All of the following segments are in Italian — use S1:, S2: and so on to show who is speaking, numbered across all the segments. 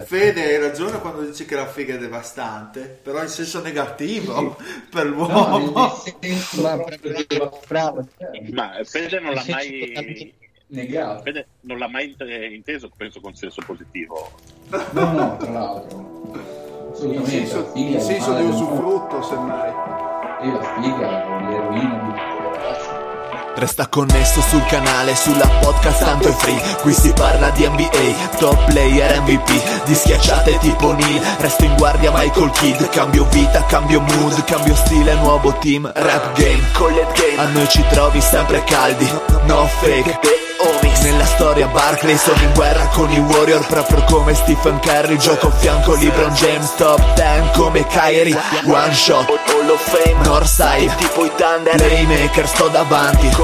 S1: Fede, hai ragione quando dici che la figa è devastante, però in senso negativo per l'uomo.
S2: No, senso ma, bravo.
S3: ma Fede non l'ha mai
S2: negato.
S3: Fede non l'ha mai inteso, penso, con senso positivo.
S2: No, no, tra l'altro.
S1: In senso, in senso di usufrutto, semmai.
S2: Io la figa,
S4: Resta connesso sul canale, sulla podcast tanto è free. Qui si parla di NBA, top player MVP Di schiacciate tipo Neil, resto in guardia Michael Kidd. Cambio vita, cambio mood, cambio stile, nuovo team Rap game, collet game, a noi ci trovi sempre caldi No fake, Nella storia Barclay sono in guerra con i Warrior Proprio come Stephen Curry. Gioco a fianco LeBron James Top 10 come Kyrie. One shot Hall of Fame Northside Tipo i Thunder. Playmaker sto davanti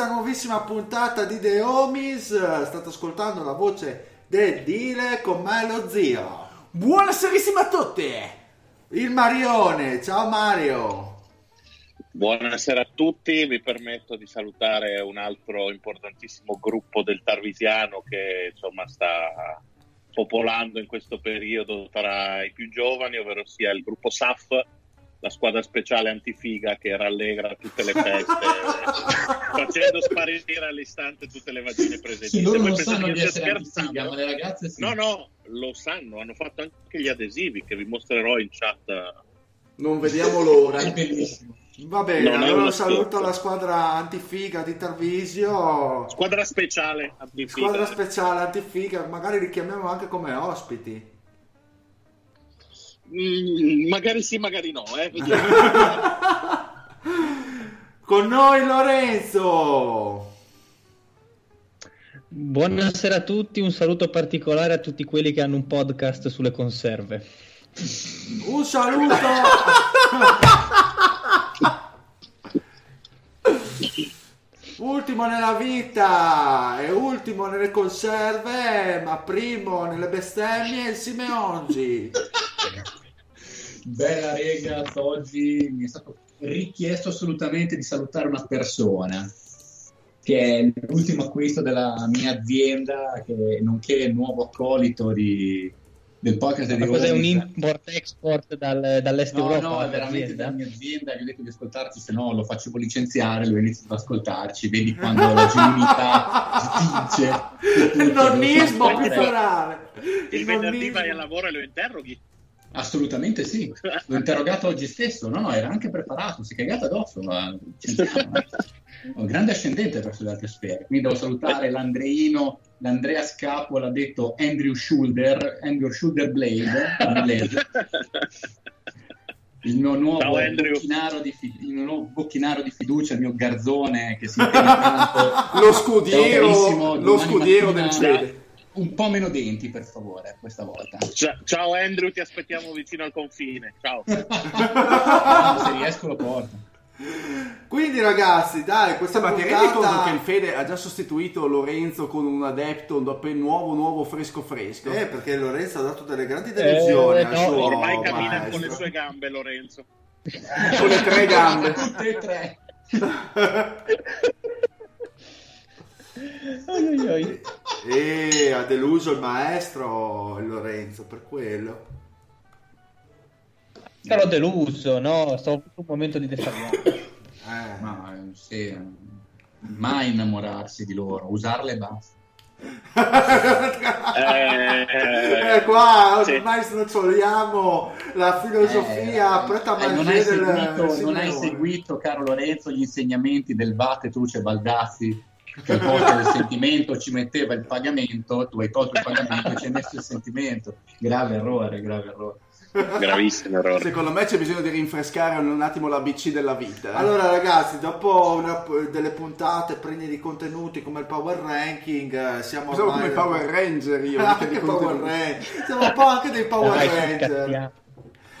S1: questa nuovissima puntata di The Homies. State ascoltando la voce del Dile con me lo zio.
S5: Buonasera a tutti!
S1: Il Marione, ciao Mario.
S3: Buonasera a tutti, vi permetto di salutare un altro importantissimo gruppo del Tarvisiano che insomma sta popolando in questo periodo tra i più giovani, ovvero sia il gruppo SAF, la squadra speciale antifiga che rallegra tutte le feste, facendo sparire all'istante tutte le vagine presenti.
S2: Sì, loro
S3: Voi
S2: sanno di essere antifiga, ma le ragazze sì.
S3: No, no, lo sanno, hanno fatto anche gli adesivi che vi mostrerò in chat.
S1: Non vediamo l'ora.
S2: È bellissimo.
S1: Va bene,
S3: Non
S1: allora saluto
S3: scherzo.
S1: la squadra antifiga di Tarvisio.
S3: Squadra speciale antifiga.
S1: Squadra speciale antifiga, magari li chiamiamo anche come ospiti.
S3: Mm, magari sì, magari no. Eh.
S1: Con noi Lorenzo.
S5: Buonasera a tutti, un saluto particolare a tutti quelli che hanno un podcast sulle conserve.
S1: Un saluto. Ultimo nella vita e ultimo nelle conserve, ma primo nelle bestemmie il Simeongi.
S2: Bella rega, oggi mi è stato richiesto assolutamente di salutare una persona che è l'ultimo acquisto della mia azienda, che, nonché il nuovo accolito di- del podcast
S5: Ma
S2: di
S5: cos'è un import-export dal- dall'est
S2: No,
S5: Europa?
S2: no, è veramente della mia azienda, gli ho detto di ascoltarci, se no lo facevo licenziare, lui ha iniziato ad ascoltarci, vedi quando la genuinità vince.
S1: Il nonnismo
S2: fare.
S1: ferale.
S3: Il venerdì vai al lavoro e lo interroghi.
S2: Assolutamente sì, l'ho interrogato oggi stesso, no no, era anche preparato, si è cagato addosso, ma sentiamo, eh. Ho un grande ascendente verso le altre sfere, quindi devo salutare l'Andreino, l'Andrea Scapo, l'ha detto Andrew Schulder, Andrew Schulder Blade, inglese. il mio nuovo
S3: Ciao,
S2: bocchinaro di, fi- il mio nuovo bocchinaro di fiducia, il mio garzone che si tanto.
S1: Lo scudiero, lo scudiero del Fede.
S2: Un po' meno denti, per favore, questa volta.
S3: Cia- Ciao Andrew, ti aspettiamo vicino al confine. Ciao.
S2: Se riesco lo porto.
S1: Quindi ragazzi, dai, questa
S5: Ma ti rendi
S1: puntata...
S5: conto che il Fede ha già sostituito Lorenzo con un adepto, un doppio nuovo, nuovo, fresco fresco?
S1: Eh, perché Lorenzo ha dato delle grandi delusioni
S5: Eh,
S1: al
S5: no,
S1: suo
S3: Ormai cammina
S1: maestro.
S3: con le sue gambe, Lorenzo.
S5: con le tre gambe.
S2: Tutte e tre.
S1: E ha deluso il maestro Lorenzo, per quello.
S5: Ero deluso, no? Stavo in un momento di defariato.
S1: Eh.
S2: Ma sì, mai innamorarsi di loro, usarle e basta.
S3: Eh,
S1: Eh, qua
S3: sì.
S1: ormai snoccioliamo la filosofia
S2: Eh,
S1: preta
S2: eh, non, hai
S1: del
S2: seguito, non hai seguito, caro Lorenzo, gli insegnamenti del Vate Truce Baldassi che al posto del sentimento ci metteva il pagamento, tu hai tolto il pagamento e ci hai messo il sentimento. Grave errore, grave errore.
S3: Gravissimo errore.
S5: Secondo me c'è bisogno di rinfrescare un attimo l'ABC della vita. eh.
S1: Allora ragazzi, dopo una- delle puntate pregne di contenuti come il Power Ranking, eh, siamo
S5: Pensavo
S1: ormai...
S5: come Power Ranger io.
S1: anche Power. Ranger. Siamo un po' anche dei Power
S6: Dai,
S1: Ranger.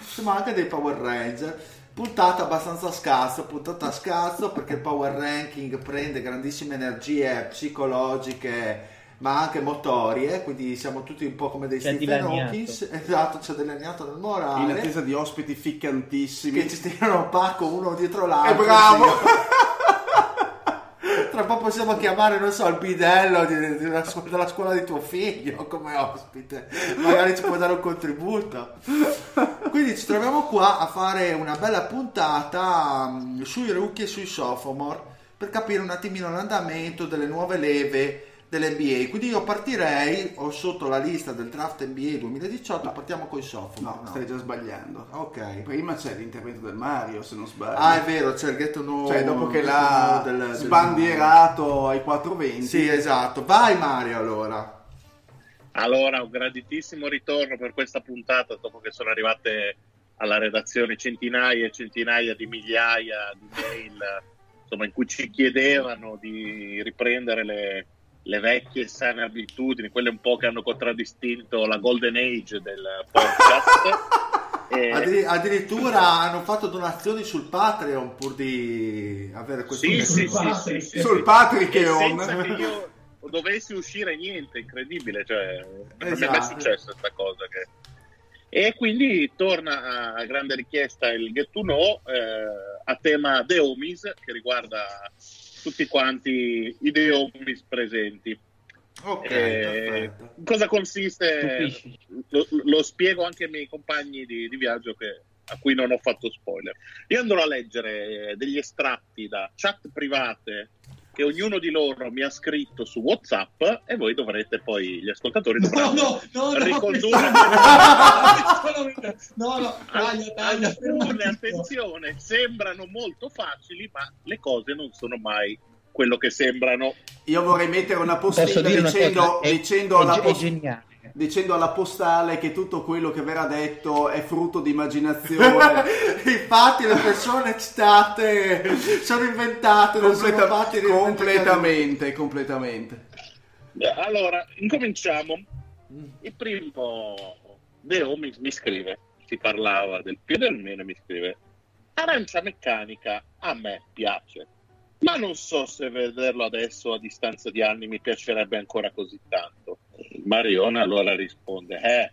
S1: Siamo anche dei Power Ranger. Puntata abbastanza scazzo, puntata a scazzo perché il Power Ranking prende grandissime energie psicologiche ma anche motorie, quindi siamo tutti un po' come dei
S6: C'è
S1: Stephen. Hawking. Esatto, c'è dilaniato nel
S5: In
S1: morale.
S5: attesa di ospiti ficcantissimi.
S1: Che ci tirano un pacco uno dietro l'altro.
S5: È bravo!
S1: Tra un po' possiamo chiamare, non so, il bidello di- di una della scuola di tuo figlio come ospite. Magari ci può dare un contributo. Quindi ci troviamo qua a fare una bella puntata mm, sui rookie e sui sophomore per capire un attimino l'andamento delle nuove leve dell'NBA. Quindi io partirei, ho sotto la lista del draft NBA 2018, partiamo con i sophomore.
S5: No, stai già sbagliando.
S1: Ok.
S5: Prima c'è l'intervento del Mario, se non sbaglio.
S1: Ah, è vero, c'è il ghetto nuovo.
S5: cioè, dopo che l'ha
S1: del- del-
S5: sbandierato ai 420.
S1: Sì, esatto. Vai Mario allora.
S3: Allora, un graditissimo ritorno per questa puntata dopo che sono arrivate alla redazione centinaia e centinaia di migliaia di mail insomma, in cui ci chiedevano di riprendere le, le vecchie sane abitudini, quelle un po' che hanno contraddistinto la golden age del podcast. E-
S1: Addi- addirittura hanno fatto donazioni sul Patreon pur di avere questo
S3: Sì, sì, sì, sì,
S5: Sul
S3: sì.
S5: Patreon.
S3: Senza che io dovessi uscire niente, incredibile, cioè, non mi è mai
S1: Esatto.
S3: successa questa cosa. Che... E quindi torna a grande richiesta il Get to Know eh, a tema The Homies, che riguarda tutti quanti i The Homies presenti.
S1: Ok,
S3: Eh, cosa consiste? Lo, lo spiego anche ai miei compagni di, di viaggio che- a cui non ho fatto spoiler. Io andrò a leggere eh, degli estratti da chat private che ognuno di loro mi ha scritto su WhatsApp e voi dovrete poi, gli ascoltatori
S2: No,
S3: dovranno
S2: no, no, no,
S3: ricondurre.
S2: no, no, taglia, taglia,
S3: Alcune, attenzione, sembrano molto facili, ma le cose non sono mai quello che sembrano.
S5: Io vorrei mettere una postilla
S6: una
S5: dicendo,
S6: cosa? È,
S5: dicendo
S6: è
S5: alla
S6: è
S5: post-
S6: geniale.
S5: Dicendo alla postale che tutto quello che verrà detto è frutto di immaginazione.
S1: Infatti le persone citate sono inventate, non sono
S5: Completa- completamente, completamente.
S3: Allora, incominciamo. Il primo Deo mi, mi scrive, si parlava del più e del meno, mi scrive Arancia meccanica a me piace, ma non so se vederlo adesso a distanza di anni mi piacerebbe ancora così tanto. Mariona allora risponde, eh,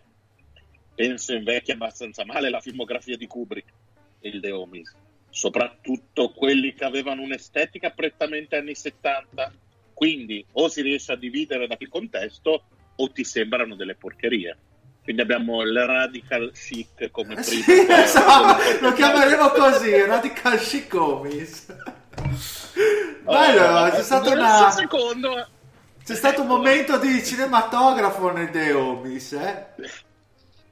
S3: penso invecchia abbastanza male la filmografia di Kubrick e il The Homies, soprattutto quelli che avevano un'estetica prettamente anni 70, quindi o si riesce a dividere da che contesto o ti sembrano delle porcherie. Quindi abbiamo il radical chic come primo.
S1: sì, esatto, lo chiameremo così, Radical Chic Homies. Bello, c'è stato, una-
S3: secondo
S1: c'è stato un momento di cinematografo nel The Homies, eh?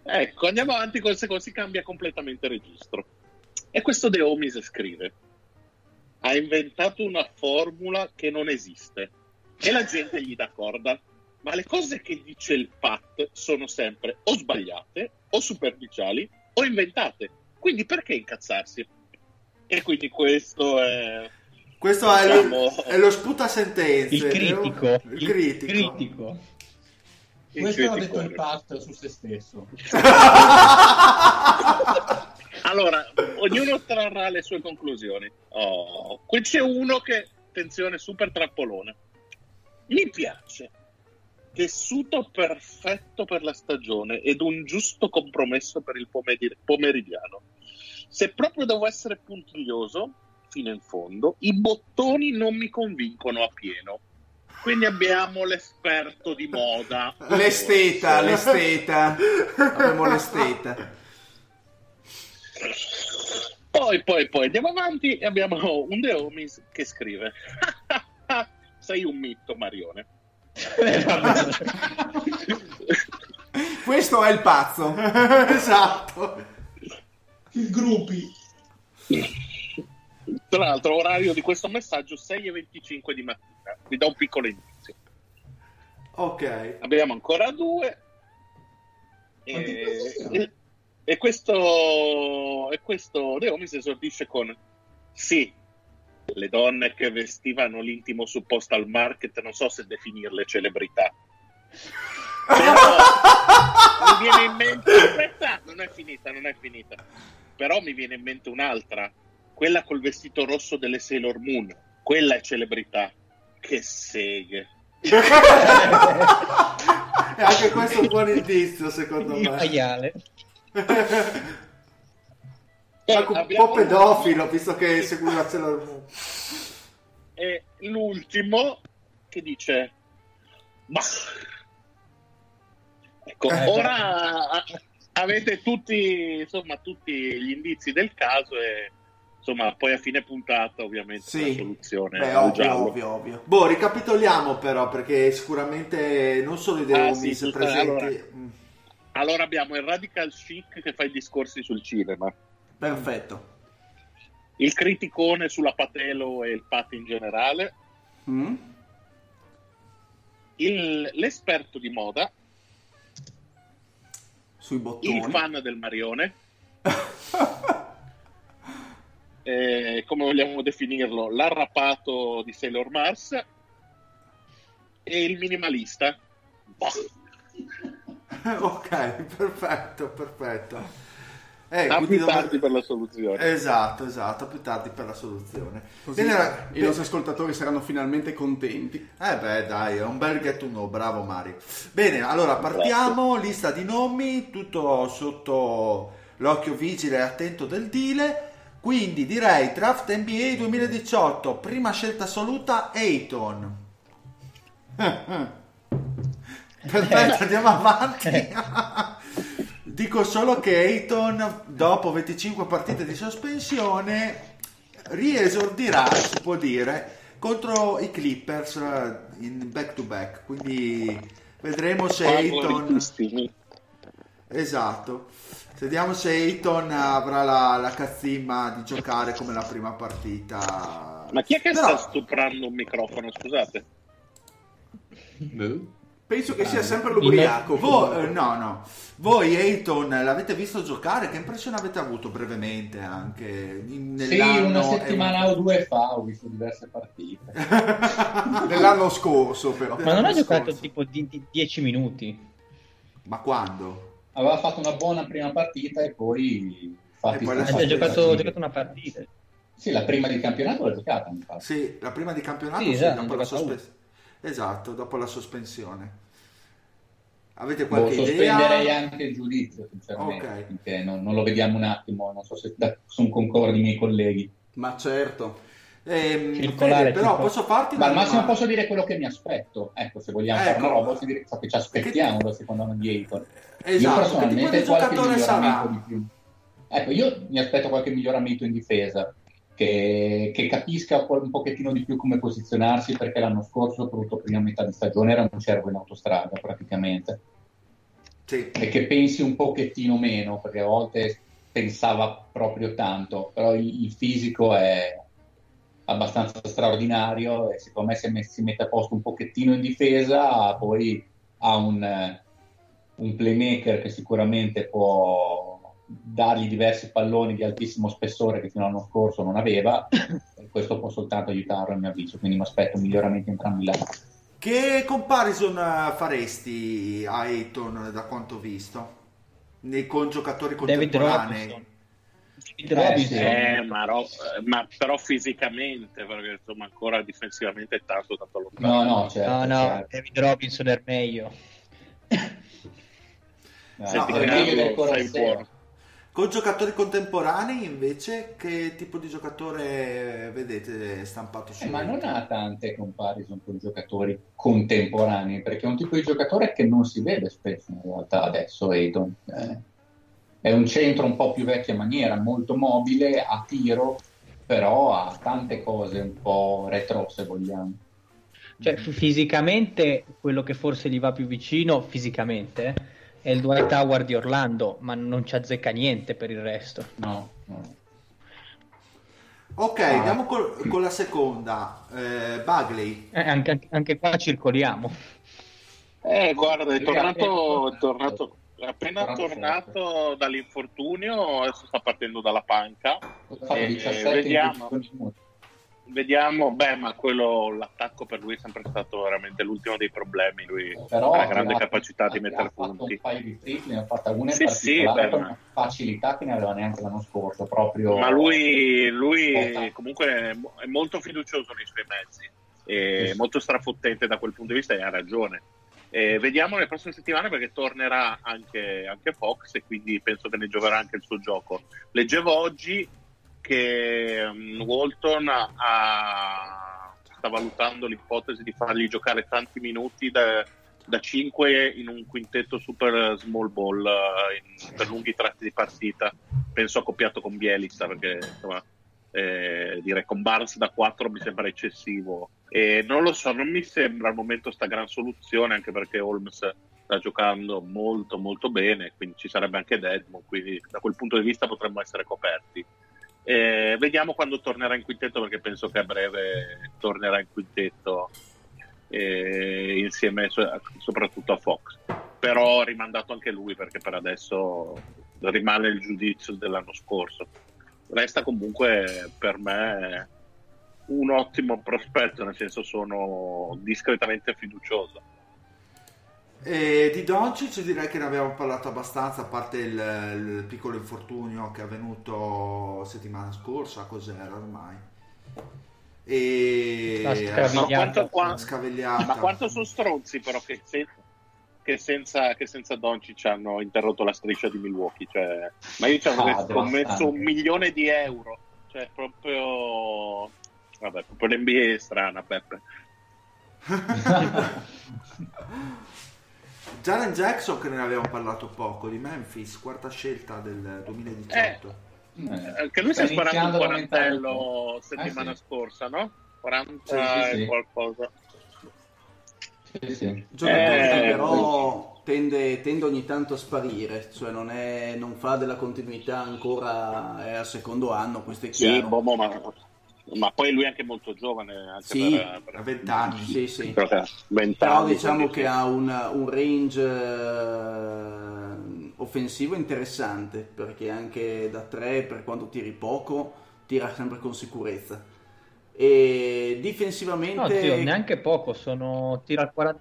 S3: Ecco, andiamo avanti col secondo, si cambia completamente registro. E questo De Homies scrive: Ha inventato una formula che non esiste e la gente gli dà corda. Ma le cose che dice il Pat sono sempre o sbagliate, o superficiali, o inventate. Quindi perché incazzarsi? E quindi questo è.
S1: Questo è, lo, è lo sputa-sentenze.
S6: Il critico.
S1: Il critico.
S6: critico.
S3: il
S2: Questo l'ha detto il Pat su se stesso.
S3: Allora, ognuno trarrà le sue conclusioni. Oh, qui c'è uno che, attenzione, super trappolone. Mi piace. Tessuto perfetto per la stagione ed un giusto compromesso per il pomeri- pomeridiano. Se proprio devo essere puntiglioso, fino in fondo, i bottoni non mi convincono a pieno. Quindi abbiamo l'esperto di moda.
S5: L'esteta, l'esteta. Abbiamo l'esteta.
S3: Poi, poi, poi andiamo avanti e abbiamo un The Homies che scrive: Sei un mito, Marione.
S6: Eh.
S5: Questo è il pazzo.
S1: esatto.
S2: Il gruppi.
S3: Tra l'altro, orario di questo messaggio 6 e 25 di mattina. Vi do un piccolo indizio.
S1: Ok.
S3: Abbiamo ancora due. E, e- e questo, e questo Naomi si esordisce con sì, le donne che vestivano l'intimo su Postal Market, non so se definirle celebrità. Però mi viene in mente, aspetta, non è finita, non è finita. Però mi viene in mente un'altra, quella col vestito rosso delle Sailor Moon. Quella è celebrità. Che seghe.
S1: E anche questo è un buon indizio, secondo
S6: Il
S1: me.
S6: maiale.
S1: Anche un po' pedofilo, visto che seguiva Sailor Moon.
S3: E l'ultimo che dice: Ma ecco,
S6: Eh,
S3: ora a- avete tutti, insomma, tutti gli indizi del caso e insomma, poi a fine puntata, ovviamente,
S1: Sì.
S3: la soluzione
S1: Beh, ovvio, ovvio, ovvio. Boh, ricapitoliamo però, perché sicuramente non solo i
S3: Ah, sì, tutta-
S1: presenti...
S3: allora.
S1: Mm,
S3: Allora abbiamo il Radical Chic che fa i discorsi sul cinema,
S5: Perfetto.
S3: il criticone sulla Patelo e il Pat in generale,
S5: Mm?
S3: il- l'esperto di moda,
S5: Sui bottoni.
S3: il fan del Marione, eh, come vogliamo definirlo, l'arrapato di Sailor Mars e il minimalista. Boh.
S1: ok, perfetto, perfetto. Eh,
S3: a
S1: quindi
S3: più tardi per la soluzione.
S1: Esatto, esatto, più tardi per la soluzione.
S5: Così
S1: Bene, rag-
S5: i nostri ascoltatori saranno finalmente contenti.
S1: Eh beh, dai, è un bel get to know, bravo Mario. Bene, allora partiamo, lista di nomi, tutto sotto l'occhio vigile e attento del Dile. Quindi direi draft NBA 2018, prima scelta assoluta, Ayton. Perfetto, andiamo avanti. Dico solo che Ayton, dopo 25 partite di sospensione, riesordirà, si può dire, contro i Clippers eh, in back to back. Quindi vedremo se Ayton. Esatto. Vediamo se Ayton avrà la, la cazzimma di giocare come la prima partita.
S3: Ma chi è che
S1: Però-
S3: sta stuprando un microfono? Scusate.
S5: Penso che sia sempre l'ubriaco.
S1: Voi, eh, no, no. Voi Ayton l'avete visto giocare? Che impressione avete avuto brevemente anche? In-
S2: Sì,
S1: nell'anno
S2: una settimana o due fa ho visto diverse partite.
S5: Dell'anno scorso, però.
S6: Ma non ha giocato tipo di, di 10 minuti.
S1: Ma quando?
S2: Aveva fatto una buona prima partita e poi... Infatti,
S1: E poi
S6: Ha giocato, giocato una partita.
S2: Sì, la prima di campionato l'ha giocata, infatti.
S1: Sì, la prima di campionato,
S6: Sì,
S1: sì,
S6: esatto,
S1: dopo la sospensione. Esatto, dopo la sospensione. Avete
S2: Boh,
S1: qualche
S2: sospenderei
S1: idea?
S2: anche il giudizio, sinceramente,
S1: Ok.
S2: perché non, non lo vediamo un attimo, non so se da- sono concordi i miei colleghi.
S5: Ma certo.
S1: Ehm,
S6: Circolare,
S1: Fede, però
S6: tipo.
S1: posso farti
S2: Ma al massimo
S1: domanda?
S2: posso dire quello che mi aspetto. Ecco, se vogliamo
S1: Ecco.
S2: fare una roba, si dire ciò che ci aspettiamo da secondo me di. Io
S1: Esatto, tipo
S2: personalmente qualche miglioramento di più. Ecco, io mi aspetto qualche miglioramento in difesa, che, che capisca un pochettino di più come posizionarsi, perché l'anno scorso, soprattutto prima metà di stagione, era un cervo in autostrada praticamente.
S1: Sì.
S2: E che pensi un pochettino meno, perché a volte pensava proprio tanto, però il, il fisico è abbastanza straordinario e secondo me se me- si mette a posto un pochettino in difesa, poi ha un, eh, un playmaker che sicuramente può dargli diversi palloni di altissimo spessore che fino all'anno scorso non aveva e questo può soltanto aiutarlo a mio avviso, quindi mi aspetto miglioramenti in entrambi i lati.
S1: Che comparison eh, faresti a Ayton da quanto ho visto? Nei, con giocatori
S6: David
S1: contemporanei?
S6: Robinson.
S2: Eh.
S3: Eh, ma, ro- ma però fisicamente, perché insomma ancora difensivamente è tanto, tanto lontano.
S2: No, no, certo.
S6: no, no,
S2: certo.
S6: David Robinson è meglio.
S2: No,
S3: Senti,
S1: No,
S2: è
S1: eh,
S2: meglio del
S3: sei
S2: Corazzeo.
S3: buono.
S1: Con giocatori contemporanei invece, che tipo di giocatore vedete stampato su
S2: Eh, ma non ha tante comparison con giocatori contemporanei, perché è un tipo di giocatore che non si vede spesso in realtà adesso, Ayton. Eh, è un centro un po' più vecchia maniera, molto mobile, a tiro, però ha tante cose un po' retro, se vogliamo.
S6: Cioè, fisicamente, quello che forse gli va più vicino, fisicamente, eh, è il Dwight Howard di Orlando, ma non ci azzecca niente per il resto.
S2: No, no.
S1: Ok,
S2: Ah.
S1: andiamo col- con la seconda. Eh, Bagley.
S6: Eh, anche, anche- qua circoliamo.
S3: Eh, guarda, è tornato,
S2: ha-
S3: è tornato appena
S2: Tornato
S3: tornato dall'infortunio, adesso sta partendo dalla panca. Eh,
S2: 17
S3: vediamo.
S2: in 5 minuti.
S3: Vediamo, beh, ma quello, l'attacco per lui è sempre stato veramente l'ultimo dei problemi. Lui
S2: Però
S3: ha grande
S2: ha-
S3: capacità di
S2: ha-
S3: mettere
S2: ha fatto
S3: punti.
S2: un paio di tripli, ne ha una in
S3: Sì, sì, beh, ma-
S2: una facilità che ne aveva neanche l'anno scorso. Proprio
S3: Ma lui, lui comunque è molto fiducioso nei suoi mezzi, è
S2: Sì.
S3: molto strafottente da quel punto di vista e ha ragione. Eh, vediamo le prossime settimane perché tornerà anche, anche Fox e quindi penso che ne gioverà anche il suo gioco. Leggevo oggi che mm, Walton ha- sta valutando l'ipotesi di fargli giocare tanti minuti da, da 5 in un quintetto super small ball eh, in- per lunghi tratti di partita. Penso accoppiato con Bielitsa perché insomma eh, direi con Barnes da 4 mi sembra eccessivo. E non lo so, non mi sembra al momento sta gran soluzione anche perché Holmes sta giocando molto molto bene, quindi ci sarebbe anche Dedmon, quindi da quel punto di vista potremmo essere coperti. Eh, vediamo quando tornerà in quintetto perché penso che a breve tornerà in quintetto eh, insieme so- soprattutto a Fox. Però rimandato anche lui perché per adesso rimane il giudizio dell'anno scorso. Resta comunque per me un ottimo prospetto, nel senso sono discretamente fiducioso.
S1: E di Doncic direi che ne abbiamo parlato abbastanza, a parte il, il piccolo infortunio che è avvenuto settimana scorsa, cos'era ormai? E
S6: La scavigliata.
S3: Ma quanto, qua-
S1: scavegliata.
S3: ma quanto sono stronzi però che, se- che senza, che senza Doncic hanno interrotto la striscia di Milwaukee? Cioè, ma io ci avrei
S2: Ah,
S3: scommesso un milione di euro. Cioè, proprio... Vabbè, proprio l'NBA è strana, Peppe.
S1: Jalen Jackson che ne abbiamo parlato poco, di Memphis, quarta scelta del 2018.
S2: Eh,
S3: Anche lui si è sparato un quarantello settimana
S2: Eh, sì.
S3: scorsa, no? 40
S2: Sì, sì, sì.
S3: e qualcosa.
S2: Sì, sì.
S5: Giocatore
S3: Eh,
S5: però tende, tende ogni tanto a sparire, cioè non, è- non fa della continuità ancora, è al secondo anno, questo è
S3: Sì,
S5: chiaro.
S3: boh, boh, ma, ma poi lui è anche molto giovane, anche
S5: Sì,
S3: per, per-
S1: A 20 anni.
S5: Sì, sì.
S3: Però che ha 20
S5: Però
S3: anni,
S5: diciamo che
S3: sì.
S5: ha un, un range eh, offensivo interessante, perché anche da 3, per quanto tiri poco, tira sempre con sicurezza. E difensivamente...
S6: No, zio, neanche poco, sono tira al 40%,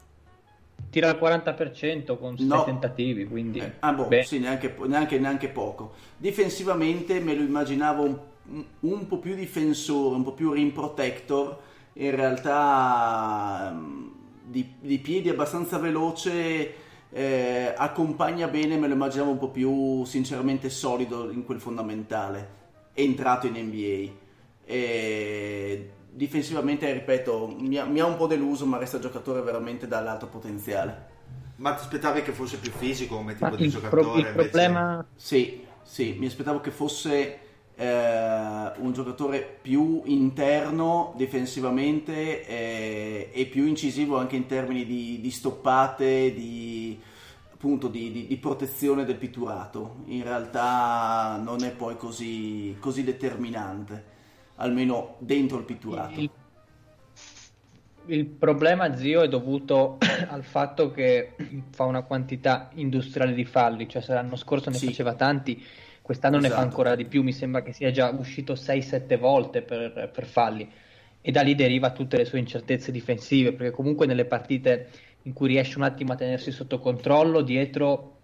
S6: tira al 40% con 6
S5: No.
S6: tentativi, quindi
S5: Eh, ah, boh, sì, neanche, neanche- neanche poco. Difensivamente me lo immaginavo un, un po' più difensore, un po' più rim protector. In realtà mm, di, di piedi abbastanza veloce, eh, accompagna bene, me lo immaginavo un po' più sinceramente solido in quel fondamentale. Entrato in NBA. E difensivamente, ripeto, mi ha, mi ha un po' deluso, ma resta giocatore veramente dall'alto potenziale.
S1: Ma ti aspettavi che fosse più fisico come tipo
S6: ma
S1: di
S6: il,
S1: giocatore?
S6: pro- il
S1: invece-
S6: problema...
S5: Sì, sì, mi aspettavo che fosse eh, un giocatore più interno difensivamente eh, e più incisivo anche in termini di, di stoppate, di, appunto, di, di- di protezione del pitturato. In realtà non è poi così, così determinante, almeno dentro il pitturato.
S6: Il, il problema, zio, è dovuto al fatto che fa una quantità industriale di falli, cioè se l'anno scorso ne
S5: Sì.
S6: faceva tanti, quest'anno ne fa
S5: Esatto.
S6: ancora di più, mi sembra che sia già uscito 6-7 volte per, per falli e da lì deriva tutte le sue incertezze difensive, perché comunque nelle partite in cui riesce un attimo a tenersi sotto controllo, dietro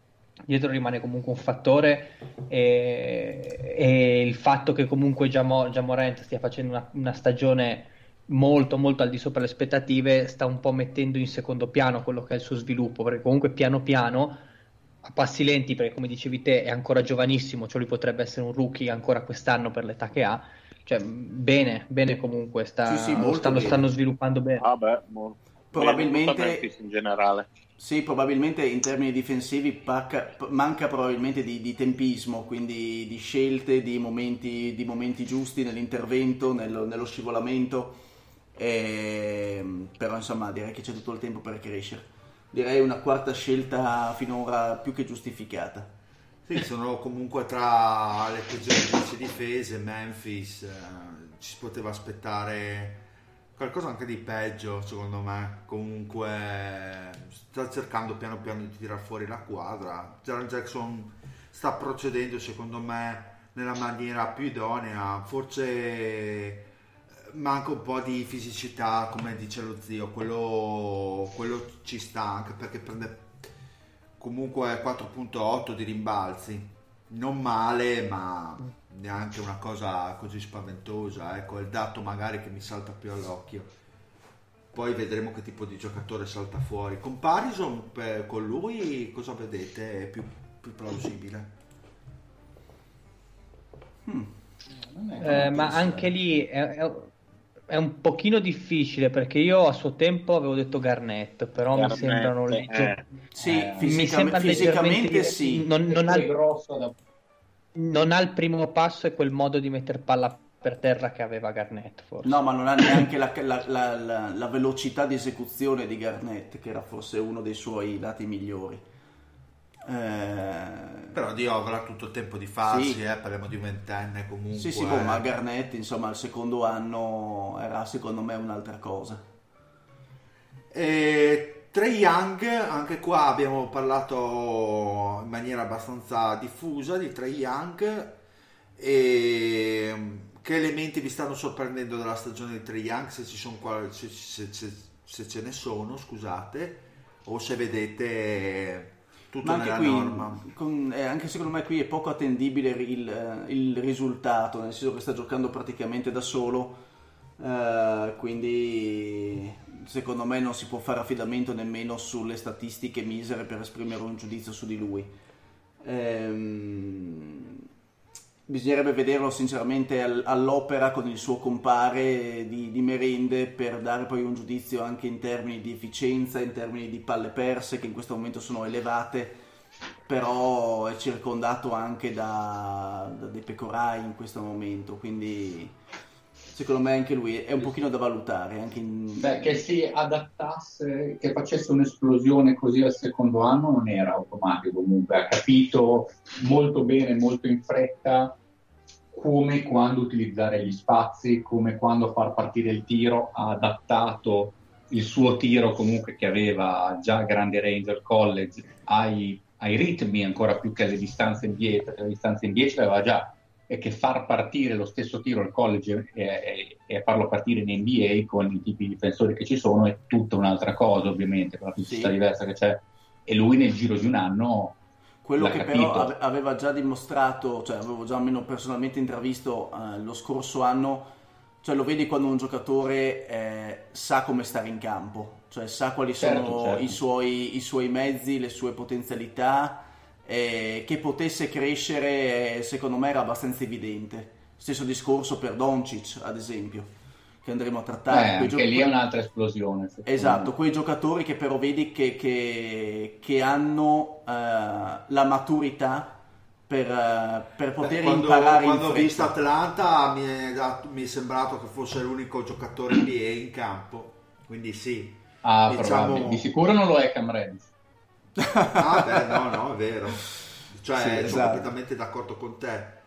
S6: dietro rimane comunque un fattore e, e il fatto che comunque già, Mo- già Morant stia facendo una, una stagione molto molto al di sopra delle aspettative sta un po' mettendo in secondo piano quello che è il suo sviluppo perché comunque piano piano a passi lenti perché come dicevi te è ancora giovanissimo cioè lui potrebbe essere un rookie ancora quest'anno per l'età che ha cioè bene bene comunque sta,
S5: Sì, sì,
S6: lo
S5: molto
S6: stanno,
S5: bene.
S6: stanno sviluppando bene
S3: Vabbè, mo-
S5: Probabilmente-
S3: bene, Memphis in generale.
S5: Sì, probabilmente in termini difensivi pacca- manca probabilmente di, di tempismo, quindi di scelte, di momenti, di momenti giusti nell'intervento, nello, nello scivolamento, Ehm, però insomma direi che c'è tutto il tempo per crescere. Direi una quarta scelta finora più che giustificata.
S1: Sì, sono comunque tra le peggiori 10 difese, Memphis, eh, ci si poteva aspettare qualcosa anche di peggio secondo me, comunque sta cercando piano piano di tirare fuori la quadra, Jaron Jackson sta procedendo secondo me nella maniera più idonea, forse eh, manca un po' di fisicità come dice lo zio, quello, quello ci sta anche perché prende comunque 4.8 di rimbalzi, non male ma neanche una cosa così spaventosa, ecco è il dato magari che mi salta più all'occhio. Poi vedremo che tipo di giocatore salta fuori. Comparison per, con lui cosa vedete? È più, più plausibile?
S6: Hmm. Eh, ma anche lì è, è, è, un pochino difficile perché io a suo tempo avevo detto Garnett, però Garnett, mi sembrano
S5: eh. legger... sì, eh. mi sembra fisicamente sì.
S6: Non, non, ha il... da... non, ha il, primo passo e quel modo di mettere palla per terra che aveva Garnett forse.
S5: No, ma non ha neanche la, la, la, la velocità di esecuzione di Garnett, che era forse uno dei suoi lati migliori.
S1: Eh... Però Dio avrà tutto il tempo di farsi, sì. eh, parliamo di un ventenne comunque.
S5: Sì, sì, boh, ma Garnett, insomma, il secondo anno era secondo me un'altra cosa.
S1: E Trey Young, anche qua abbiamo parlato in maniera abbastanza diffusa di Trey Young. E che elementi vi stanno sorprendendo dalla stagione di Trey Young? Se, ci sono qua, se, se, se ce ne sono, scusate, o se vedete tutto Ma
S5: anche qui, con, eh, anche secondo me qui è poco attendibile il, eh, il, risultato, nel senso che sta giocando praticamente da solo, eh, quindi secondo me non si può fare affidamento nemmeno sulle statistiche misere per esprimere un giudizio su di lui. Ehm, bisognerebbe vederlo sinceramente all'opera con il suo compare di, di, merende per dare poi un giudizio anche in termini di efficienza, in termini di palle perse che in questo momento sono elevate, però è circondato anche da, da dei pecorai in questo momento, quindi secondo me anche lui è un pochino da valutare. Anche in...
S2: Beh, che si adattasse, che facesse un'esplosione così al secondo anno non era automatico comunque, ha capito molto bene, molto in fretta come quando utilizzare gli spazi, come quando far partire il tiro, ha adattato il suo tiro comunque che aveva già grande range al college ai, ai ritmi ancora più che alle distanze NBA, perché le distanze NBA ce l'aveva già, e che far partire lo stesso tiro al college e, farlo partire in NBA con i tipi di difensori che ci sono è tutta un'altra cosa ovviamente, con la fisicità sì. diversa che c'è. E lui nel giro di un anno
S5: quello che capito. però aveva già dimostrato, cioè avevo già almeno personalmente intravisto eh, lo scorso anno, cioè lo vedi quando un giocatore eh, sa come stare in campo, cioè sa quali certo, sono certo. I, suoi, i, suoi, mezzi, le sue potenzialità, eh, che potesse crescere secondo me era abbastanza evidente. Stesso discorso per Doncic ad esempio che andremo a trattare.
S2: Eh, anche giocatori... lì è un'altra esplosione.
S5: Esatto, quei giocatori che però vedi che, che, che hanno uh, la maturità per, uh, per poter Beh, quando, imparare
S1: quando ho visto Atlanta mi è, dato, mi è, sembrato che fosse l'unico giocatore NBA in campo, quindi sì.
S2: Ah, diciamo... Di sicuro non lo è Cam Reddish.
S1: Ah, beh, no, no, è vero. Cioè, sì, sono esatto. completamente d'accordo con te.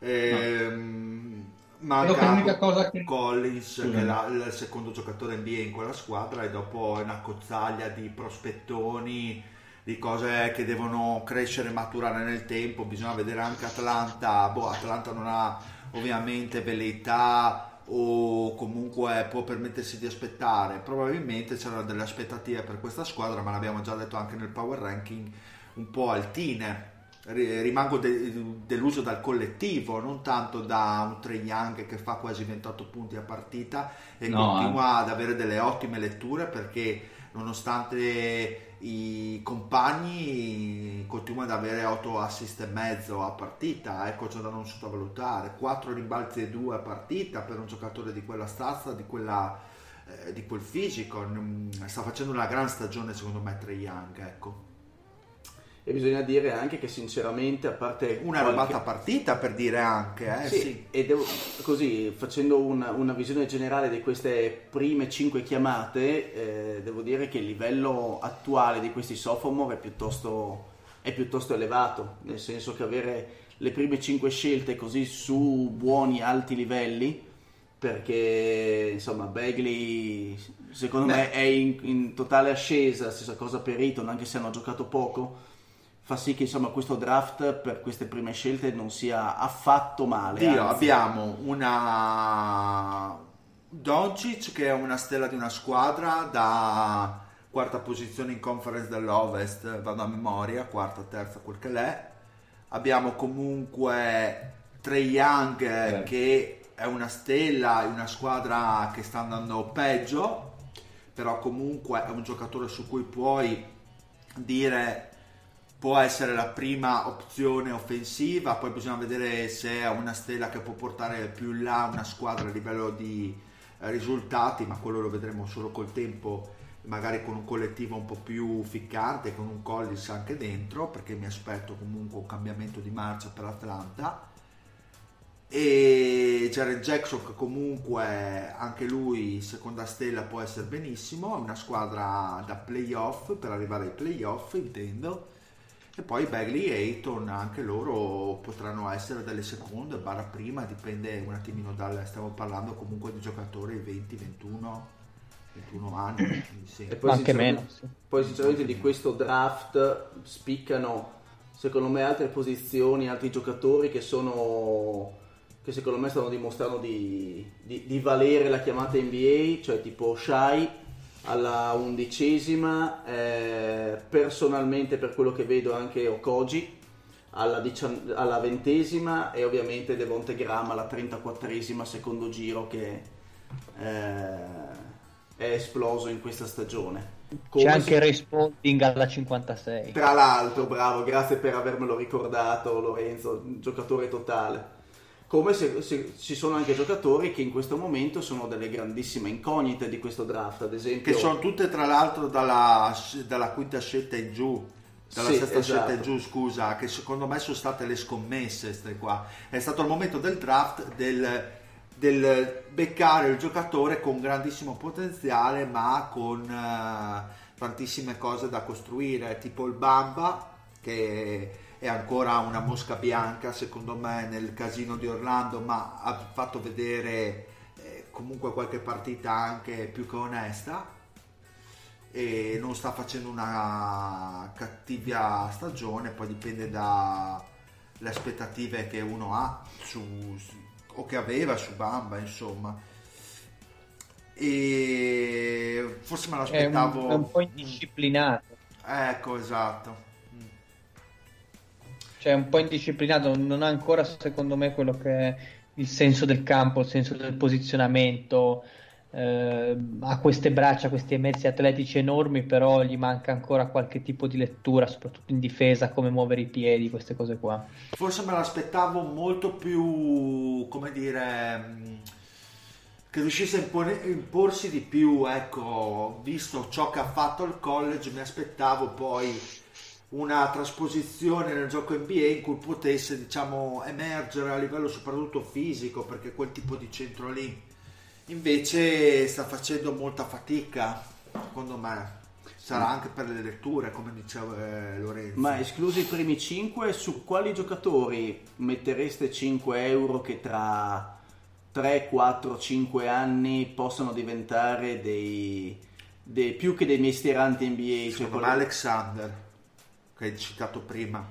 S1: Ehm, no l'unica cosa che... Collins sì. che è la, il secondo giocatore NBA in quella squadra e dopo è una cozzaglia di prospettoni di cose che devono crescere e maturare nel tempo bisogna vedere anche Atlanta boh, Atlanta non ha ovviamente velleità o comunque può permettersi di aspettare probabilmente c'erano delle aspettative per questa squadra ma l'abbiamo già detto anche nel power ranking un po' altine rimango de- deluso dal collettivo, non tanto da un Trey Young che fa quasi 28 punti a partita e no, continua eh. ad avere delle ottime letture perché nonostante i compagni continua ad avere 8 assist e mezzo a partita, ecco c'è da non sottovalutare, 4 rimbalzi e 2 a partita per un giocatore di quella stazza, di, quella, eh, di quel fisico, sta facendo una gran stagione secondo me Trey Young, ecco
S5: e bisogna dire anche che sinceramente a parte
S1: una qualche... robata partita per dire anche eh,
S5: sì, sì. e devo, così facendo una, una, visione generale di queste prime cinque chiamate eh, devo dire che il livello attuale di questi sophomore è piuttosto è piuttosto elevato, nel senso che avere le prime 5 scelte così su buoni alti livelli perché insomma Bagley secondo
S1: Beh.
S5: me è in, in totale ascesa, stessa cosa per Eton anche se hanno giocato poco fa sì che insomma questo draft per queste prime scelte non sia affatto male
S1: Dio, abbiamo una Doncic che è una stella di una squadra da quarta posizione in conference dell'Ovest, vado a memoria, quarta, terza, quel che l'è. Abbiamo comunque Trey Young eh,
S2: Eh.
S1: che è una stella in una squadra che sta andando peggio, però comunque è un giocatore su cui puoi dire può essere la prima opzione offensiva, poi bisogna vedere se è una stella che può portare più in là una squadra a livello di eh, risultati, ma quello lo vedremo solo col tempo, magari con un collettivo un po' più ficcante, con un Collis anche dentro, perché mi aspetto comunque un cambiamento di marcia per Atlanta. E Jared Jackson che comunque anche lui seconda stella può essere benissimo, è una squadra da playoff per arrivare ai playoff intendo e poi Bagley e Ayton anche loro potranno essere delle seconde barra prima dipende un attimino dal stiamo parlando comunque di giocatori 20 21 21 anni sì.
S5: E poi
S6: anche
S5: sinceramente-
S6: meno, sì.
S5: Poi sinceramente di questo draft spiccano secondo me altre posizioni, altri giocatori che sono che secondo me stanno dimostrando di, di- di valere la chiamata NBA, cioè tipo Shai alla undicesima, eh, personalmente per quello che vedo anche Okoji alla, dician- alla ventesima e ovviamente Devonte Graham alla 34esima secondo giro che eh, è esploso in questa stagione. Come
S6: C'è
S5: si-
S6: anche Ray Spalding alla 56.
S5: tra l'altro, bravo, grazie per avermelo ricordato Lorenzo, giocatore totale. Come se, se- ci sono anche giocatori che in questo momento sono delle grandissime incognite di questo draft, ad esempio...
S1: che sono tutte tra l'altro dalla, dalla quinta scelta in giù dalla
S5: Sì,
S1: sesta
S5: esatto.
S1: scelta in giù scusa che secondo me sono state le scommesse ste qua è stato il momento del draft del, del beccare il giocatore con grandissimo potenziale ma con eh, tantissime cose da costruire tipo il Bamba che è ancora una mosca bianca secondo me nel casino di Orlando ma ha fatto vedere eh, comunque qualche partita anche più che onesta e non sta facendo una cattiva stagione poi dipende dalle aspettative che uno ha su, o che aveva su Bamba insomma e forse me
S6: È un,
S1: l'aspettavo
S6: è un po' indisciplinato.
S1: ecco esatto.
S6: Cioè, un po' indisciplinato, non ha ancora, secondo me, quello che è il senso del campo, il senso del posizionamento. eh, ha queste braccia, questi mezzi atletici enormi, però gli manca ancora qualche tipo di lettura, soprattutto in difesa, come muovere i piedi, queste cose qua.
S1: Forse me l'aspettavo molto più, come dire, mh, che riuscisse a impone- imporsi di più, ecco, visto ciò che ha fatto al college, mi aspettavo poi una trasposizione nel gioco NBA in cui potesse, diciamo, emergere a livello soprattutto fisico, perché quel tipo di centro lì invece sta facendo molta fatica, secondo me. Sarà anche per le letture, come diceva eh, Lorenzo.
S5: Ma esclusi i primi 5, su quali giocatori mettereste 5 euro che tra 3, 4, 5 anni possano diventare dei, dei- più che dei mestieranti NBA? Cioè
S1: Secondo me
S5: quelli-
S1: Alexander, che hai citato prima,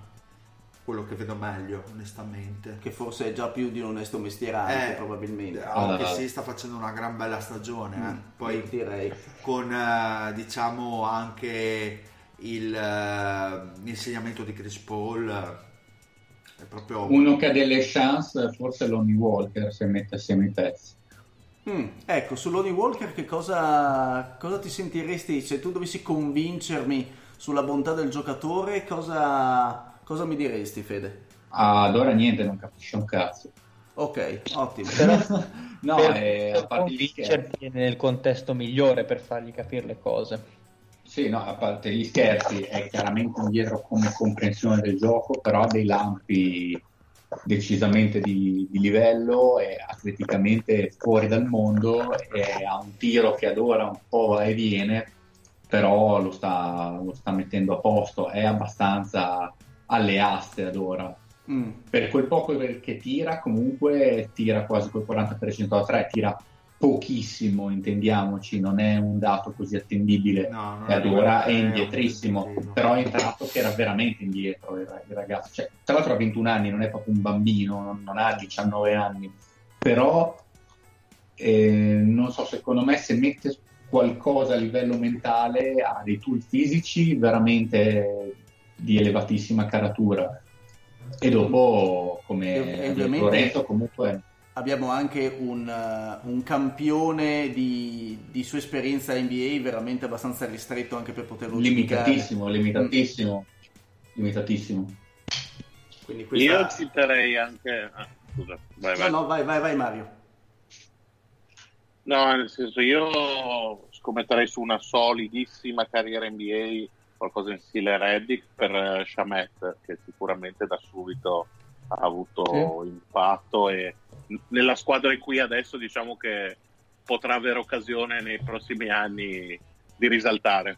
S1: quello che vedo meglio, onestamente.
S5: che forse è già più di un onesto mestierante
S1: Eh,
S5: probabilmente.
S1: Anche
S2: Ah.
S1: sì, sta facendo una gran bella stagione. eh.
S5: Mm,
S1: Poi
S5: direi.
S1: con eh, diciamo anche il, eh, l'insegnamento di Chris Paul eh, è proprio
S2: Uno che ha delle chance, forse Lonnie Walker, se mette assieme i pezzi.
S5: Mm, ecco, su Lonnie Walker che cosa, cosa ti sentiresti se tu dovessi convincermi sulla bontà del giocatore, cosa, cosa mi diresti Fede?
S2: Ad ora niente, non capisce un cazzo.
S5: Ok, ottimo.
S6: Però
S2: No,
S6: per,
S2: eh,
S6: per
S2: a parte gli scherzi.
S6: nel contesto migliore per fargli capire le cose.
S2: Sì, no, a parte gli scherzi, è chiaramente indietro come comprensione del gioco, però ha dei lampi decisamente di, di livello, è atleticamente fuori dal mondo, e ha un tiro che ad ora un po' va e viene, però lo sta, lo sta mettendo a posto, è abbastanza alle aste ad ora. Mm. Per quel poco che tira, comunque tira quasi quel 40% da 3, tira pochissimo, intendiamoci, non è un dato così attendibile no, ad ora è indietrissimo, però è entrato che era veramente indietro il, ragazzo, cioè, tra l'altro ha 21 anni, non è proprio un bambino, non, non ha 19 anni, però eh, non so, secondo me se mette qualcosa a livello mentale ha dei tool fisici veramente di elevatissima caratura e dopo come e, Lorenzo comunque
S5: abbiamo anche un, uh, un campione di, di, sua esperienza NBA veramente abbastanza ristretto anche per poterlo
S2: limitatissimo, giudicare. limitatissimo, mm. limitatissimo.
S3: Questa... Io citerei anche... Ah, scusa, vai, vai.
S5: No, no, vai, vai, vai Mario.
S3: No, nel senso io scommetterei su una solidissima carriera NBA, qualcosa in stile Reddick per uh, Shamet, che sicuramente da subito ha avuto sì. impatto e nella squadra in cui adesso diciamo che potrà avere occasione nei prossimi anni di risaltare.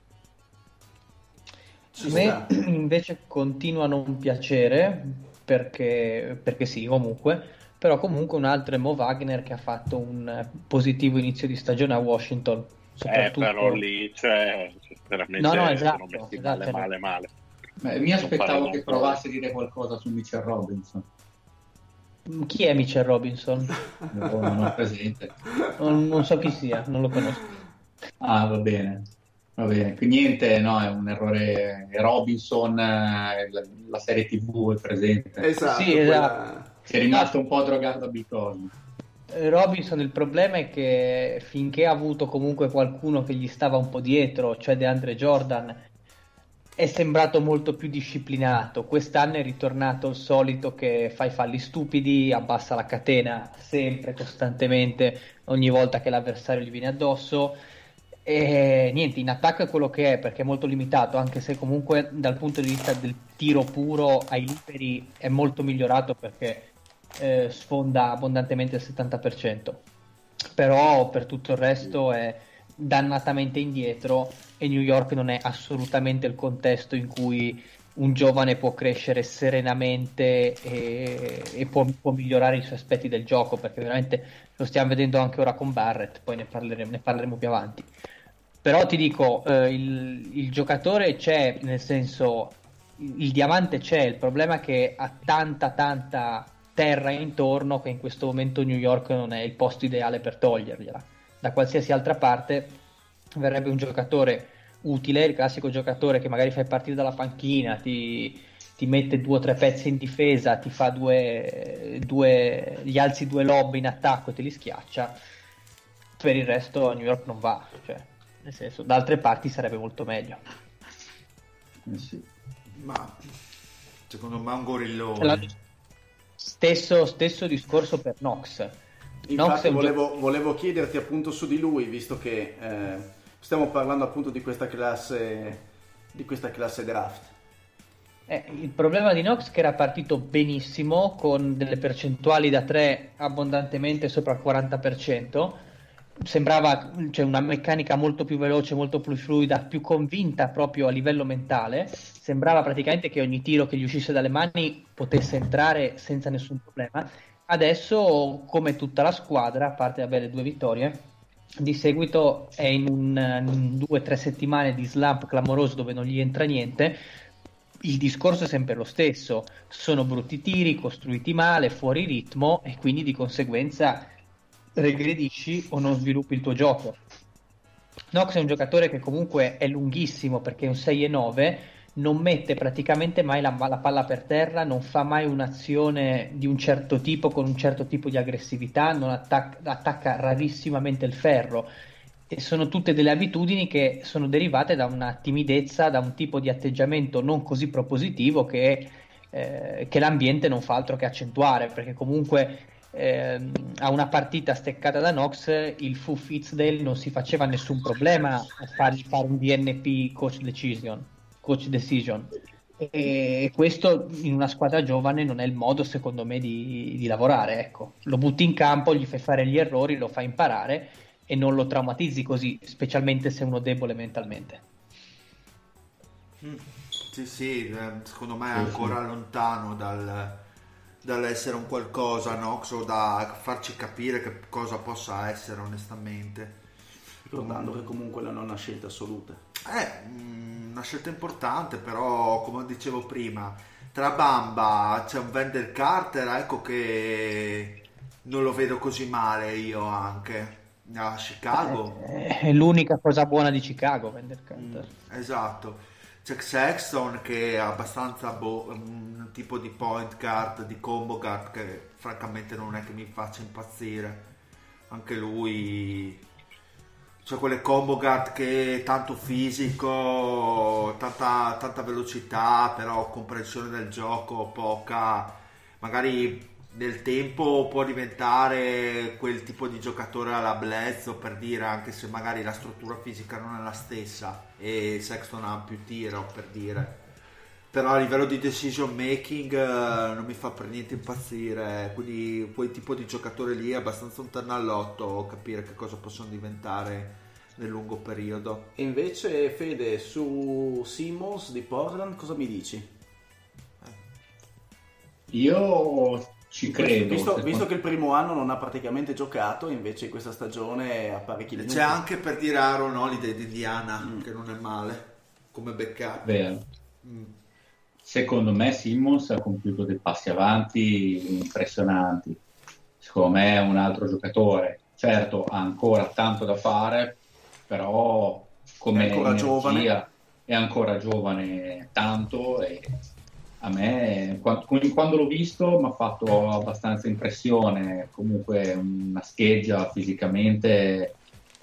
S6: A me invece continua a non piacere perché, perché sì, comunque, però comunque un altro è Mo Wagner che ha fatto un positivo inizio di stagione a Washington.
S3: Eh, però lì cioè, veramente no, no, esatto, sono messi esatto, male, male, male.
S2: Beh, mi aspettavo che provasse a dire qualcosa su Mitchell Robinson.
S6: Chi è Mitchell Robinson?
S2: No, non ho presente.
S6: Non, non, so chi sia, non lo conosco.
S2: Ah, va bene. Va bene, quindi niente, no, è un errore. Robinson, eh, la, la serie TV è presente.
S5: Esatto.
S6: Sì, esatto.
S2: Si è rimasto un po' drogato da Bitcoin.
S6: Robinson il problema è che finché ha avuto comunque qualcuno che gli stava un po' dietro, cioè DeAndre Jordan, è sembrato molto più disciplinato. Quest'anno è ritornato il solito che fa i falli stupidi, abbassa la catena sempre, costantemente, ogni volta che l'avversario gli viene addosso. E niente, in attacco è quello che è perché è molto limitato, anche se comunque dal punto di vista del tiro puro ai liberi è molto migliorato perché eh, sfonda abbondantemente il 70%. Però per tutto il resto è dannatamente indietro e New York non è assolutamente il contesto in cui un giovane può crescere serenamente e, e può, può, migliorare i suoi aspetti del gioco perché veramente lo stiamo vedendo anche ora con Barrett poi ne parleremo, ne parleremo più avanti però ti dico eh, il, il, giocatore c'è nel senso il, il diamante c'è il problema è che ha tanta tanta terra intorno che in questo momento New York non è il posto ideale per togliergliela da qualsiasi altra parte verrebbe un giocatore utile, il classico giocatore che magari fai partire dalla panchina, ti, ti mette due o tre pezzi in difesa, ti fa due, due, gli alzi due lob in attacco e te li schiaccia. Per il resto a New York non va, cioè, nel senso, da altre parti sarebbe molto meglio.
S1: Sì. Ma secondo me è un gorillone.
S6: Stesso, stesso discorso per Nox
S5: Infatti volevo, volevo, chiederti appunto su di lui, visto che eh, stiamo parlando appunto di questa classe, di questa classe draft.
S6: Eh, il problema di Nox è che era partito benissimo con delle percentuali da 3 abbondantemente sopra il 40%. Sembrava cioè, una meccanica molto più veloce, molto più fluida, più convinta proprio a livello mentale. Sembrava praticamente che ogni tiro che gli uscisse dalle mani potesse entrare senza nessun problema Adesso, come tutta la squadra, a parte le due vittorie, di seguito è in, un, in due o tre settimane di slump clamoroso dove non gli entra niente. Il discorso è sempre lo stesso: sono brutti tiri, costruiti male, fuori ritmo e quindi di conseguenza regredisci o non sviluppi il tuo gioco. Nox è un giocatore che comunque è lunghissimo perché è un 6 e 9 non mette praticamente mai la, la, palla per terra, non fa mai un'azione di un certo tipo con un certo tipo di aggressività, non attacca, attacca rarissimamente il ferro. E sono tutte delle abitudini che sono derivate da una timidezza, da un tipo di atteggiamento non così propositivo che, eh, che l'ambiente non fa altro che accentuare, perché comunque eh, a una partita steccata da Nox il Fu Fitzdale non si faceva nessun problema a fargli fare un DNP coach decision coach decision. E questo in una squadra giovane non è il modo, secondo me, di, di, lavorare. Ecco. Lo butti in campo, gli fai fare gli errori, lo fai imparare e non lo traumatizzi così, specialmente se uno debole mentalmente.
S1: Sì, sì, eh, secondo me è ancora lontano dal, dall'essere un qualcosa, Nox, o da farci capire che cosa possa essere onestamente.
S5: Ricordando che comunque la nonna scelta assoluta.
S1: È mm, una scelta importante, però come dicevo prima, tra Bamba c'è un Wendell Carter, ecco che non lo vedo così male io anche. A Chicago.
S6: Eh, È l'unica cosa buona di Chicago, Wendell Carter.
S1: Mm, esatto. C'è Sexton che è abbastanza boh, un tipo di point guard, di combo guard che francamente non è che mi faccia impazzire. Anche lui c'è quelle combo guard che tanto fisico, tanta, tanta velocità, però comprensione del gioco poca. Magari nel tempo può diventare quel tipo di giocatore alla Bledsoe per dire anche se magari la struttura fisica non è la stessa e Sexton ha più tiro per dire. Però a livello di decision making eh, non mi fa per niente impazzire. Quindi quel tipo di giocatore lì è abbastanza un ternallotto capire che cosa possono diventare nel lungo periodo.
S5: E invece Fede su Simmons di Portland cosa mi dici?
S2: Io ci credo.
S5: Visto, visto che il primo anno non ha praticamente giocato, invece questa stagione ha parecchi minuti.
S1: c'è anche per dire Aaron Holiday di Indiana che non è male come backup
S2: Vero.
S1: Mm.
S2: Secondo me Simmons ha compiuto dei passi avanti impressionanti. Secondo me è un altro giocatore. Certo, ha ancora tanto da fare, però come
S5: È ancora
S2: energia
S5: giovane.
S2: è ancora giovane tanto e a me quando, l'ho visto mi ha fatto abbastanza impressione. Comunque una scheggia fisicamente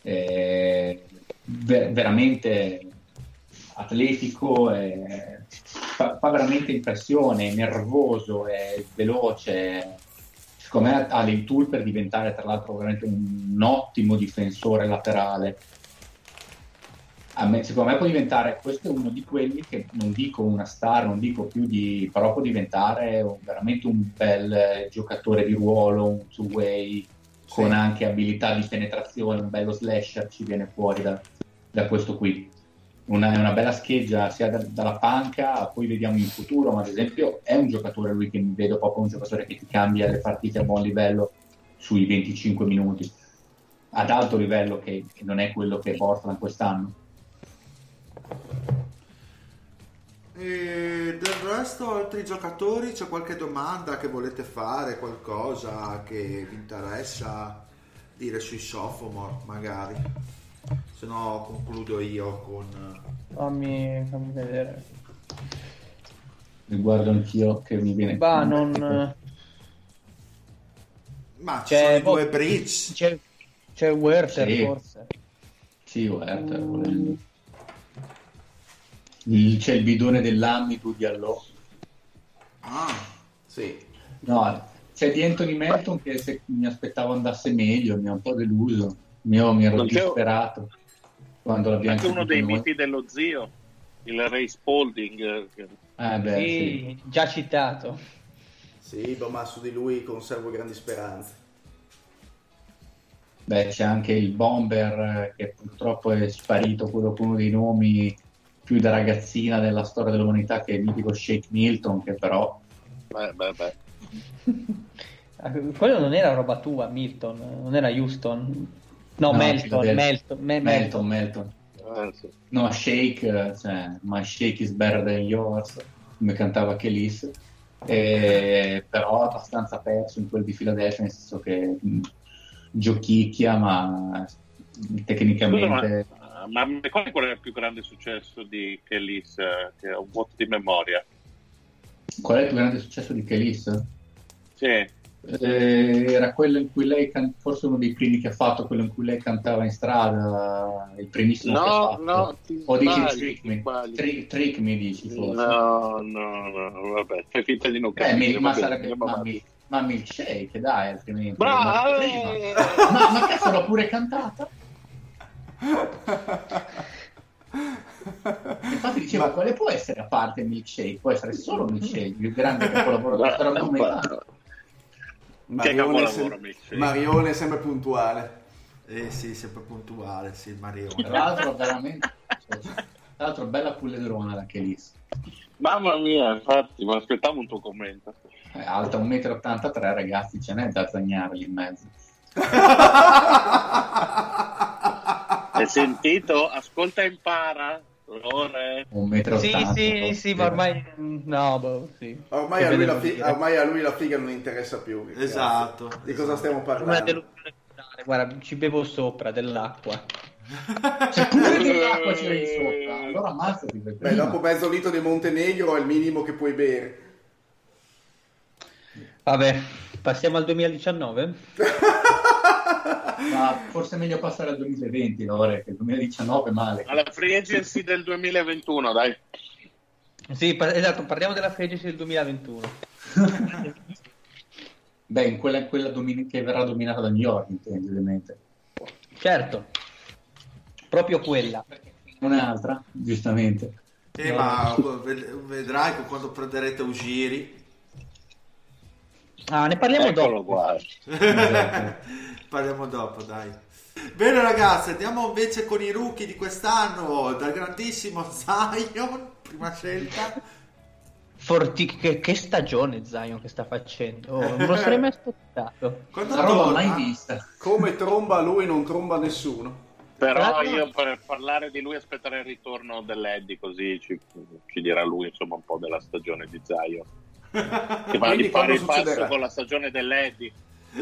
S2: eh, ver- veramente atletico, e fa, fa veramente impressione, è nervoso, è veloce. Secondo me ha dei tool per diventare, tra l'altro, veramente un, un ottimo difensore laterale. Me- secondo me può diventare, questo è uno di quelli che non dico una star, non dico più di, però può diventare veramente un bel eh, giocatore di ruolo, un two-way, con
S1: Sì.
S2: anche abilità di penetrazione, un bello slasher ci viene fuori da, da questo qui. Una, è una bella scheggia sia da- dalla panca, poi vediamo in futuro, ma ad esempio è un giocatore lui che mi vedo proprio un giocatore che ti cambia le partite a buon livello sui 25 minuti, ad alto livello che, che non è quello che Portland quest'anno.
S1: E del resto, altri giocatori, c'è qualche domanda che volete fare, qualcosa che vi interessa dire sui sophomore, magari? Se no concludo io con...
S6: Fammi, fammi vedere.
S2: Riguardo anch'io che mi viene...
S6: Bah, non...
S1: Ma ci
S6: C'è
S1: sono i
S6: boh,
S1: due bridge.
S6: C'è, c'è Werther
S2: Sì.
S6: forse.
S2: Sì, guarda, volendo. Il- C'è il bidone dell'Amidu di Allò.
S1: Ah,
S5: Sì.
S2: No, c'è di Anthony Melton che se mi aspettavo andasse meglio, mi ha un po' deluso. Io mi ero
S3: Non c'è-
S2: disperato quando l'abbiamo
S3: Anche uno dei
S2: noi.
S3: miti dello zio, il Ray Spalding. eh,
S2: Eh, beh,
S6: Sì,
S2: sì.
S6: già citato.
S5: Sì, boh, ma su di lui conservo grandi speranze.
S2: Beh, c'è anche il Bomber eh, che purtroppo è sparito, quello con uno dei nomi più da ragazzina della storia dell'umanità che è il mitico Shake Milton, che però
S3: Beh, beh, beh.
S6: Ah, Quello non era roba tua, Milton, non era Houston. No,
S2: No,
S6: Melton,
S2: Philadelphia.
S6: Melton, Me-
S2: Melton, Melton.
S3: Eh, sì.
S2: No, Shake, eh, cioè, my shake is better than yours, come cantava Kelis, e, però abbastanza perso in quel di Philadelphia, nel senso che mh, giochicchia, ma tecnicamente...
S3: Scusa, ma, ma qual è qual è il più grande successo di Kellis, eh, che ha un vuoto di memoria?
S2: Qual è il più grande successo di Kelis?
S3: Sì,
S2: Eh, era quello in cui lei, can- forse uno dei primi che ha fatto, quello in cui lei cantava in strada, il primissimo che ha
S3: no,
S2: fatto.
S3: no, ti
S2: o dici
S3: sbagli,
S2: trick me. Tri- trick me dici forse.
S3: No, no, no, vabbè, fai finta di non
S2: Eh,
S3: capire.
S2: mi- ma sarebbe ma, mi- ma milkshake, dai, altrimenti.
S3: Bravo!
S2: Ma, ma, ma cazzo l'ho pure cantata? Infatti dicevo, quale può essere a parte milkshake? Può essere solo milkshake, il grande capolavoro della storia.
S3: Che
S5: Marione, sem-. Marione sempre puntuale.
S1: eh sì, sempre puntuale, sì,
S2: Tra
S1: Marione.
S2: l'altro veramente... Tra l'altro, bella pullerona la Chelis.
S3: Mamma mia, infatti, ma aspettavo un tuo commento.
S2: È alta 1,83 m, ragazzi, ce n'è da zagnare lì in mezzo.
S3: Hai sentito? Ascolta e impara. Lore.
S2: 1,80 m.
S6: Sì, sì, sì, ma ormai... No, boh, sì.
S7: Ormai a, lui fi- ormai a lui la figa non interessa più.
S1: Esatto.
S7: cazzo. Di cosa stiamo
S6: Una
S7: parlando?
S6: delusione totale. Guarda, ci bevo sopra dell'acqua.
S2: C'è pure dell'acqua c'è lì sopra. Allora ammazzati per
S7: Beh, dopo mezzo litro di Montenegro è il minimo che puoi bere.
S6: Vabbè, passiamo al 2019?
S2: Ma forse è meglio passare al 2020, Lore, che il 2019 è male.
S3: Alla free agency del 2021, dai.
S6: Sì, esatto, parliamo della free agency del 2021.
S2: Beh, in quella, in quella domin- che verrà dominata da New York, intendi, ovviamente.
S6: Certo, proprio quella.
S2: Non è altra, giustamente.
S1: Eh, ma ved- vedrai che quando prenderete Ugiri
S6: Ah, ne parliamo
S3: Eccolo
S6: dopo.
S3: qua.
S1: parliamo dopo, dai. Bene ragazzi, andiamo invece con i rookie di quest'anno, dal grandissimo Zion, prima scelta.
S6: Forti- che, che stagione Zion che sta facendo? Oh, non lo sarei mai aspettato.
S1: Quando
S2: Una roba mai vista.
S7: Come tromba lui, non tromba nessuno.
S3: Però
S6: Però-
S3: io per parlare di lui aspetterei il ritorno dell'Eddie così ci, ci dirà lui insomma un po' della stagione di Zion. Che va
S7: Quindi
S3: di fare il passo con la stagione dell'Eddie.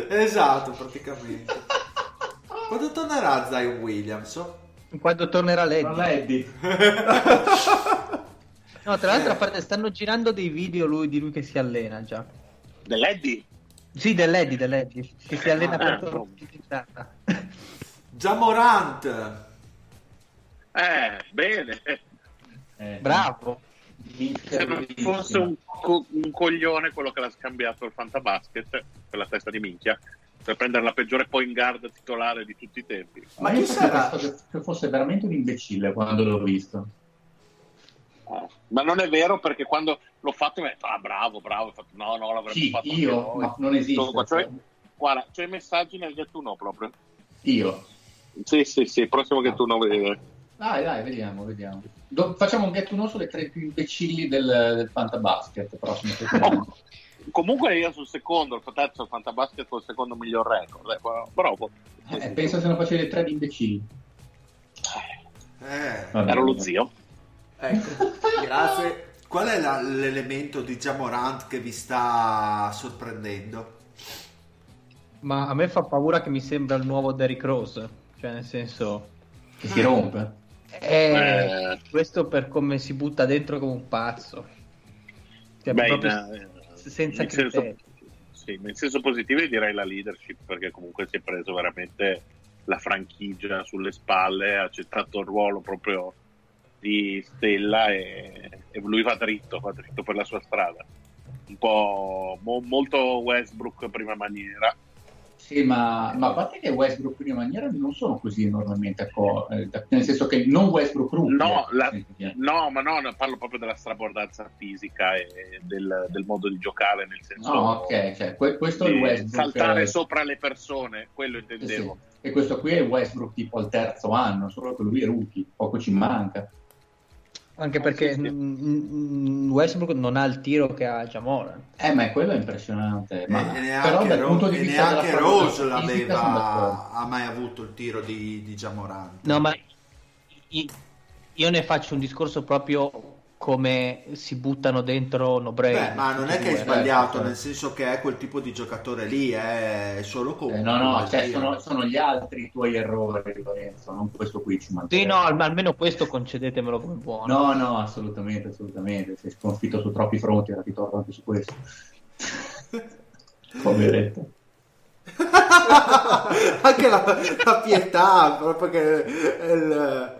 S1: Esatto, praticamente. Quando tornerà Zion Williams?
S6: Quando tornerà.
S2: Non Eddie.
S6: No, tra l'altro, a parte, stanno girando dei video lui- di lui che si allena già.
S3: Dell'Eddie?
S6: Sì, dell'Eddie, dell'Eddie, che si allena
S3: Ah,
S6: per
S3: no.
S6: tornare.
S1: Jamorant.
S3: Eh, bene.
S2: Eh,
S6: Bravo.
S3: Se non fosse un, co- un coglione quello che l'ha scambiato il Fantabasket, quella testa di minchia, per prendere la peggiore point guard titolare di tutti i tempi.
S2: Ma
S7: chi sarà?
S2: che- fosse veramente un imbecille quando l'ho visto.
S3: Ah, Ma non è vero perché quando l'ho fatto mi ha detto ah bravo, bravo, Ho fatto, no, no, l'avremmo
S2: Chi?
S3: fatto
S2: Io? Ma non esiste.
S3: Insomma, cioè, guarda, c'ho i messaggi nel get to know proprio.
S2: Io.
S3: Sì, sì, sì, prossimo get to know vedere.
S2: Dai, dai, vediamo, vediamo. Do- facciamo un get to know sulle tre più imbecilli del, del Fantabasket prossimo settimana.
S3: Comunque io sul secondo, il terzo il Fantabasket col secondo miglior record. eh, bravo.
S2: Eh, pensa se non facevi le tre di imbecilli.
S1: Eh,
S2: Vabbè.
S3: Ero lo zio.
S7: Ecco, grazie.
S1: qual è la- l'elemento di Jamorant che vi sta sorprendendo?
S6: Ma a me fa paura che mi sembra il nuovo Derrick Rose. Cioè, nel senso.
S2: Che si rompe.
S6: Eh,
S3: Eh.
S6: Questo per come si butta dentro come un pazzo. Cioè,
S3: Beh,
S6: proprio
S3: in-
S6: s- senza
S3: nel senso- sì, nel senso positivo direi la leadership perché comunque si è preso veramente la franchigia sulle spalle, ha accettato il ruolo proprio di stella e, e lui va dritto, va dritto per la sua strada. Un po' mo- molto Westbrook prima maniera.
S2: Sì, ma, ma a parte che Westbrook prima maniera non sono così normalmente acco- eh, nel senso che non Westbrook rookie.
S3: No,
S2: eh,
S3: la- no, ma no, parlo proprio della strabordanza fisica e del, del modo di giocare, nel senso
S2: No, ok, cioè, que- questo è il Westbrook.
S3: saltare
S2: eh,
S3: sopra le persone, quello
S2: sì, sì.
S3: intendevo.
S2: E questo qui è Westbrook tipo al terzo anno, solo che lui è rookie, poco ci manca.
S6: Anche perché
S3: sì, sì.
S6: mm, mm, Westbrook non ha il tiro che ha Jamoran.
S2: Eh, ma quello è impressionante. Ma,
S1: e
S2: però
S1: neanche,
S2: dal
S1: Ro-
S2: punto di
S1: e
S2: vista
S1: neanche Rose l'aveva ha mai avuto il tiro di, di Jamorant.
S6: No, ma io ne faccio un discorso proprio come si buttano dentro no brainer.
S1: Beh, ma non è che hai sbagliato,
S2: certo.
S1: nel senso che è quel tipo di giocatore lì, è solo con
S2: Eh, no, no, cioè, sono, sono gli altri i tuoi errori, Lorenzo, non questo qui ci manca.
S6: Sì, no, al- almeno questo concedetemelo come buono.
S2: No, no, assolutamente, assolutamente. Sei sconfitto su troppi fronti, ora ti torno anche su questo. Poveretto.
S1: Anche la, la pietà, proprio che è, il-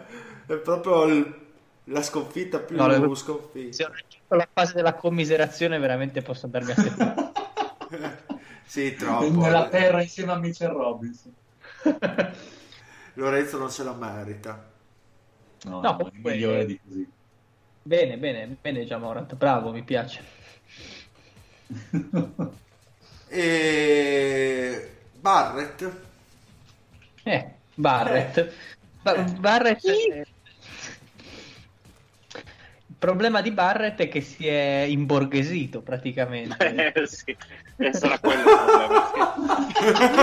S1: è proprio il- la sconfitta più
S6: No,
S1: sconfitta.
S6: La fase della commiserazione, veramente posso andarmi a seppellire.
S1: Sì, troppo.
S2: Nella terra insieme a Mitchell Robinson.
S1: Lorenzo non se la merita.
S2: No,
S6: No, comunque-
S2: migliore di così.
S6: bene, bene, bene Jamorant, bravo, mi piace.
S1: E Barrett,
S6: Eh, Barrett. Ba- Barrett eh, problema di Barrett è che si è imborghesito praticamente.
S3: Eh, sì, eh, sarà quello il problema. sì.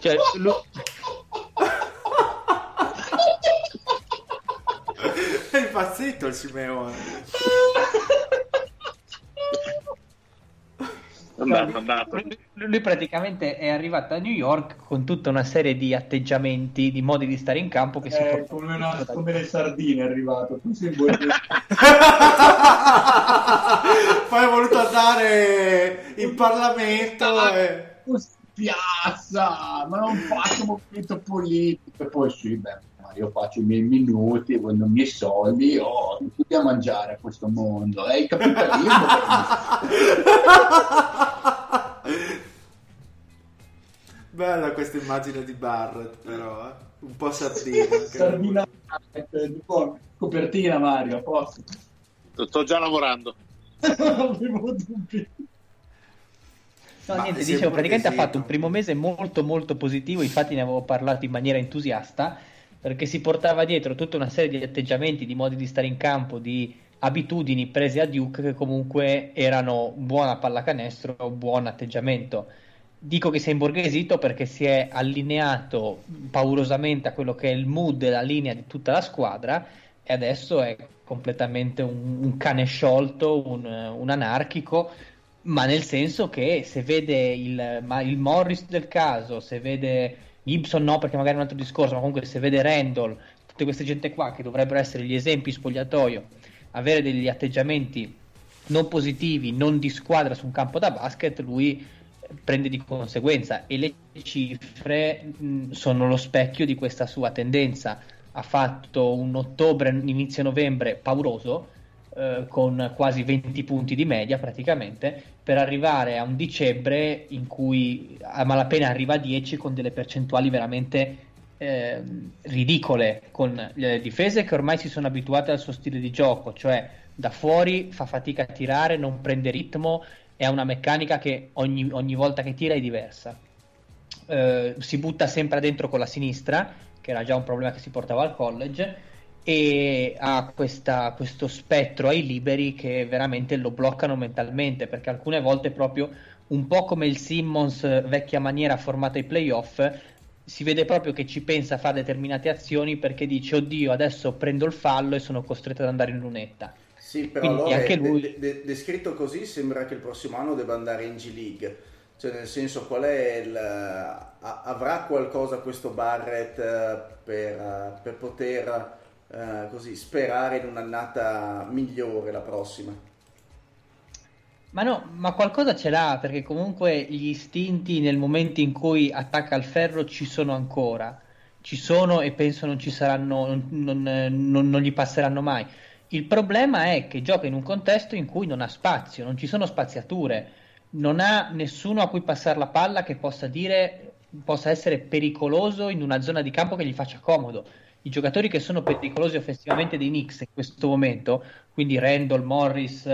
S6: Cioè, lui-
S1: È impazzito il Simeone.
S6: Lui, lui praticamente è arrivato a New York con tutta una serie di atteggiamenti, di modi di stare in campo che si
S2: Eh,
S6: portano-
S2: come, una- come le sardine è arrivato. Tu sei.
S1: Poi è voluto andare in Parlamento e...
S2: piazza, ma non faccio movimento politico. E poi sì, beh, io faccio i miei minuti, voglio i miei soldi, oh, tutti a mangiare a questo mondo. È il capitalismo.
S1: Bella questa immagine di Barrett, però, eh. Un po' sardina.
S2: tipo, copertina Mario, a posto.
S3: Sto già lavorando.
S2: Avevo dubbi.
S6: No,
S1: Ma
S6: niente, dicevo, praticamente ha fatto un primo mese molto molto positivo, infatti ne avevo parlato in maniera entusiasta, perché si portava dietro tutta una serie di atteggiamenti, di modi di stare in campo, di abitudini prese a Duke che comunque erano buona pallacanestro, buon atteggiamento. Dico che si è imborghesito perché si è allineato paurosamente a quello che è il mood e la linea di tutta la squadra e adesso è completamente un, un cane sciolto, un, un anarchico, ma nel senso che se vede il, il Morris del caso, se vede Gibson no perché magari è un altro discorso, ma comunque se vede Randall, tutte queste gente qua che dovrebbero essere gli esempi spogliatoio, avere degli atteggiamenti non positivi, non di squadra su un campo da basket, lui prende di conseguenza e le cifre mh, sono lo specchio di questa sua tendenza. Ha fatto un ottobre, inizio novembre pauroso, eh, con quasi 20 punti di media praticamente, per arrivare a un dicembre in cui a malapena arriva a 10 con delle percentuali veramente ehm, ridicole, con le difese che ormai si sono abituate al suo stile di gioco, cioè da fuori fa fatica a tirare, non prende ritmo e ha una meccanica che ogni, ogni volta che tira è diversa. Eh, si butta sempre dentro con la sinistra, che era già un problema che si portava al college, e ha questa- questo spettro ai liberi che veramente lo bloccano mentalmente, perché alcune volte proprio un po' come il Simmons eh, vecchia maniera formato ai playoff, si vede proprio che ci pensa a fare determinate azioni perché dice oddio adesso prendo il fallo e sono costretto ad andare in lunetta.
S5: Sì, però
S6: Quindi
S5: allora
S6: anche lui-
S5: de- de- descritto così sembra che il prossimo anno debba andare in G League. Cioè, nel senso, qual è il. a- avrà qualcosa questo Barrett eh, per, eh, per poter eh, così sperare in un'annata migliore la prossima?
S6: Ma no, ma qualcosa ce l'ha perché comunque gli istinti nel momento in cui attacca il ferro ci sono ancora, ci sono e penso non ci saranno, non- non- non gli passeranno mai. Il problema è che gioca in un contesto in cui non ha spazio, non ci sono spaziature, non ha nessuno a cui passare la palla che possa dire, possa essere pericoloso in una zona di campo che gli faccia comodo. I giocatori che sono pericolosi offensivamente dei Knicks in questo momento, quindi Randall, Morris,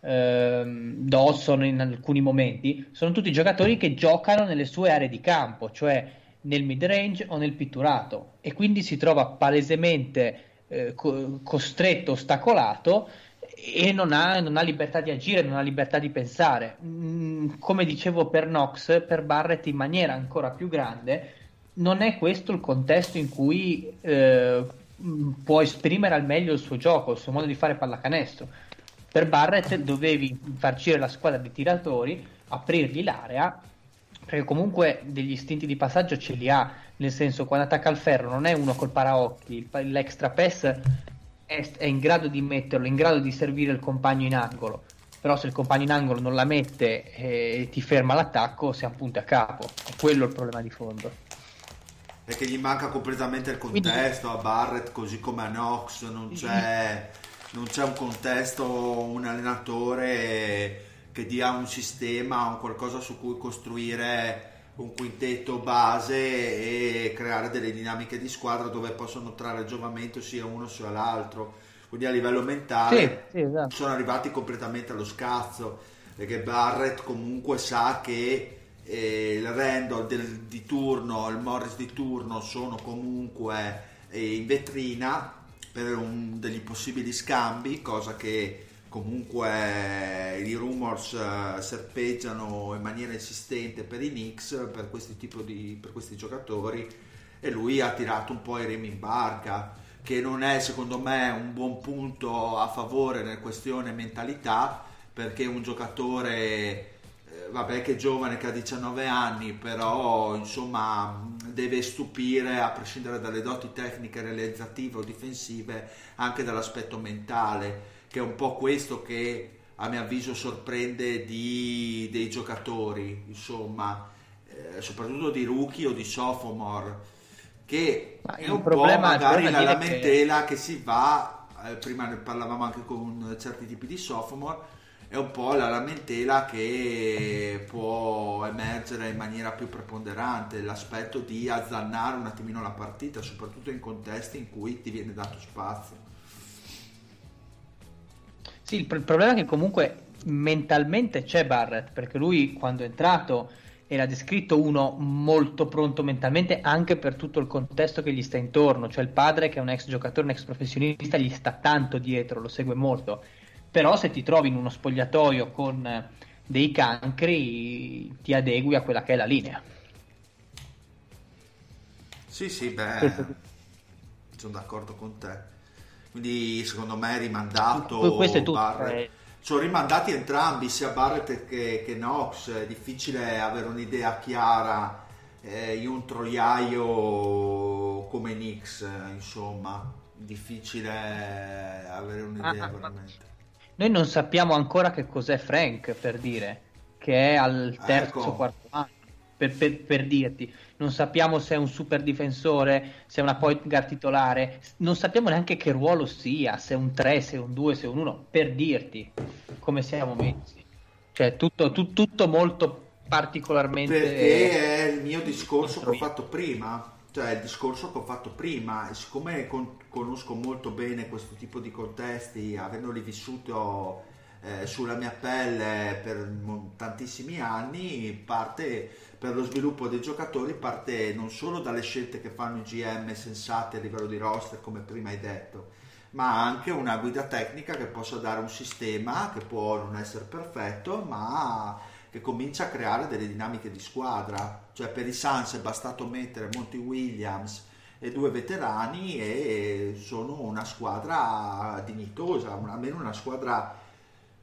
S6: ehm, Dawson in alcuni momenti, sono tutti giocatori che giocano nelle sue aree di campo, cioè nel mid range o nel pitturato, e quindi si trova palesemente eh, co- costretto, ostacolato e non ha, non ha libertà di agire, non ha libertà di pensare. Mm, come dicevo per Knox, per Barrett in maniera ancora più grande, non è questo il contesto in cui eh, mh, può esprimere al meglio il suo gioco, il suo modo di fare pallacanestro. Per Barrett dovevi farcire la squadra di tiratori, aprirgli l'area, perché comunque degli istinti di passaggio ce li ha, nel senso quando attacca il ferro non è uno col paraocchi, l'extra pass è, è in grado di metterlo, è in grado di servire il compagno in angolo, però se il compagno in angolo non la mette e ti ferma l'attacco, siamo punti a capo, è quello il problema di fondo.
S1: Perché gli manca completamente il contesto a Barrett, così come a Knox, non c'è, non c'è un contesto, un allenatore che dia un sistema, un qualcosa su cui costruire un quintetto base e creare delle dinamiche di squadra dove possono trarre giovamento sia uno sia l'altro. Quindi a livello mentale
S6: Sì, sì, esatto.
S1: sono arrivati completamente allo scazzo perché Barrett comunque sa che il Randall del- di turno, il Morris di turno sono comunque eh, in vetrina per un- degli possibili scambi, cosa che comunque eh, i rumors eh, serpeggiano in maniera insistente per i Knicks, per questi, tipo di, per questi giocatori e lui ha tirato un po' i remi in barca che non è secondo me un buon punto a favore nella questione mentalità perché un giocatore vabbè che è giovane che ha 19 anni però insomma deve stupire a prescindere dalle doti tecniche realizzative o difensive anche dall'aspetto mentale che è un po' questo che a mio avviso sorprende di- dei giocatori insomma eh, soprattutto di rookie o di sophomore che
S6: Ma
S1: è un
S6: problema-
S1: po' magari la
S6: dire che-
S1: lamentela che si va eh, prima ne parlavamo anche con certi tipi di sophomore è un po' la lamentela che può emergere in maniera più preponderante l'aspetto di azzannare un attimino la partita soprattutto in contesti in cui ti viene dato spazio
S6: Sì, il, pro- il problema è che comunque mentalmente c'è Barrett, perché lui quando è entrato era descritto uno molto pronto mentalmente anche per tutto il contesto che gli sta intorno, cioè il padre che è un ex giocatore, un ex professionista, gli sta tanto dietro, lo segue molto. Però se ti trovi in uno spogliatoio con eh, dei cancri ti adegui a quella che è la linea.
S1: Sì, sì, beh, sono d'accordo con te. Quindi secondo me è rimandato
S6: Questo è tutto,
S1: Barrett.
S6: eh.
S1: Sono rimandati entrambi, sia Barrett che, che Knox. È difficile avere un'idea chiara eh, in un troiaio come Nix, eh, insomma. Difficile avere un'idea
S6: Ah,
S1: veramente.
S6: Noi non sappiamo ancora che cos'è Frank, per dire, che è al terzo
S1: Ecco.
S6: quarto anno, per, per- per dirti. Non sappiamo se è un super difensore, se è una point guard titolare, non sappiamo neanche che ruolo sia, se è un 3, se è un 2, se è un 1, per dirti come siamo messi. Cioè, tutto, tu- tutto molto particolarmente...
S1: Perché è il mio discorso che ho fatto prima, cioè il discorso che ho fatto prima, siccome con- conosco molto bene questo tipo di contesti, avendoli vissuto eh, sulla mia pelle per tantissimi anni, parte per lo sviluppo dei giocatori parte non solo dalle scelte che fanno i GM sensate a livello di roster, come prima hai detto, ma anche una guida tecnica che possa dare un sistema che può non essere perfetto, ma che comincia a creare delle dinamiche di squadra. Cioè per i Suns è bastato mettere Monty Williams e due veterani e sono una squadra dignitosa, almeno una squadra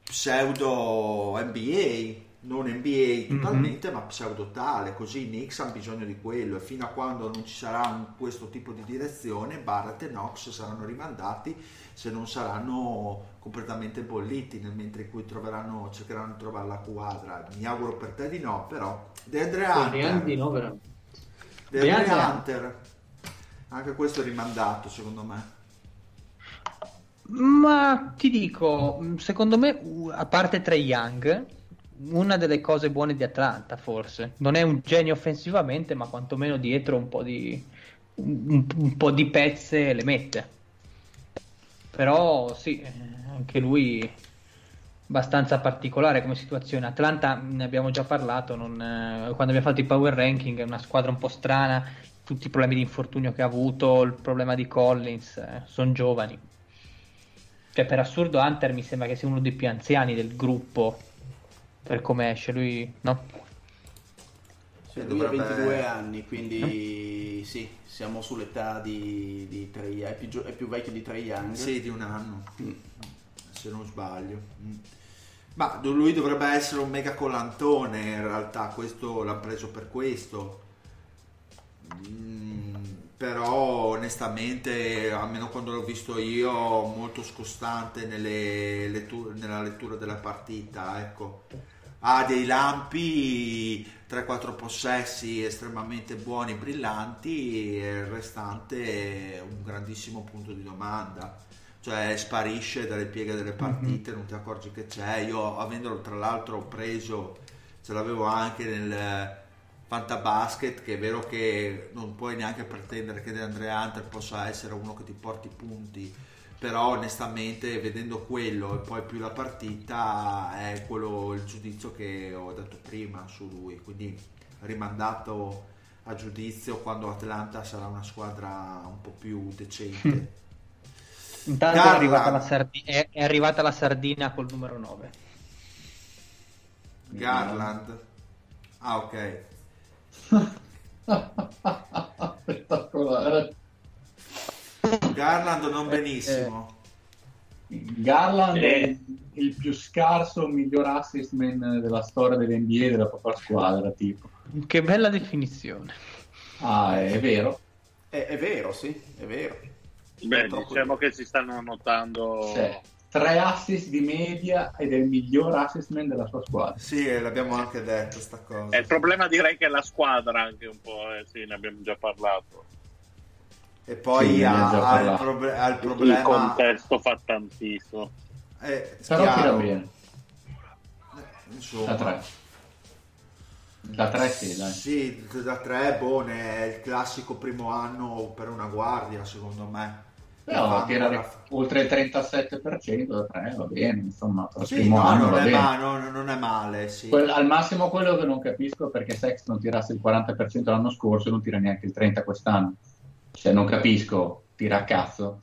S1: pseudo NBA, non NBA totalmente, ma pseudo tale. Così i Knicks hanno bisogno di quello e fino a quando non ci sarà questo tipo di direzione, Barrett e Knox saranno rimandati se non saranno completamente bolliti nel mentre in cui troveranno, cercheranno di trovare la quadra. Mi auguro per te di no, però. Deandre
S2: Speriamo di
S1: Hunter,
S2: no, veramente.
S1: Deandre Hunter, anche questo è rimandato secondo me.
S6: Ma ti dico, secondo me, a parte Trey Young, una delle cose buone di Atlanta, forse. Non è un genio offensivamente, ma quantomeno dietro un po' di, un, un po' di pezze le mette. Però sì, eh, anche lui abbastanza particolare come situazione. Atlanta, ne abbiamo già parlato, non, eh, quando abbiamo fatto i power ranking, è una squadra un po' strana, tutti i problemi di infortunio che ha avuto, il problema di Collins, sono giovani. Cioè, per assurdo, Hunter mi sembra che sia uno dei più anziani del gruppo, per come esce lui, no?
S5: Sì, lui ha
S1: dovrebbe-
S5: 22 anni, quindi sì, siamo sull'età di, di Young, è più, è più vecchio di Trae Young.
S1: Sì, di un anno,
S5: Mm.
S1: se non sbaglio. Mm. Ma lui dovrebbe essere un mega colantone in realtà, questo l'ha preso per questo. Mm, però onestamente, almeno quando l'ho visto io, molto scostante letture- nella lettura della partita, ecco. Ha dei lampi, 3-4 possessi estremamente buoni, brillanti e il restante è un grandissimo punto di domanda. Cioè sparisce dalle pieghe delle partite, non ti accorgi che c'è. Io avendolo tra l'altro preso, ce l'avevo anche nel Fantabasket, che è vero che non puoi neanche pretendere che De Andre Hunter possa essere uno che ti porti punti, però onestamente vedendo quello e poi più la partita è quello il giudizio che ho dato prima su lui, quindi rimandato a giudizio quando Atlanta sarà una squadra un po' più decente.
S6: Intanto è
S1: Garland.
S6: arrivata, la sardi- è- è arrivata la sardina col numero 9.
S1: Garland. Ah, ok.
S2: Spettacolare.
S1: Garland non benissimo.
S2: Garland è
S3: Eh.
S2: il più scarso miglior assist man della storia dell'NBA e della propria squadra, tipo.
S6: Che bella definizione.
S2: Ah, è vero.
S5: È, è vero, sì, è vero.
S3: Beh, diciamo che si stanno notando.
S2: Cioè, tre assist di media ed è il miglior assist man della sua squadra.
S1: Sì, eh, l'abbiamo anche detto sta cosa.
S3: Eh, il problema direi che è la squadra anche un po', eh, sì, ne abbiamo già parlato.
S1: E poi ha, ha il, proble- ha il
S3: Il
S1: problema.
S3: contesto fa tantissimo.
S1: Eh,
S2: Però tira bene.
S1: Insomma.
S2: Da tre. Da tre sì, dai.
S1: Sì, da tre, buone, è il classico primo anno per una guardia, secondo me.
S2: Però tirare
S1: una-
S2: oltre il 37% da tre va bene, insomma, per il
S1: Sì,
S2: primo
S1: no,
S2: anno
S1: non
S2: va
S1: è,
S2: bene.
S1: ma- non- non è male, sì.
S2: Quel- al massimo quello che non capisco è perché Sexton tirasse il 40% l'anno scorso e non tira neanche il 30% quest'anno. Cioè non capisco, tira a cazzo.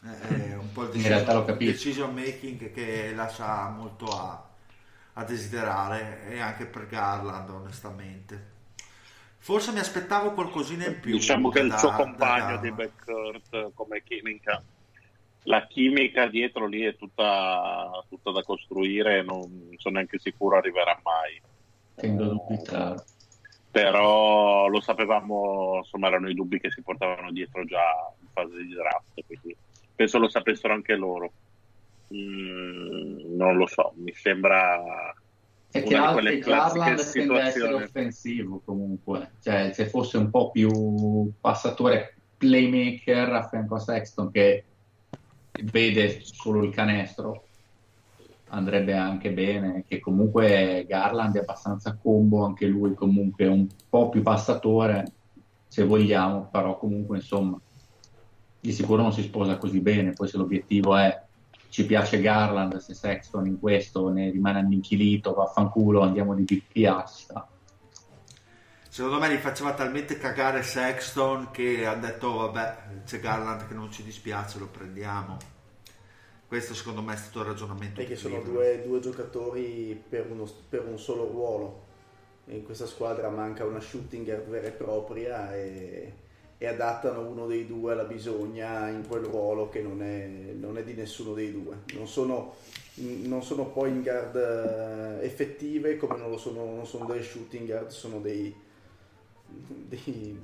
S1: È un po' il
S2: In realtà lo
S1: decision,
S2: capisco.
S1: decision making che lascia molto a, a desiderare e anche per Garland, onestamente. Forse mi aspettavo qualcosina in più.
S3: diciamo che il
S1: da-
S3: suo
S1: da
S3: compagno di backcourt come chimica, la chimica dietro lì è tutta, tutta da costruire non sono neanche sicuro arriverà mai.
S2: Tendo a dubitare.
S3: Però lo sapevamo, insomma, erano i dubbi che si portavano dietro già in fase di draft, quindi penso lo sapessero anche loro. Mm, non lo so, mi sembra Una
S2: che, al- che Garland tende essere offensivo comunque. Cioè se fosse un po' più passatore playmaker a fianco a Sexton che vede solo il canestro andrebbe anche bene che comunque Garland è abbastanza combo anche lui comunque un po' più passatore se vogliamo però comunque insomma di sicuro non si sposa così bene poi se l'obiettivo è ci piace Garland se Sexton in questo ne rimane annichilito vaffanculo andiamo di sta
S1: Secondo me li faceva talmente cagare Sexton che ha detto vabbè c'è Garland che non ci dispiace, lo prendiamo. Questo secondo me è stato il ragionamento.
S5: Perché sono due, due giocatori per, uno- per un solo ruolo. In questa squadra manca una shooting guard vera e propria e, e adattano uno dei due alla bisogna in quel ruolo che non è, non è di nessuno dei due. Non sono, non sono point guard eh, effettive come non lo sono, non sono delle shooting guard, sono dei, dei,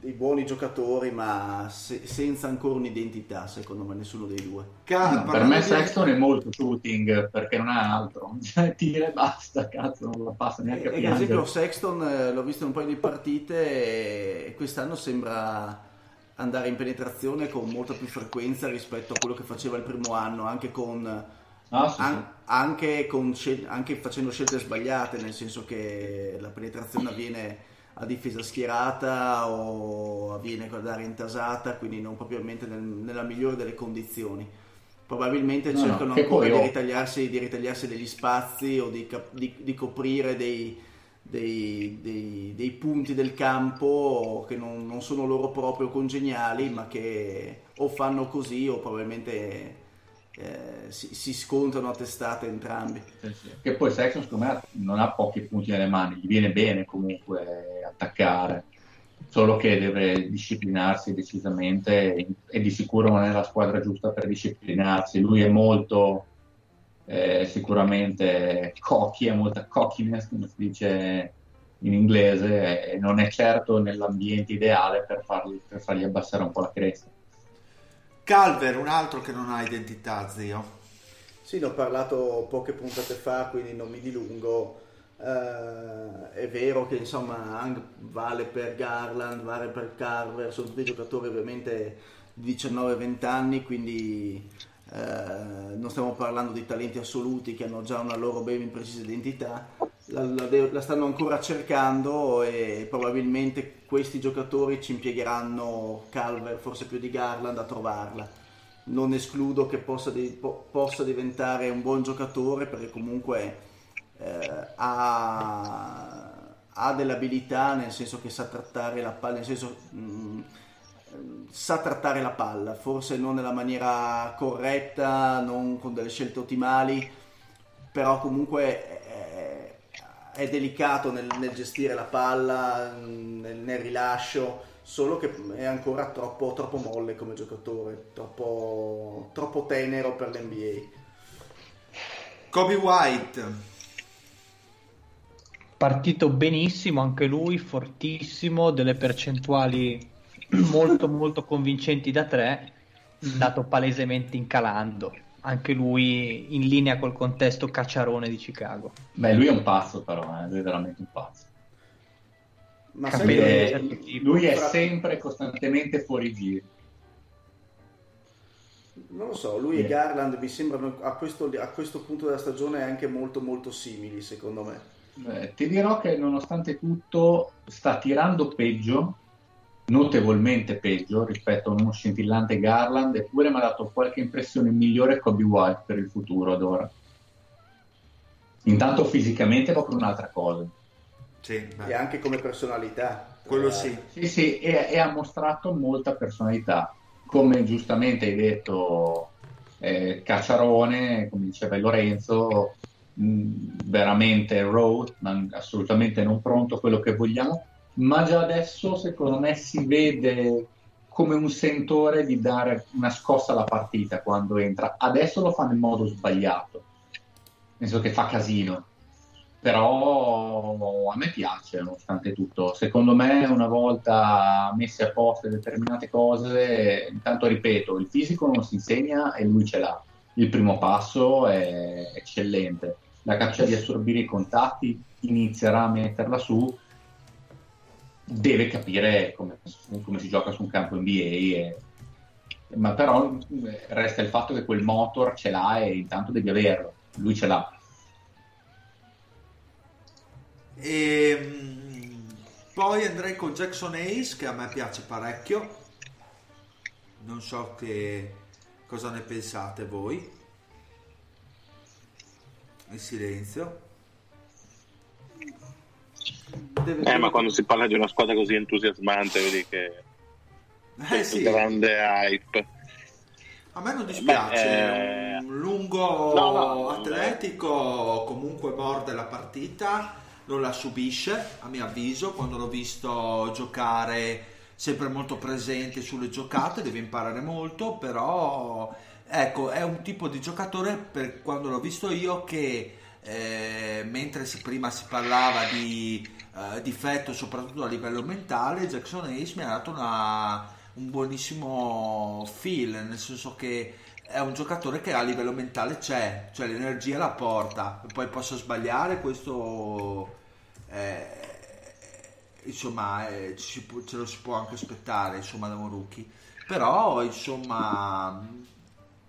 S5: dei buoni giocatori ma se- senza ancora un'identità secondo me nessuno dei due.
S1: Ca-
S2: per me
S1: di-
S2: Sexton è molto shooting perché non ha altro. Cioè, tira e basta cazzo non la passa neanche a
S5: E, ad esempio Sexton eh, l'ho visto in un paio di partite e quest'anno sembra andare in penetrazione con molta più frequenza rispetto a quello che faceva il primo anno, anche con
S2: Ah, sì,
S5: an- anche, con scel- anche facendo scelte sbagliate, nel senso che la penetrazione avviene a difesa schierata o avviene con l'aria intasata, quindi non propriamente nel- nella migliore delle condizioni. Probabilmente
S2: No, no,
S5: cercano
S2: che
S5: ancora di ritagliarsi, di ritagliarsi degli spazi o di, di- di coprire dei, dei- dei- dei punti del campo che non, non sono loro proprio congeniali, ma che o fanno così o probabilmente eh, si, si scontrano a testate entrambi.
S2: che poi Sexton secondo me non ha pochi punti nelle mani gli viene bene comunque attaccare solo che deve disciplinarsi decisamente e- di sicuro non è la squadra giusta per disciplinarsi. Lui è molto eh, sicuramente cocky, ha molta cockiness come si dice in inglese e non è certo nell'ambiente ideale per fargli, per fargli abbassare un po' la cresta
S1: Calver, un altro che non ha identità, zio.
S5: Sì, ne ho parlato poche puntate fa, quindi non mi dilungo. Eh, è vero che insomma anche vale per Garland, vale per Carver, sono tutti giocatori ovviamente di 19-20 anni, quindi eh, non stiamo parlando di talenti assoluti che hanno già una loro ben precisa identità, la, la la stanno ancora cercando e probabilmente questi giocatori ci impiegheranno Calver, forse più di Garland, a trovarla. Non escludo che possa, di- po- possa diventare un buon giocatore perché comunque eh, ha, ha delle abilità nel senso che sa trattare la palla, nel senso mh, sa trattare la palla, forse non nella maniera corretta, non con delle scelte ottimali, però comunque è delicato nel, nel gestire la palla, nel, nel rilascio, solo che è ancora troppo, troppo molle come giocatore, troppo, troppo tenero per l'NBA.
S1: Kobe White.
S6: Partito benissimo anche lui, fortissimo, delle percentuali molto molto convincenti da tre, andato palesemente incalando. Anche lui in linea col contesto cacciarone di Chicago.
S2: Beh, lui è un pazzo però, eh, lui è veramente un pazzo.
S5: Ma
S6: Capire- certo
S2: lui è
S5: Fra-
S2: sempre costantemente fuori giro.
S5: Non lo so, lui e Garland mi sembrano a questo, a questo punto della stagione anche molto molto simili secondo me.
S2: Eh, ti dirò che nonostante tutto sta tirando peggio, notevolmente peggio rispetto a uno scintillante Garland, eppure mi ha dato qualche impressione migliore Kobe White per il futuro ad ora. Intanto fisicamente è proprio un'altra cosa.
S1: Sì,
S5: E anche come personalità.
S1: quello
S5: Eh,
S1: sì.
S2: Sì, sì, e, e ha mostrato molta personalità. Come giustamente hai detto, eh, Cacciarone, come diceva Lorenzo, mh, veramente raw, ma assolutamente non pronto, quello che vogliamo, ma già adesso secondo me si vede come un sentore di dare una scossa alla partita quando entra. Adesso lo fa nel modo sbagliato, nel senso che fa casino, però a me piace nonostante tutto. Secondo me una volta messe a posto determinate cose, intanto ripeto, il fisico non si insegna e lui ce l'ha. Il primo passo è eccellente, la capacità di assorbire i contatti inizierà a metterla su, deve capire come, come si gioca su un campo NBA, e- ma però eh, resta il fatto che quel motor ce l'ha e intanto devi averlo, lui ce l'ha.
S1: E, mm, poi andrei con Jackson Ace che a me piace parecchio. Non so che cosa ne pensate voi. Il silenzio.
S5: Deve-
S3: Eh, ma quando si parla di una squadra così entusiasmante, vedi che
S1: Eh sì,
S3: grande hype.
S1: a me non dispiace.
S3: Beh, eh,
S1: Un lungo
S3: no, no,
S1: atletico comunque morde la partita, non la subisce a mio avviso. Quando l'ho visto giocare sempre molto presente sulle giocate, deve imparare molto, però ecco, è un tipo di giocatore per quando l'ho visto io che eh, mentre si- prima si parlava di eh, difetto soprattutto a livello mentale, Jackson Ace mi ha dato una- un buonissimo feel, nel senso che è un giocatore che a livello mentale c'è, cioè l'energia la porta, poi posso sbagliare, questo eh, insomma eh, ci si può- ce lo si può anche aspettare insomma da un rookie, però insomma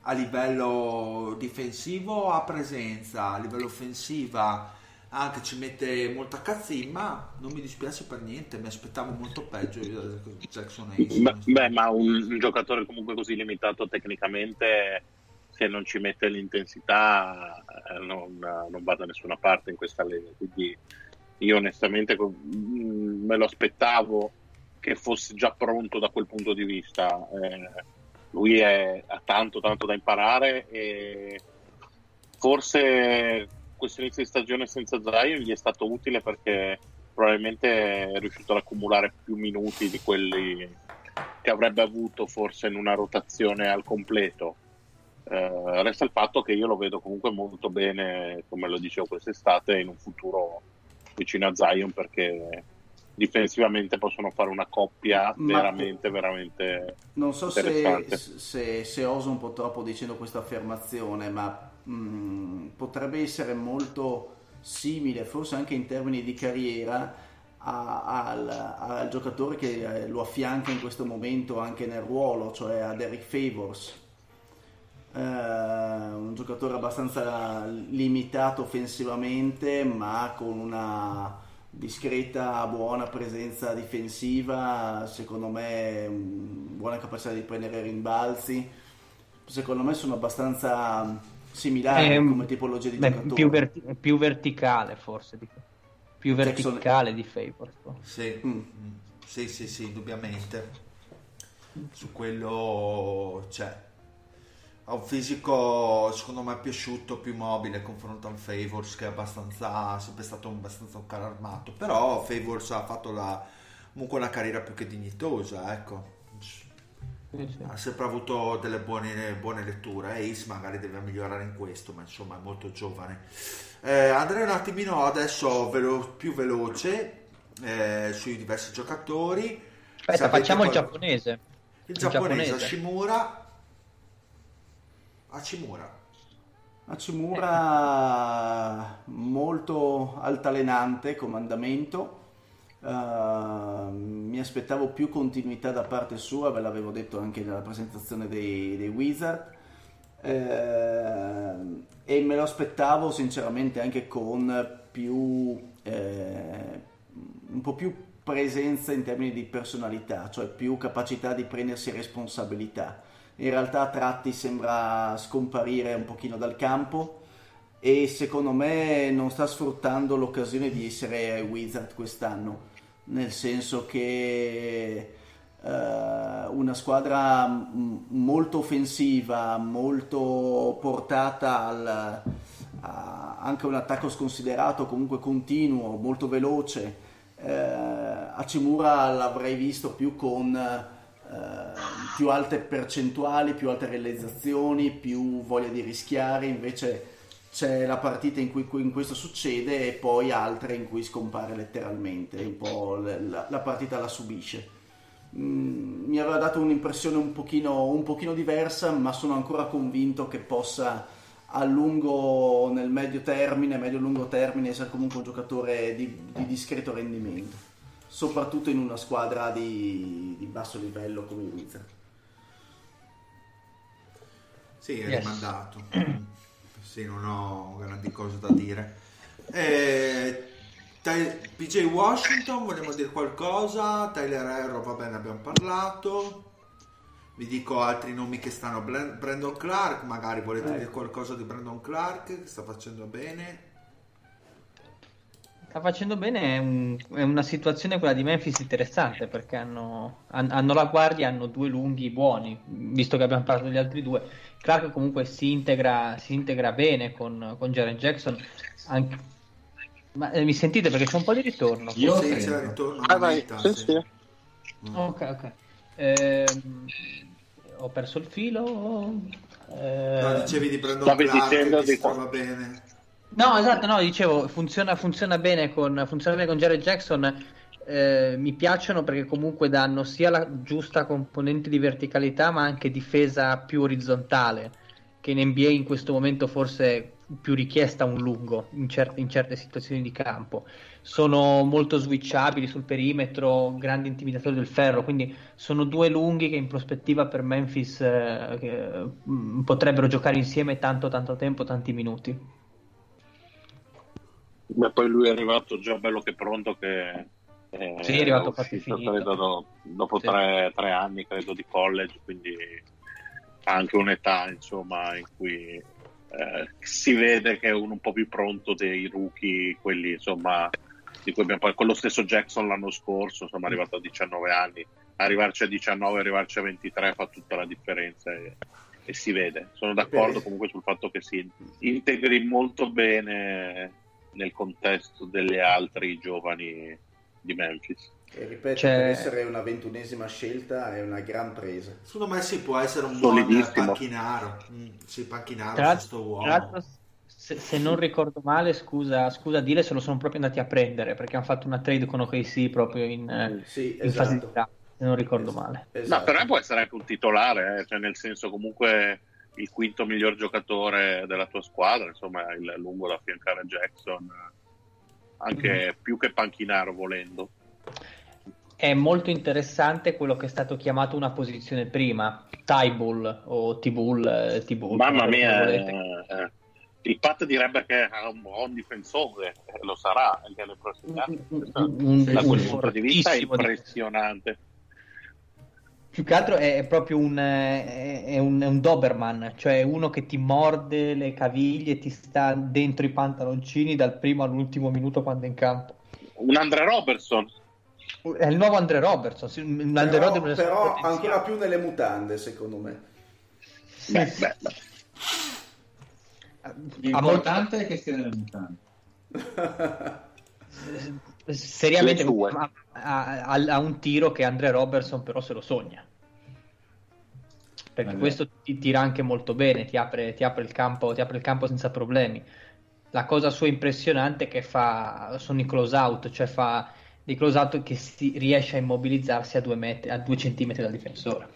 S1: a livello difensivo ha presenza, a livello offensiva anche ci mette molta cazzimma, non mi dispiace per niente, mi aspettavo molto peggio io da Jackson Ace.
S3: Beh, beh, ma un, un giocatore comunque così limitato tecnicamente, se non ci mette l'intensità, eh, non, non va da nessuna parte in questa lega. Quindi io onestamente mm, me lo aspettavo che fosse già pronto da quel punto di vista. Eh, lui è- ha tanto, tanto da imparare e forse questo inizio di stagione senza Zion gli è stato utile perché probabilmente è riuscito ad accumulare più minuti di quelli che avrebbe avuto forse in una rotazione al completo. Eh, resta il fatto che io lo vedo comunque molto bene, come lo dicevo quest'estate, in un futuro vicino a Zion perché difensivamente possono fare una coppia
S5: Ma-
S3: veramente, veramente
S5: Non so se, se, se oso un po' troppo dicendo questa affermazione, ma potrebbe essere molto simile, forse anche in termini di carriera, a- al, al giocatore che eh, lo affianca in questo momento anche nel ruolo, cioè a Derek Favors. Eh, un giocatore abbastanza limitato offensivamente, ma con una discreta, buona presenza difensiva, secondo me buona capacità di prendere rimbalzi. Secondo me sono abbastanza similari
S6: Ehm,
S5: come tipologia di
S6: beh,
S5: giocatore.
S6: più, verti- più verticale forse, di- più
S5: Jackson-
S6: verticale di Favors.
S1: Sì,
S5: Mm.
S1: sì, sì, sì, indubbiamente. Su quello c'è. Ha un fisico secondo me più asciutto, più mobile confronto a un Favors che è abbastanza, sempre stato abbastanza un caro armato. Però Favors ha fatto la, comunque una carriera più che dignitosa, ecco.
S6: Sì, sì.
S1: Ha sempre avuto delle buone, buone letture. Ace magari deve migliorare in questo, ma insomma è molto giovane. Eh, andrei un attimino adesso velo- più veloce eh, sui diversi giocatori.
S6: Aspetta,
S1: avete
S6: facciamo il
S1: qual-
S6: giapponese.
S1: Il
S6: il
S1: giapponese,
S6: giapponese.
S1: Hashimura. Hashimura.
S5: Hachimura molto altalenante come andamento. Uh, mi aspettavo più continuità da parte sua, ve l'avevo detto anche nella presentazione dei, dei Wizard. Eh, e me lo aspettavo sinceramente anche con più eh, un po' più presenza in termini di personalità, cioè più capacità di prendersi responsabilità. In realtà a tratti sembra scomparire un pochino dal campo e secondo me non sta sfruttando l'occasione di essere ai Wizard quest'anno, nel senso che eh, una squadra m- molto offensiva, molto portata al, a anche un attacco sconsiderato, comunque continuo, molto veloce. Eh, Hachimura l'avrei visto più con eh, più alte percentuali, più alte realizzazioni, più voglia di rischiare, invece c'è la partita in cui in questo succede e poi altre in cui scompare letteralmente, un po' la, la partita la subisce. Mm, mi aveva dato un'impressione un pochino, un pochino diversa, ma sono ancora convinto che possa a lungo, nel medio termine, medio-lungo termine, essere comunque un giocatore di, di discreto rendimento, soprattutto in una squadra di, di basso livello come Wizard.
S1: Sì, è
S6: Yes.
S1: rimandato. sì, non ho grandi cose da dire. Eh, Ty- PJ Washington, vogliamo dire qualcosa? Tyler Herro, va bene, abbiamo parlato. Vi dico altri nomi che stanno. Brandon Clark, magari volete
S5: Ecco.
S1: dire qualcosa di Brandon Clark, che sta facendo bene.
S6: Sta facendo bene, è, un- è una situazione quella di Memphis interessante perché hanno, han- hanno la guardia, hanno due lunghi buoni, visto che abbiamo parlato degli altri due. Clark comunque si integra, si integra bene con, con Jaren Jackson. Anche- Ma eh, mi sentite perché c'è un po' di ritorno?
S2: Io
S1: sì, c'è il ritorno.
S3: Ah, vai, sì,
S1: sì.
S3: sì.
S6: Ok, ok. Ehm, ho perso il filo. Eh,
S1: No, dicevi di Brandon
S3: Stavi
S1: Clark,
S3: dicendo di
S1: trova bene.
S6: No, esatto, no, dicevo, funziona, funziona bene con, funziona bene con Jared Jackson. Eh, mi piacciono perché comunque danno sia la giusta componente di verticalità, ma anche difesa più orizzontale, che in NBA in questo momento forse è più richiesta un lungo in certe, in certe situazioni di campo. Sono molto switchabili sul perimetro, grandi intimidatori del ferro, quindi sono due lunghi che in prospettiva per Memphis eh, mm, potrebbero giocare insieme tanto tanto tempo, tanti minuti.
S3: Beh, poi lui è arrivato già bello che pronto che eh,
S6: Sì, è arrivato quasi finito.
S3: credo, do- dopo
S6: Sì.
S3: tre, tre anni credo di college quindi anche un'età insomma in cui eh, si vede che è uno un po' più pronto dei rookie quelli insomma di cui abbiamo parlato con lo stesso Jackson l'anno scorso insomma è arrivato a 19 anni arrivarci a 19 arrivarci a 23 fa tutta la differenza e, e si vede sono d'accordo
S5: Beh.
S3: comunque sul fatto che si integri molto bene nel contesto delle altri giovani di Memphis.
S5: E ripeto, per essere una ventunesima scelta è una gran presa.
S1: Secondo me sì, può essere un buon panchinaro. Mm, sì, panchinaro
S6: Tra
S1: su
S6: l'altro,
S1: sto uomo.
S6: tra l'altro, se, se non ricordo male, scusa, scusa dire, se lo sono proprio andati a prendere perché hanno fatto una trade con OKC proprio in, eh,
S5: Sì,
S6: in fase di
S5: esatto.
S6: draft, se non ricordo
S5: Es-
S6: male.
S5: esatto.
S3: Ma per me può essere anche un titolare, eh, cioè nel senso comunque il quinto miglior giocatore della tua squadra, insomma il lungo da affiancare Jackson, anche più che panchinaro volendo.
S6: è molto interessante quello che è stato chiamato una posizione prima, Tybull o T-Bull, eh, T-Bull,
S3: Mamma mia, eh, il Pat direbbe che è un buon difensore, lo sarà anche nei prossimi anni. Da quel punto di vista è impressionante.
S6: Più che altro è, è proprio un, è un, è un Doberman, cioè uno che ti morde le caviglie e ti sta dentro i pantaloncini dal primo all'ultimo minuto quando è in campo.
S3: Un Andre Robertson,
S6: È il nuovo Andre Robertson, sì, un Andre
S7: Però,
S6: Robertson
S7: però ancora più nelle mutande, secondo me.
S6: Sì,
S3: beh, beh, beh.
S2: L'importante è che stia nelle mutande.
S6: seriamente ha, ha- ha un tiro che Andre Robertson però se lo sogna. Perché questo ti tira anche molto bene ti apre, ti apre il campo, ti apre il campo senza problemi. La cosa sua impressionante è che fa sono i close out cioè fa dei close out che si riesce a immobilizzarsi a due, metri, a due centimetri dal difensore.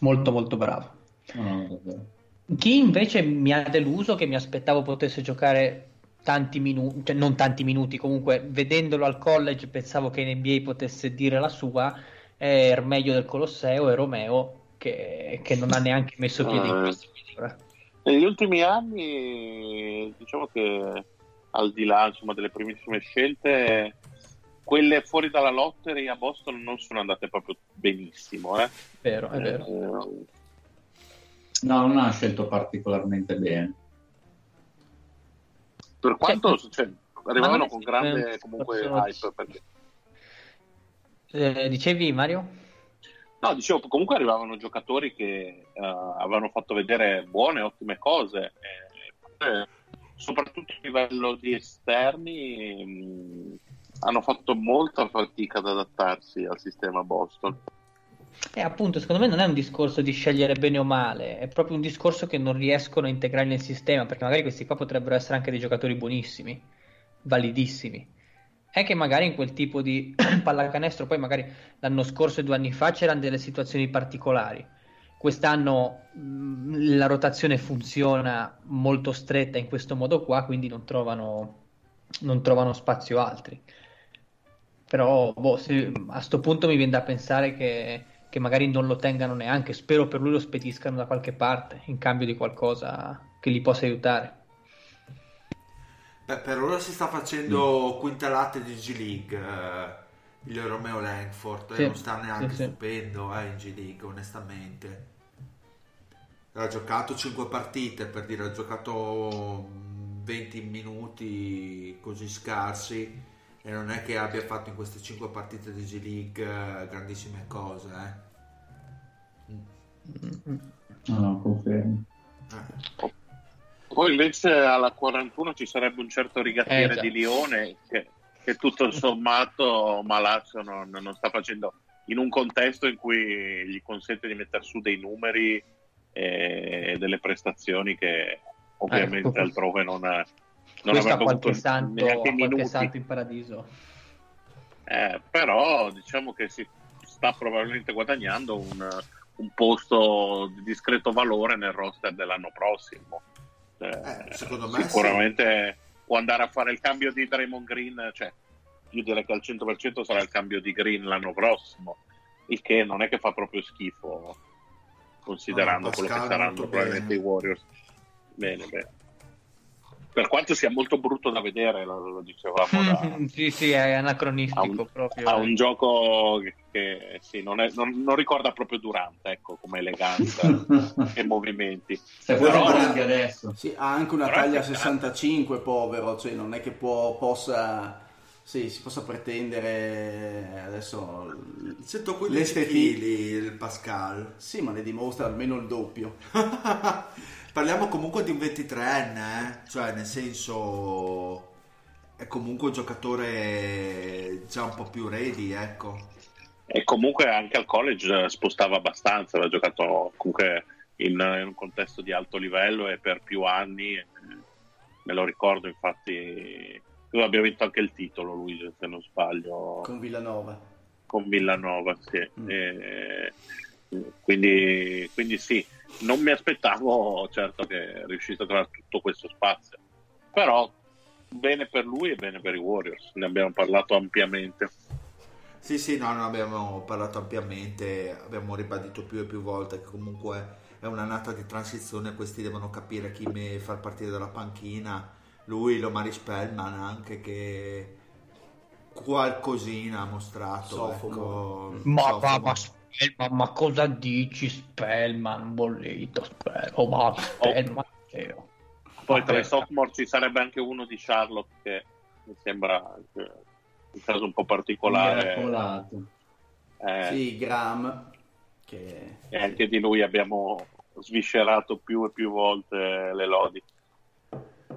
S6: Molto molto bravo.
S2: No,
S6: chi invece mi ha deluso, che mi aspettavo potesse giocare tanti minuti, cioè non tanti minuti, comunque vedendolo al college pensavo che in NBA potesse dire la sua, è Ermeglio del Colosseo e Romeo che, che non ha neanche messo piede in
S3: Eh.
S6: questa misura.
S3: Negli ultimi anni, diciamo che al di là insomma, delle primissime scelte, quelle fuori dalla lottery a Boston non sono andate proprio benissimo. Eh.
S6: Vero, è vero.
S3: Eh,
S2: No, non ha scelto particolarmente bene.
S3: Per quanto
S6: Cioè,
S3: cioè, arrivavano con grande
S6: un
S3: comunque hype. Perché...
S6: Eh, dicevi Mario?
S3: No, dicevo, comunque arrivavano giocatori che eh, avevano fatto vedere buone, ottime cose. eh, soprattutto a livello di esterni, mh, hanno fatto molta fatica ad adattarsi al sistema Boston.
S6: E appunto, secondo me non è un discorso di scegliere bene o male, è proprio un discorso che non riescono a integrare nel sistema, perché magari questi qua potrebbero essere anche dei giocatori buonissimi, validissimi. È che magari in quel tipo di pallacanestro, poi magari l'anno scorso e due anni fa c'erano delle situazioni particolari. Quest'anno mh, la rotazione funziona molto stretta in questo modo qua, quindi non trovano, non trovano spazio altri. Però boh, se- a sto punto mi viene da pensare che, che magari non lo tengano neanche. Spero per lui lo spediscano da qualche parte in cambio di qualcosa che gli possa aiutare.
S1: Beh, per ora si sta facendo quintalate di G League eh, il Romeo Langford
S6: Sì,
S1: e non sta neanche
S6: sì,
S1: stupendo eh, in G League onestamente ha giocato 5 partite per dire ha giocato mm, 20 minuti così scarsi e non è che abbia fatto in queste 5 partite di G League eh, grandissime cose eh.
S2: No, no, confermo.
S1: Eh.
S3: Poi invece alla 41 ci sarebbe un certo rigattiere
S6: Eh,
S3: di Lione che, che tutto sommato Malazzo non, non sta facendo in un contesto in cui gli consente di mettere su dei numeri e delle prestazioni che ovviamente
S6: Ecco.
S3: altrove non, non
S6: Questo
S3: avuto
S6: qualche santo, qualche santo in paradiso.
S3: Eh, però diciamo che si sta probabilmente guadagnando un, un posto di discreto valore nel roster dell'anno prossimo. Eh,
S1: Eh, secondo me
S3: sicuramente può andare a fare il cambio di Draymond Green, cioè io direi che al 100% sarà il cambio di Green l'anno prossimo, il che non è che fa proprio schifo considerando
S1: No,
S3: quello che saranno probabilmente
S1: bene.
S3: i Warriors. Bene, bene. Per quanto sia molto brutto da vedere, lo, lo dicevamo da,
S6: sì, sì, è anacronistico
S3: ha un,
S6: proprio.
S3: ha un gioco che, sì, non, è- non- non ricorda proprio Durant, ecco, come eleganza e movimenti.
S2: Se vuoi guardi adesso.
S7: Sì, ha anche una taglia
S3: peccato.
S7: 65, povero, cioè non è che può, possa, sì, si possa pretendere adesso...
S1: 115
S7: L'esteti-
S1: kg il Pascal
S7: Sì, ma ne dimostra almeno il doppio.
S1: Parliamo comunque di un 23enne, eh? cioè nel senso è comunque un giocatore già un po' più ready, ecco.
S3: E comunque anche al college eh, spostava abbastanza, aveva giocato comunque in, in un contesto di alto livello e per più anni, eh, me lo ricordo infatti, lui abbia vinto anche il titolo lui se non sbaglio.
S7: Con Villanova.
S3: con Villanova, sì.
S7: Mm.
S3: E- quindi, quindi sì, non mi aspettavo certo che riuscisse a trovare tutto questo spazio, però bene per lui e bene per i Warriors, ne abbiamo parlato ampiamente.
S1: Sì, sì, no, no, abbiamo parlato ampiamente, abbiamo ribadito più e più volte che comunque è un'annata di transizione, questi devono capire chi me far partire dalla panchina, lui, Lomari Spellman anche che qualcosina ha mostrato. Ecco,
S6: Ma, ma, ma Spellman, ma cosa dici Spellman, bollito Spellman, oh, ma Spellman, Matteo.
S3: Poi tra i sophomore ci sarebbe anche uno di Charlotte che mi sembra anche un caso un po' particolare.
S2: Miracolato.
S3: Eh,
S5: Sì, Graham, che
S3: E anche di lui abbiamo sviscerato più e più volte le lodi.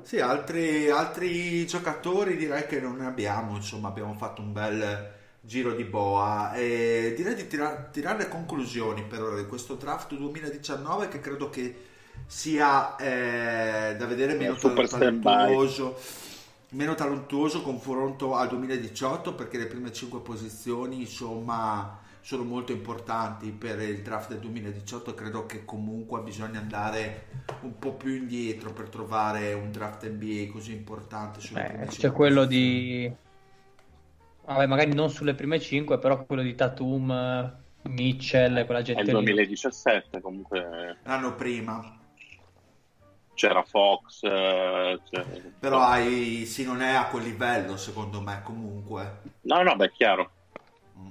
S1: Sì, altri, altri giocatori direi che non ne abbiamo, insomma abbiamo fatto un bel giro di boa. E direi di tira- tirare le conclusioni per ora di questo draft 2019 che credo che sia eh, da vedere meno talentuoso meno talentuoso confronto al 2018 perché le prime 5 posizioni insomma sono molto importanti per il draft del 2018 e credo che comunque bisogna andare un po' più indietro per trovare un draft NBA così importante sulle prime
S6: Eh, c'è quello
S1: posizioni.
S6: di... Vabbè, magari non sulle prime 5, però quello di Tatum, Mitchell, quella
S3: È
S6: gente
S3: il
S6: lì.
S3: 2017, comunque
S1: l'anno prima
S3: c'era Fox, eh, c'è-
S1: però hai, sì non è a quel livello secondo me comunque
S3: No, no, beh, chiaro.
S1: Mm.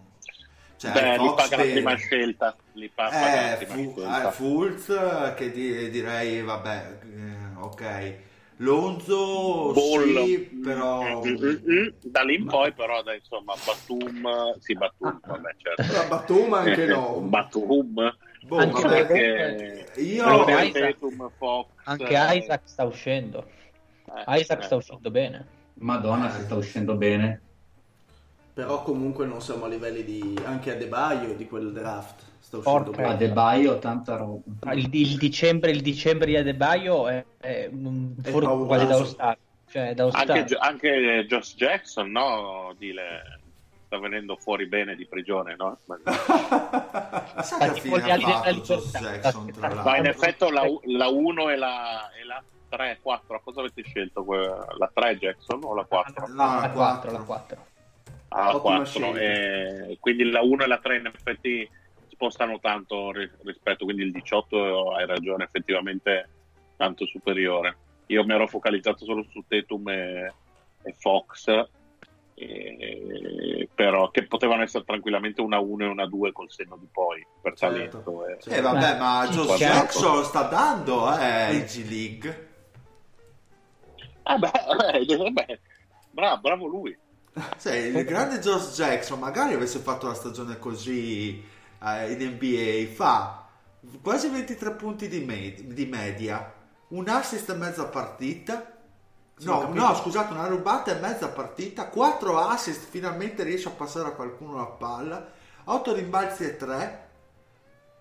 S1: cioè,
S3: Beh,
S1: Fox
S3: paga la
S1: bene.
S3: prima scelta. Li pa- paga la
S1: Eh,
S3: prima
S1: Fu-
S3: scelta.
S1: eh, Fultz che di- direi vabbè eh, ok Lonzo
S3: Ball.
S1: sì però
S3: Mm, mm, mm. Da lì in poi, però, dai, insomma, Batum, sì, Batum, vabbè, certo.
S5: Batum anche
S3: Eh,
S5: no.
S3: Batum,
S1: boh,
S6: Anche
S1: vabbè,
S6: perché-
S1: io
S3: anche
S6: Isaac-
S3: Fox,
S6: Anche
S3: eh,
S6: Isaac sta uscendo.
S3: eh,
S6: Isaac sta
S3: eh,
S6: uscendo bene.
S2: Madonna, si sta uscendo bene.
S5: Però comunque non siamo a livelli di... anche a Debaio di quel draft. Sta uscendo
S6: Porca
S2: A
S5: bene.
S2: De Baio tanta roba.
S6: Ah, Il, il dicembre, il dicembre di Adebayo è, è
S5: È
S6: quasi da All-Star. Cioè.
S3: Anche, anche Josh Jackson, no? Dile, sta venendo fuori bene di prigione, no? Ma,
S1: sai che fine ha fatto. Jackson tra
S6: Ma
S3: ma in effetti la, la 1 e la, e la 3, 4, cosa avete scelto? La 3 Jackson o la 4?
S1: No,
S6: la
S1: la
S6: 4,
S1: quattro.
S6: la 4.
S3: Ah, la
S5: Ottima
S3: 4.
S5: scelta.
S3: E quindi la 1 e la 3 in effetti spostano tanto ri- rispetto, quindi il 18 hai ragione, effettivamente tanto superiore. Io mi ero focalizzato solo su Tatum e, e Fox, e- però che potevano essere tranquillamente una 1 e una 2 col senno di poi per
S1: Certo.
S3: talento. e-
S1: eh vabbè ma
S6: Sì,
S1: Josh
S6: chiaro.
S1: Jackson sta dando eh in G League
S3: Ah, beh, beh, beh, bravo, bravo lui.
S1: Sì, il grande Josh Jackson magari avesse fatto una stagione così eh, in NBA fa quasi 23 punti di, me- di media. Un assist e mezza partita.
S5: Sì,
S1: no, no scusate una rubata e mezza partita. 4 assist finalmente riesce a passare a qualcuno la palla. 8 rimbalzi e 3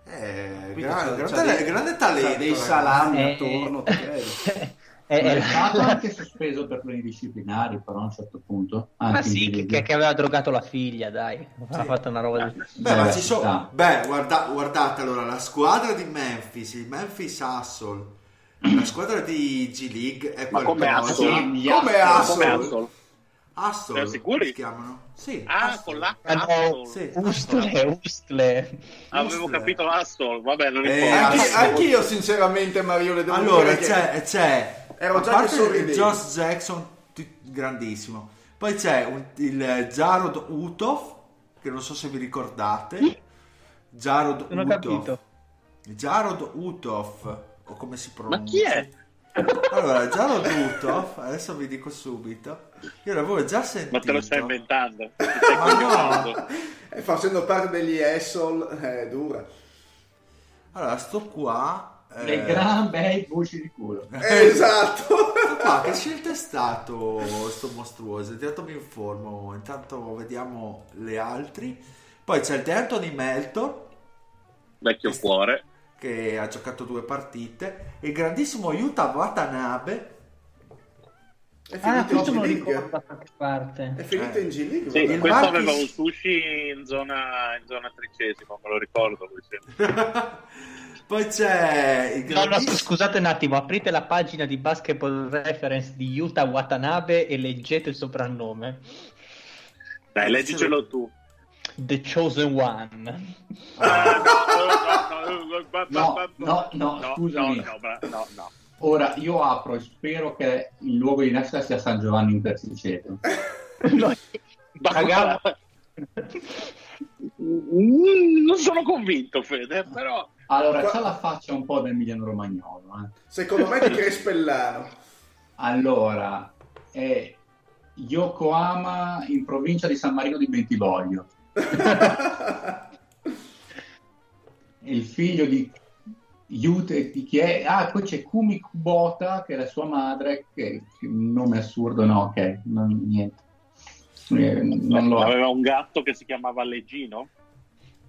S1: eh, grande, grande
S5: c'ha
S1: talento
S5: dei salami
S6: Eh,
S5: attorno, ti
S6: È-
S2: stato anche sospeso per problemi disciplinari, però a un certo punto.
S6: Ma
S2: Anche
S6: sì, che, che aveva drogato la figlia, dai. Ha fatto una roba di...
S1: Beh, ma
S2: Beh,
S1: ci sono.
S2: sta.
S1: Beh, guarda- guardate allora la squadra di Memphis, il Memphis Hustle, la squadra di G League è
S3: Ma come
S1: qualcosa.
S3: Hustle?
S2: Sì,
S5: Come. Hustle?
S3: Come Hustle?
S1: Hustle,
S3: Siamo sicuri?
S1: si chiamano? Sì.
S3: Ah,
S1: Hustle.
S3: con l'H
S6: Ah.
S1: Sì.
S6: Ustle, Ustle.
S3: Avevo capito Hustle, vabbè, non
S1: Eh,
S3: importa.
S5: Anche,
S1: Hustle.
S5: anch'io sinceramente Mario le devo
S1: Allora
S5: dire che-
S1: c'è, c'è
S5: Ero
S1: a
S5: già che
S1: parte
S5: sorridevi.
S1: Josh Jackson, t- grandissimo. Poi c'è un- il Jarod Utov, che non so se vi ricordate. Jarod
S6: Non ho
S1: Utov.
S6: capito.
S1: Jarod Utov, o come si pronuncia?
S3: Ma chi è?
S1: Allora, Jarod Utov, adesso vi dico subito. Io l'avevo già sentito.
S3: Ma te lo stai inventando? Stai
S1: Ma no.
S3: cogliendo?
S5: Eh, facendo parte degli Essol è dura.
S1: Allora, sto qua. Eh,
S2: Dei gran bei buci di culo.
S5: esatto.
S1: qua, che scelta è stato sto mostruoso? Intanto mi informo, intanto vediamo le altri. Poi c'è il De Anthony Melton,
S3: Vecchio cuore.
S1: che ha giocato due partite. Il grandissimo Yuta Watanabe.
S5: È
S6: Ah,
S5: finito
S6: questo
S5: in G-League. È finito
S1: Eh.
S5: in G-League.
S3: Sì,
S1: Il
S3: questo
S1: Marquis-
S3: aveva un sushi in zona, in zona tricesima, me lo ricordo.
S1: Poi c'è il
S6: No, no, scusate un attimo, aprite la pagina di Basketball Reference di Yuta Watanabe e leggete il soprannome.
S3: Dai, leggicelo tu.
S6: The Chosen One.
S2: No, no, no, scusami.
S3: no, no.
S2: Ora io apro e spero che il luogo di nascita sia San Giovanni in Persiceto.
S6: No.
S3: Mm, non sono convinto, Fede, però
S2: Allora,
S8: Qua-
S2: c'ha la faccia un po' d'Emiliano Romagnolo. eh.
S8: Secondo me di Crespellano.
S2: Allora, è Yokohama in provincia di San Marino di Bentivoglio. È il figlio di Yute, di chi è? Ah, poi c'è Kumi Kubota, che è la sua madre, che, che un nome assurdo, no, ok, non, niente. Eh, non lo
S3: aveva un gatto che si chiamava Leggino.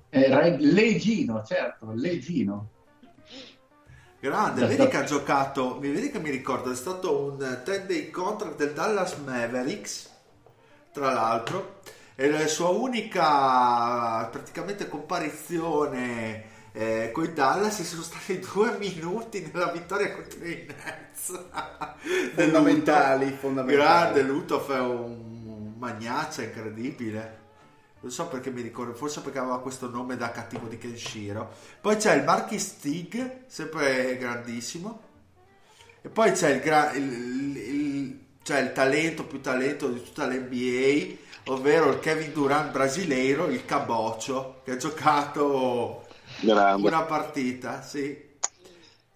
S2: Eh, Re- Legino, certo, Legino.
S1: Grande,
S2: Da-
S1: vedi
S2: da-
S1: che ha giocato, mi vedi che mi ricordo, è stato un 10 day contract del Dallas Mavericks, tra l'altro, e la sua unica praticamente comparizione eh, con i Dallas sono stati due minuti nella vittoria contro i Nets.
S8: Fondamentali, fondamentali.
S1: Grande, Lutov è un magnaccia incredibile. Non so perché mi ricordo, forse perché aveva questo nome da cattivo di Kenshiro. Poi c'è il Marky Stig, sempre grandissimo. E poi c'è il, gra- il- il- c'è il talento più talento di tutta l'NBA, ovvero il Kevin Durant brasileiro, il Caboccio, che ha giocato
S3: Grande.
S1: una partita, sì.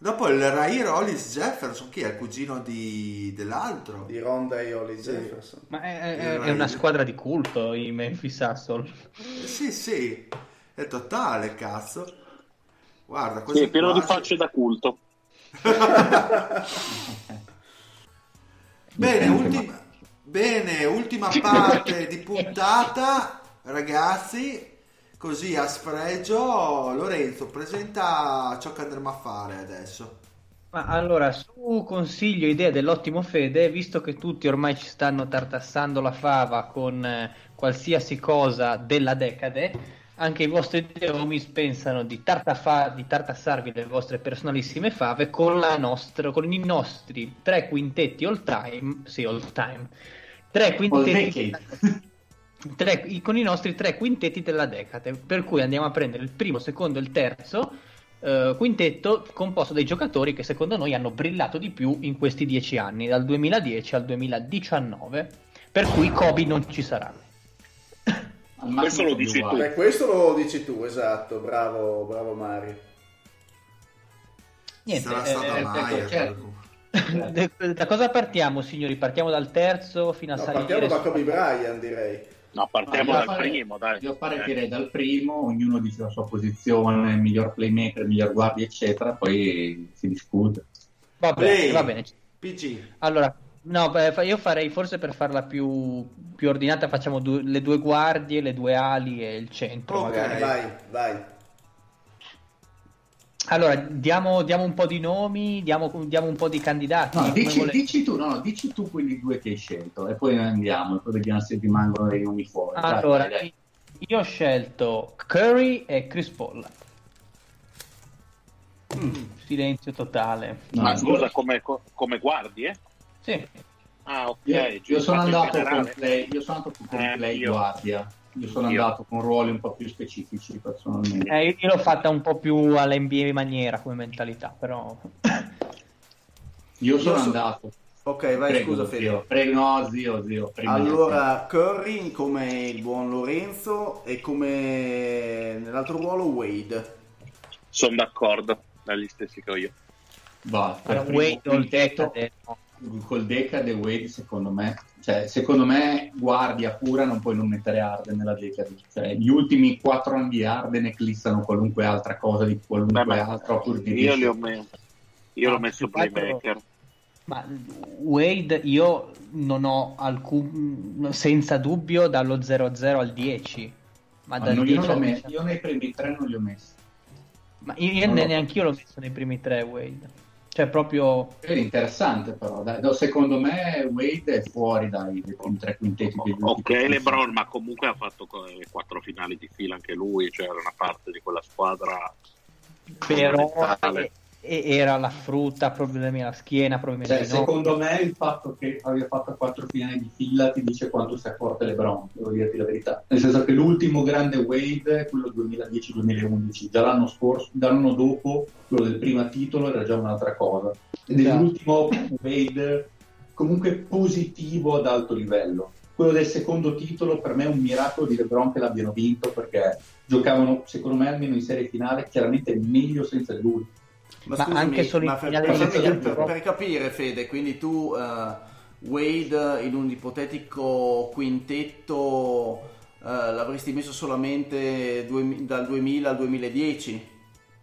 S1: Dopo il Ray Rollis Jefferson, chi è il cugino di- dell'altro?
S8: Di Ronda e Oli Jefferson.
S6: Ma è, è- è una squadra di culto i Memphis Hustle.
S1: Sì, sì, è totale, cazzo. Guarda, questo
S3: Sì, è pieno di
S1: qua-
S3: facce da culto.
S1: Bene, ultima, bene, ultima parte di puntata, ragazzi. Così a sfregio, Lorenzo, presenta ciò che andremo a fare adesso.
S6: Ma allora, su consiglio e idea dell'ottimo Fede, visto che tutti ormai ci stanno tartassando la fava con eh, qualsiasi cosa della decade, anche i vostri deomis pensano di, tartafa- di tartassarvi le vostre personalissime fave con, la nostra, con i nostri tre quintetti all time, sì, all time, tre
S2: All
S6: quintetti
S2: decade.
S6: Tre- con i nostri tre quintetti della decade, per cui andiamo a prendere il primo, il secondo e il terzo eh, quintetto composto dai giocatori che secondo noi hanno brillato di più in questi dieci anni, dal 2010 al 2019, per cui Kobe non ci sarà.
S3: Questo lo dici
S2: uguali.
S8: Beh, questo lo dici tu, esatto. Bravo, bravo Mario.
S6: Niente,
S1: Sarà
S6: eh,
S1: stata
S6: eh,
S1: Maya.
S2: certo.
S6: da cosa partiamo signori? Partiamo dal terzo fino a
S8: No,
S6: salire
S8: partiamo da Kobe Bryant, direi.
S3: No, partiamo
S2: Ah,
S3: dal
S2: io fare-
S3: primo, dai.
S2: Io fare direi dal primo, ognuno dice la sua posizione, miglior playmaker, miglior guardia, eccetera, poi si discute.
S6: Va bene,
S1: Play.
S6: va bene.
S1: PG.
S6: Allora, no, io farei forse per farla più, più ordinata, facciamo du- le due guardie, le due ali e il centro,
S1: Ok.
S6: magari.
S8: Vai, vai.
S6: Allora, diamo, diamo un po' di nomi, diamo, diamo un po' di candidati.
S2: No, dici,
S6: volete.
S2: dici tu, no, no, dici tu quelli due che hai scelto e poi andiamo e poi vediamo se rimangono dei nomi fuori.
S6: Allora,
S2: dai, dai.
S6: io ho scelto Curry e Chris Paul. Mm, silenzio totale.
S2: No,
S3: Ma scusa, come, co- come guardi, eh?
S6: Sì.
S3: Ah, ok.
S2: Io, io sono andato con play, io sono andato con
S3: Eh,
S2: play
S3: io.
S2: guardia. Io sono
S3: Io.
S2: andato con ruoli un po' più specifici personalmente.
S6: Eh, io, io l'ho fatta un po' più alla NBA maniera come mentalità, però...
S2: Io sono
S8: so-
S2: andato.
S8: Ok, vai,
S2: prego,
S8: scusa
S2: zio,
S8: Fede.
S2: prego, no, zio, zio.
S8: Allora, Curry come il buon Lorenzo e come nell'altro ruolo Wade.
S3: Sono d'accordo, dagli stessi che ho io.
S2: Va, per
S6: Allora, Wade o il
S2: quintetto, Col Decade Wade secondo me cioè secondo me guardia pura non puoi non mettere Arden nella Decade cioè gli ultimi quattro anni di Arden eclissano qualunque altra cosa di qualunque
S3: Beh, ma
S2: altro pur di
S3: io li ho, me- io l'ho messo playmaker.
S6: Ma Wade io non ho alcun senza dubbio dallo 0-0 al 10. Ma
S2: Ma
S6: dal
S2: non- io,
S6: 10
S2: non l'ho
S6: al
S2: messo,
S6: 10.
S2: io nei primi tre non li ho messi
S6: Ma io, io neanche io l'ho messo nei primi tre Wade. Cioè proprio
S2: è interessante però dai. No, secondo me Wade è fuori dai, dai primi tre quintetti degli
S3: Ok, LeBron, ma comunque ha fatto le quattro finali di fila anche lui, cioè era una parte di quella squadra
S6: però era la frutta, problemi alla schiena, problemi
S2: Cioè, secondo me il fatto che abbia fatto quattro finali di fila ti dice quanto sia forte LeBron, devo dirti la verità. Nel senso che l'ultimo grande wave è quello 2010-2011, già l'anno scorso, l'anno dopo, quello del primo titolo era già un'altra cosa. Ed è l'ultimo wave comunque positivo ad alto livello. Quello del secondo titolo per me è un miracolo di LeBron che l'abbiano vinto perché giocavano, secondo me, almeno in serie finale, chiaramente meglio senza lui.
S6: Ma anche solo in
S5: ma per,
S6: finale
S5: per- per- per- per capire, Fede, quindi tu eh, Wade in un ipotetico quintetto eh, l'avresti messo solamente due- dal 2000 al 2010?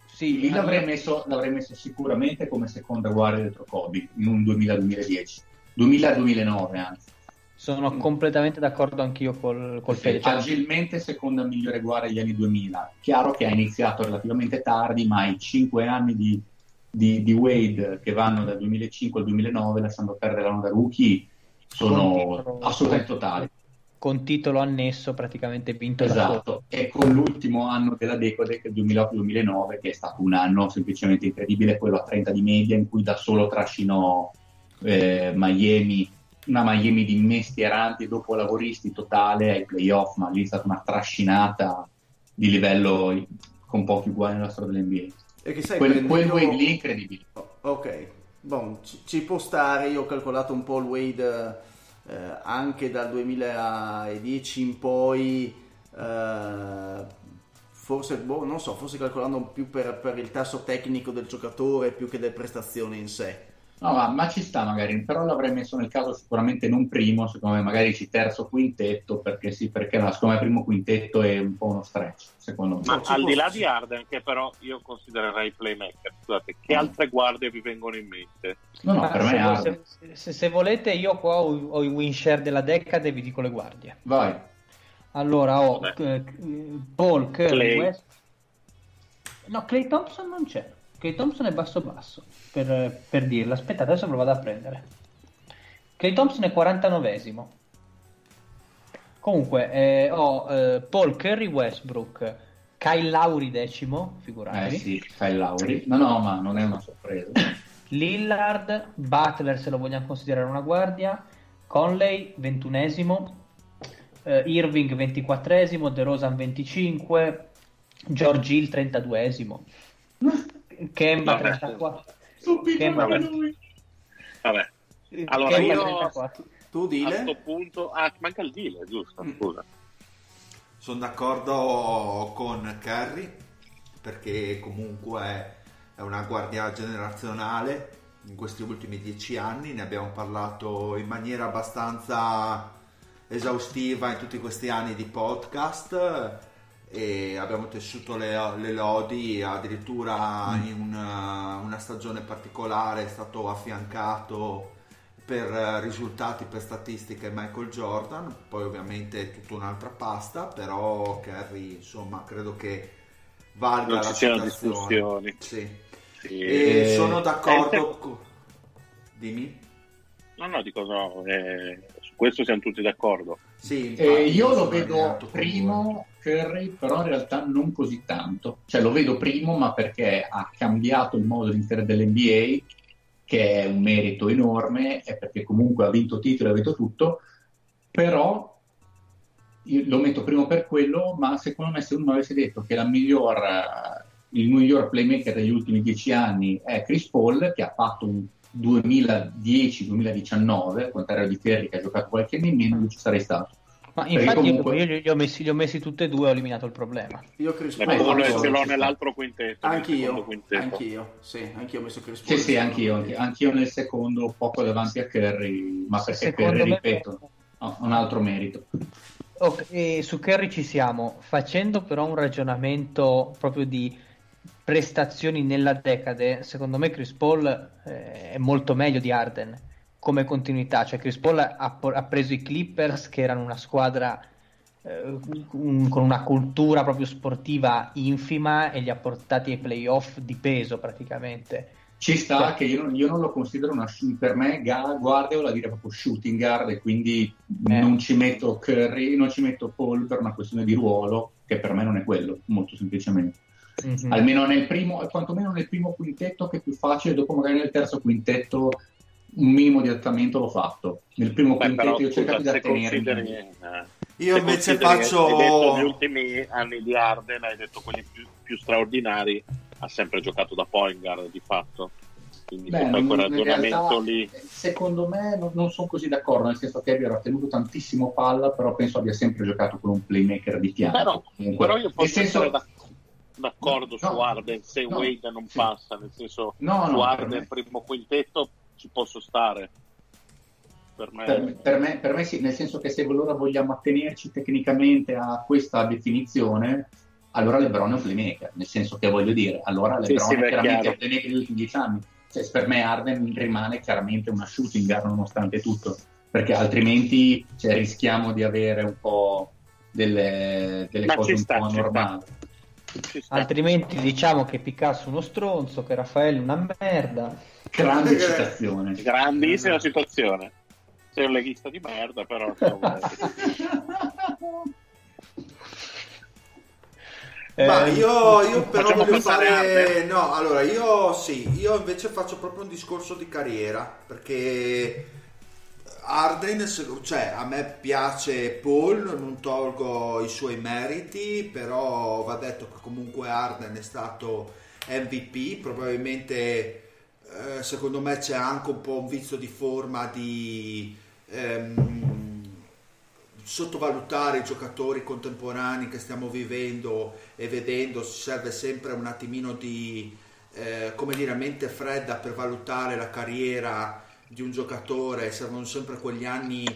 S6: Sì,
S2: Lì l'avrei messo, l'avrei messo sicuramente come seconda guardia dietro Kobe in un 2000-2010, 2000-2009 anzi.
S6: sono completamente d'accordo anch'io col, col Fede. Cioè,
S2: Agilmente seconda migliore guardia degli anni 2000. Chiaro che ha iniziato relativamente tardi, ma i 5 anni di, di- di Wade che vanno dal 2005 al 2009, lasciando perdere l'anno da rookie, sono
S6: Continuano.
S2: assolutamente totali.
S6: con titolo annesso praticamente vinto.
S2: Esatto, e con l'ultimo anno della decade, che è il 2008-2009, che è stato un anno semplicemente incredibile, quello a 30 di media, in cui da solo trascinò eh, Miami, una Miami di mestieranti dopo lavoristi totale ai playoff, ma lì è stata una trascinata di livello con pochi uguali nella storia dell'NBA.
S5: E che sai,
S2: Quel,
S5: prendendo-
S2: quel Wade lì incredibile.
S5: Ok, bon, ci, ci può stare, io ho calcolato un po' il Wade eh, anche dal 2010 in poi, eh, forse, boh, non so, forse calcolando più per, per il tasso tecnico del giocatore più che delle prestazioni in sé.
S2: No, ma, ma ci sta magari, però l'avrei messo nel caso sicuramente non primo, secondo me magari ci terzo quintetto, perché sì, perché no, secondo me primo quintetto è un po' uno stretch, secondo me.
S3: Ma
S5: ci
S3: al di là di Arden, che però io considererei playmaker, scusate, che altre guardie vi vengono in mente?
S2: No, no,
S6: Ma
S2: per me è
S6: se, se- se- se volete, io qua ho, ho i win share della decade e vi dico le guardie.
S2: Vai.
S6: Allora ho eh, Paul Curry
S3: Clay.
S6: West. No, Clay Thompson non c'è. Clay Thompson è basso basso per, per dirlo. Aspettate, adesso ve lo vado a prendere. Clay Thompson è 49esimo. Comunque eh, ho eh, Paul Curry Westbrook, Kyle Lauri decimo,
S2: Eh
S6: figuratevi.
S2: sì, Kyle Lauri. No, no, ma non è una sorpresa.
S6: Lillard, Butler se lo vogliamo considerare una guardia, Conley 21esimo, eh, Irving 24esimo, DeRozan 25, George Hill 32esimo, Kemba
S3: Vabbè.
S6: 34.
S2: Subito
S6: Kemba,
S3: Vabbè.
S2: lui.
S3: Vabbè, Allora,
S6: Kemba
S3: io-
S6: 34.
S5: Tu
S3: a
S5: dile?
S3: questo punto... Ah, manca il deal, giusto,
S5: Mm.
S3: scusa.
S1: Sono d'accordo con Curry perché comunque è una guardia generazionale in questi ultimi dieci anni, ne abbiamo parlato in maniera abbastanza esaustiva in tutti questi anni di podcast e abbiamo tessuto le, le lodi addirittura in una, una stagione particolare è stato affiancato per eh, risultati, per statistiche Michael Jordan, poi ovviamente è tutta un'altra pasta, però Kerry insomma credo che valga
S3: Non
S1: la
S3: ci siano
S1: citazione.
S3: discussioni.
S1: Sì.
S3: Sì.
S1: E
S2: Eh,
S1: sono d'accordo
S3: eh,
S1: co- Dimmi.
S3: No, no, dico no, eh, su questo siamo tutti d'accordo.
S1: Sì,
S2: Eh, io lo vedo
S1: con
S2: primo Curry, però in realtà non così tanto. Cioè lo vedo primo, ma perché ha cambiato il modo di intendere dell'NBA, che è un merito enorme, e perché comunque ha vinto titoli, ha vinto tutto, però lo metto primo per quello, ma secondo me se uno avesse detto che miglior, il miglior playmaker degli ultimi dieci anni è Chris Paul, che ha fatto un 2010-2019, al contrario di Curry che ha giocato qualche anno in meno, io ci sarei stato.
S6: Ma infatti
S2: comunque-
S6: io li ho, messi, li ho messi tutti e due e ho eliminato il problema.
S5: Io Chris
S3: E
S5: Paul.
S3: Paul
S2: no,
S3: ce l'ho nell'altro quintetto. nel
S5: Anch'io,
S3: quintetto.
S5: anch'io, sì, anch'io ho messo Chris
S2: Sì,
S5: Paul.
S2: sì, anch'io, anche- anch'io nel secondo, poco davanti a Curry, ma perché
S6: Secondo
S2: Curry,
S6: me-
S2: ripeto, ha un altro merito.
S6: Ok, e su Curry ci siamo, facendo però un ragionamento proprio di prestazioni nella decade, secondo me Chris Paul eh, è molto meglio di Arden come continuità, cioè Chris Paul ha, ha preso i Clippers che erano una squadra eh, con una cultura proprio sportiva infima e li ha portati ai playoff di peso praticamente.
S2: Ci sta che io non, io non lo considero una per me guardia vuol dire proprio shooting guard e quindi
S6: Eh.
S2: non ci metto Curry, non ci metto Paul per una questione di ruolo che per me non è quello, molto semplicemente. Mm-hmm. Almeno nel primo, quantomeno nel primo quintetto che è più facile, dopo magari nel terzo quintetto un minimo di adattamento l'ho fatto. Nel primo Beh, quintetto però, io ho cercato di attenere.
S1: Io invece faccio...
S3: Hai detto gli ultimi anni di Arden, hai detto quelli più, più straordinari, ha sempre giocato da point guard di fatto. Quindi Beh, non, quel ragionamento realtà, lì...
S2: Secondo me non, non, sono così d'accordo, nel senso che Evio ha tenuto tantissimo palla, però penso abbia sempre giocato con un playmaker di piano.
S3: Però, però io posso senso... essere d'accordo no, su Arden se no, Wade non sì. passa, nel senso no, su Arden primo quintetto ci posso stare.
S2: Per me... Per, per, me, per me sì, nel senso che se allora vogliamo attenerci tecnicamente a questa definizione, allora LeBron è un playmaker, nel senso che voglio dire, allora LeBron sì, sì, è chiaramente un playmaker negli ultimi dieci anni cioè, per me Arden rimane chiaramente una shooting guard nonostante tutto, perché altrimenti cioè, rischiamo di avere un po' delle, delle cose un sta, po' anormali.
S6: Altrimenti diciamo che Picasso è uno stronzo, che Raffaele una merda.
S2: Grande citazione.
S3: Grandissima situazione. Sei un leghista di merda, però.
S1: Ma eh, io, io però voglio fare... No, allora io sì, io invece faccio proprio un discorso di carriera, perché Arden, cioè a me piace Paul, non tolgo i suoi meriti, però va detto che comunque Arden è stato MVP, probabilmente eh, secondo me c'è anche un po' un vizio di forma di... Ehm, sottovalutare i giocatori contemporanei che stiamo vivendo e vedendo, serve sempre un attimino di, eh, come dire, mente fredda per valutare la carriera di un giocatore, servono sempre quegli anni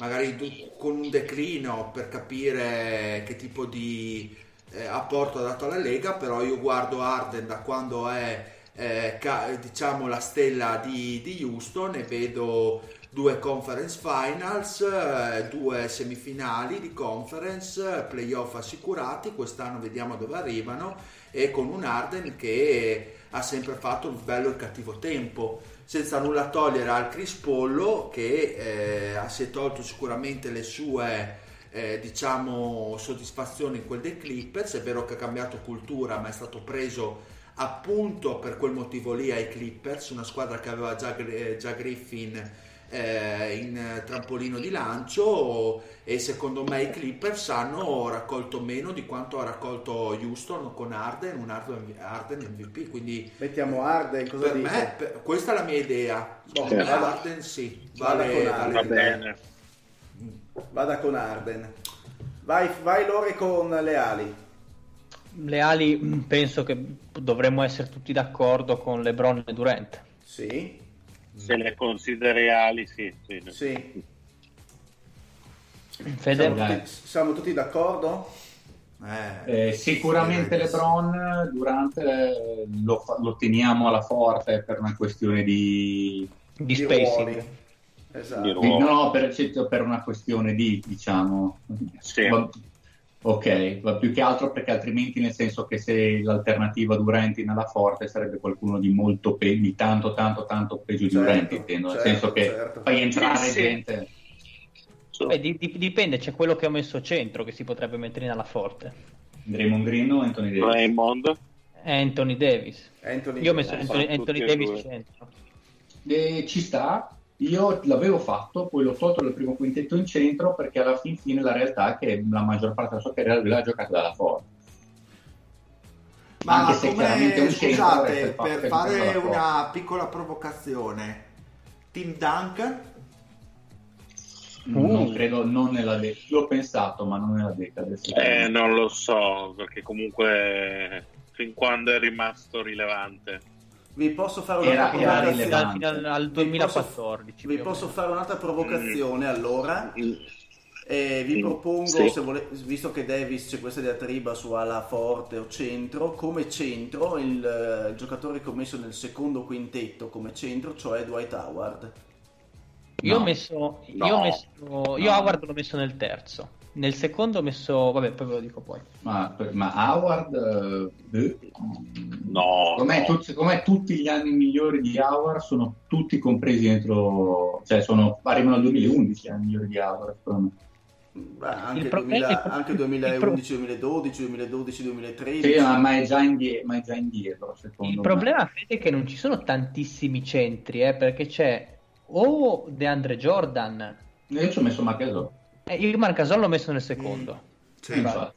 S1: magari con un declino per capire che tipo di eh, apporto ha dato alla Lega, però io guardo Arden da quando è eh, ca- diciamo la stella di, di Houston e vedo due conference finals, eh, due semifinali di conference, playoff assicurati, quest'anno vediamo dove arrivano e con un Arden che ha sempre fatto il bello e il cattivo tempo. Senza nulla togliere al Chris Pollo che eh, si è tolto sicuramente le sue eh, diciamo soddisfazioni in quel dei Clippers. È vero che ha cambiato cultura ma è stato preso appunto per quel motivo lì ai Clippers una squadra che aveva già, già Griffin eh, in trampolino di lancio e secondo me i Clippers hanno raccolto meno di quanto ha raccolto Houston con Arden, un Arden MVP. Quindi
S8: mettiamo Arden, cosa
S1: per
S8: dice?
S1: me per, questa è la mia idea. Boh, sì. Arden sì, vale,
S8: vada con Arden.
S3: Va bene.
S8: Vada con Arden. Vai, vai Lore con le ali.
S6: Le ali penso che dovremmo essere tutti d'accordo con LeBron e Durant.
S8: Sì.
S3: Se le consideri reali, sì.
S8: Sì. sì.
S6: Fede?
S8: Siamo tutti, siamo tutti d'accordo?
S2: Eh, eh, sicuramente LeBron durante eh, lo, lo, teniamo alla forte per una questione di,
S6: di, di spacing.
S8: Esatto.
S2: Di no, per, per, una questione di, diciamo,
S3: sì.
S2: Ok, ma più che altro perché altrimenti nel senso che se l'alternativa Durenti nella forte sarebbe qualcuno di molto pe- di tanto tanto tanto peggio certo, di Durenti, intendo, certo, nel senso che certo. fai entrare sì, gente.
S6: Beh, di, di, dipende, c'è quello che ho messo centro che si potrebbe mettere nella forte.
S2: Draymond Green o Anthony Davis?
S3: Raymond.
S6: Anthony Davis.
S8: Anthony
S6: Io ho messo Anthony, Anthony Davis centro.
S2: E ci sta, io l'avevo fatto, poi l'ho tolto dal primo quintetto in centro perché alla fin fine la realtà è che la maggior parte della sua carriera lui l'ha giocata dalla forza.
S1: Ma Anche se chiaramente un scusate, per fare una piccola provocazione, Team Duncan?
S2: Uh. Non credo, non nella decade. L'ho pensato, ma non nella decade.
S3: Eh, non lo so, perché comunque fin quando è rimasto rilevante.
S8: Vi posso fare un'altra
S6: era, provocazione fino al, al 2014.
S8: Vi posso, vi posso fare un'altra provocazione mm. allora. E vi mm. propongo, sì. se vole, visto che Davis c'è questa diatriba su ala forte o centro, come centro il, il giocatore che ho messo nel secondo quintetto come centro, cioè Dwight Howard.
S6: Io ho messo, no. io, ho messo io no. Howard l'ho messo nel terzo. Nel secondo ho messo, vabbè, poi ve lo dico poi.
S2: Ma, ma Howard, eh,
S3: no,
S2: com'è,
S3: no.
S2: Tutti, com'è tutti gli anni migliori di Howard sono tutti compresi dentro, cioè sono, arrivano al 2011 gli anni migliori di Howard, secondo me.
S8: Beh, anche, problema, 2000, anche 2011, 2012, 2012, 2013.
S2: Sì, ma è già indietro, ma è già indietro
S6: il problema è che non ci sono tantissimi centri, eh, perché c'è o DeAndre Jordan.
S2: Io ci ho messo Marcasol.
S6: Eh, io Marcasol l'ho messo nel secondo.
S2: Sì, no,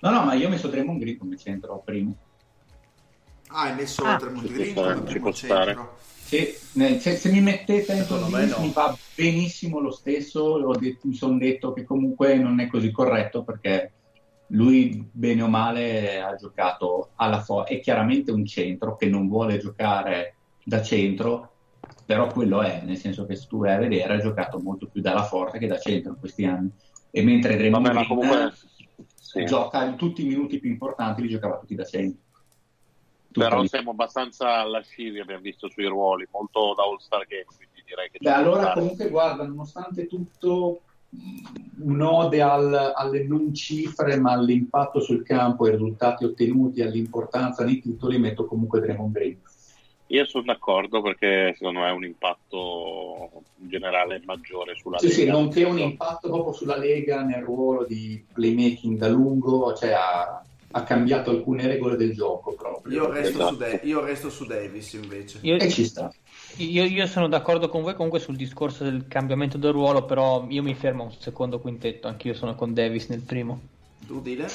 S2: no, ma io ho messo Draymond Green come centro primo.
S1: Ah, hai messo ah, Draymond Green come primo centro.
S2: Sì, se, se, mi mettete Davis no. mi va benissimo lo stesso, detto, mi sono detto che comunque non è così corretto perché lui bene o male ha giocato alla fo- è chiaramente un centro che non vuole giocare da centro, però quello è, nel senso che se tu vai a vedere ha giocato molto più dalla forte che da centro in questi anni. E mentre Draymond Green comunque... sì. gioca tutti i minuti più importanti li giocava tutti da centro.
S3: Però lì. siamo abbastanza lascivi, abbiamo visto sui ruoli, molto da All-Star Game, quindi direi che...
S2: Beh, allora comunque guarda, nonostante tutto, un'ode al, alle non cifre, ma all'impatto sul campo, ai risultati ottenuti, all'importanza nei titoli, metto comunque Draymond Green.
S3: Io sono d'accordo perché secondo me è un impatto in generale maggiore sulla
S2: sì,
S3: Lega.
S2: Sì, nonché un impatto proprio sulla Lega nel ruolo di playmaking da lungo, cioè ha, ha cambiato alcune regole del gioco proprio.
S8: Io resto, esatto. su, De- io resto su, Davis invece.
S6: Io, e ci sta. Io, io, sono d'accordo con voi comunque sul discorso del cambiamento del ruolo, però io mi fermo a un secondo quintetto, anch'io sono con Davis nel primo.
S8: Tu dile?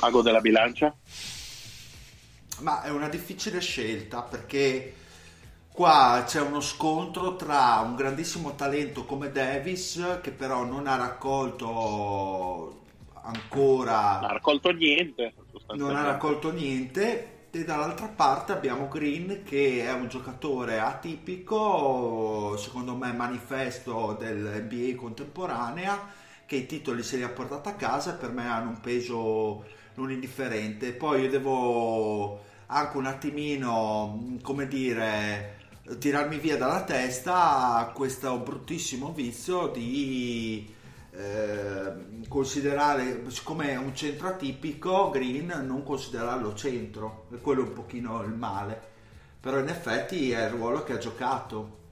S3: Ago della bilancia?
S1: Ma è una difficile scelta perché qua c'è uno scontro tra un grandissimo talento come Davis che però non ha raccolto ancora...
S3: Non ha raccolto niente.
S1: Non ha raccolto niente e dall'altra parte abbiamo Green che è un giocatore atipico, secondo me manifesto dell'NBA contemporanea, che i titoli se li ha portati a casa e per me hanno un peso non indifferente. Poi io devo anche un attimino, come dire, tirarmi via dalla testa questo bruttissimo vizio di eh, considerare, siccome è un centro atipico, Green non considerarlo centro, e quello è un pochino il male. Però in effetti è il ruolo che ha giocato.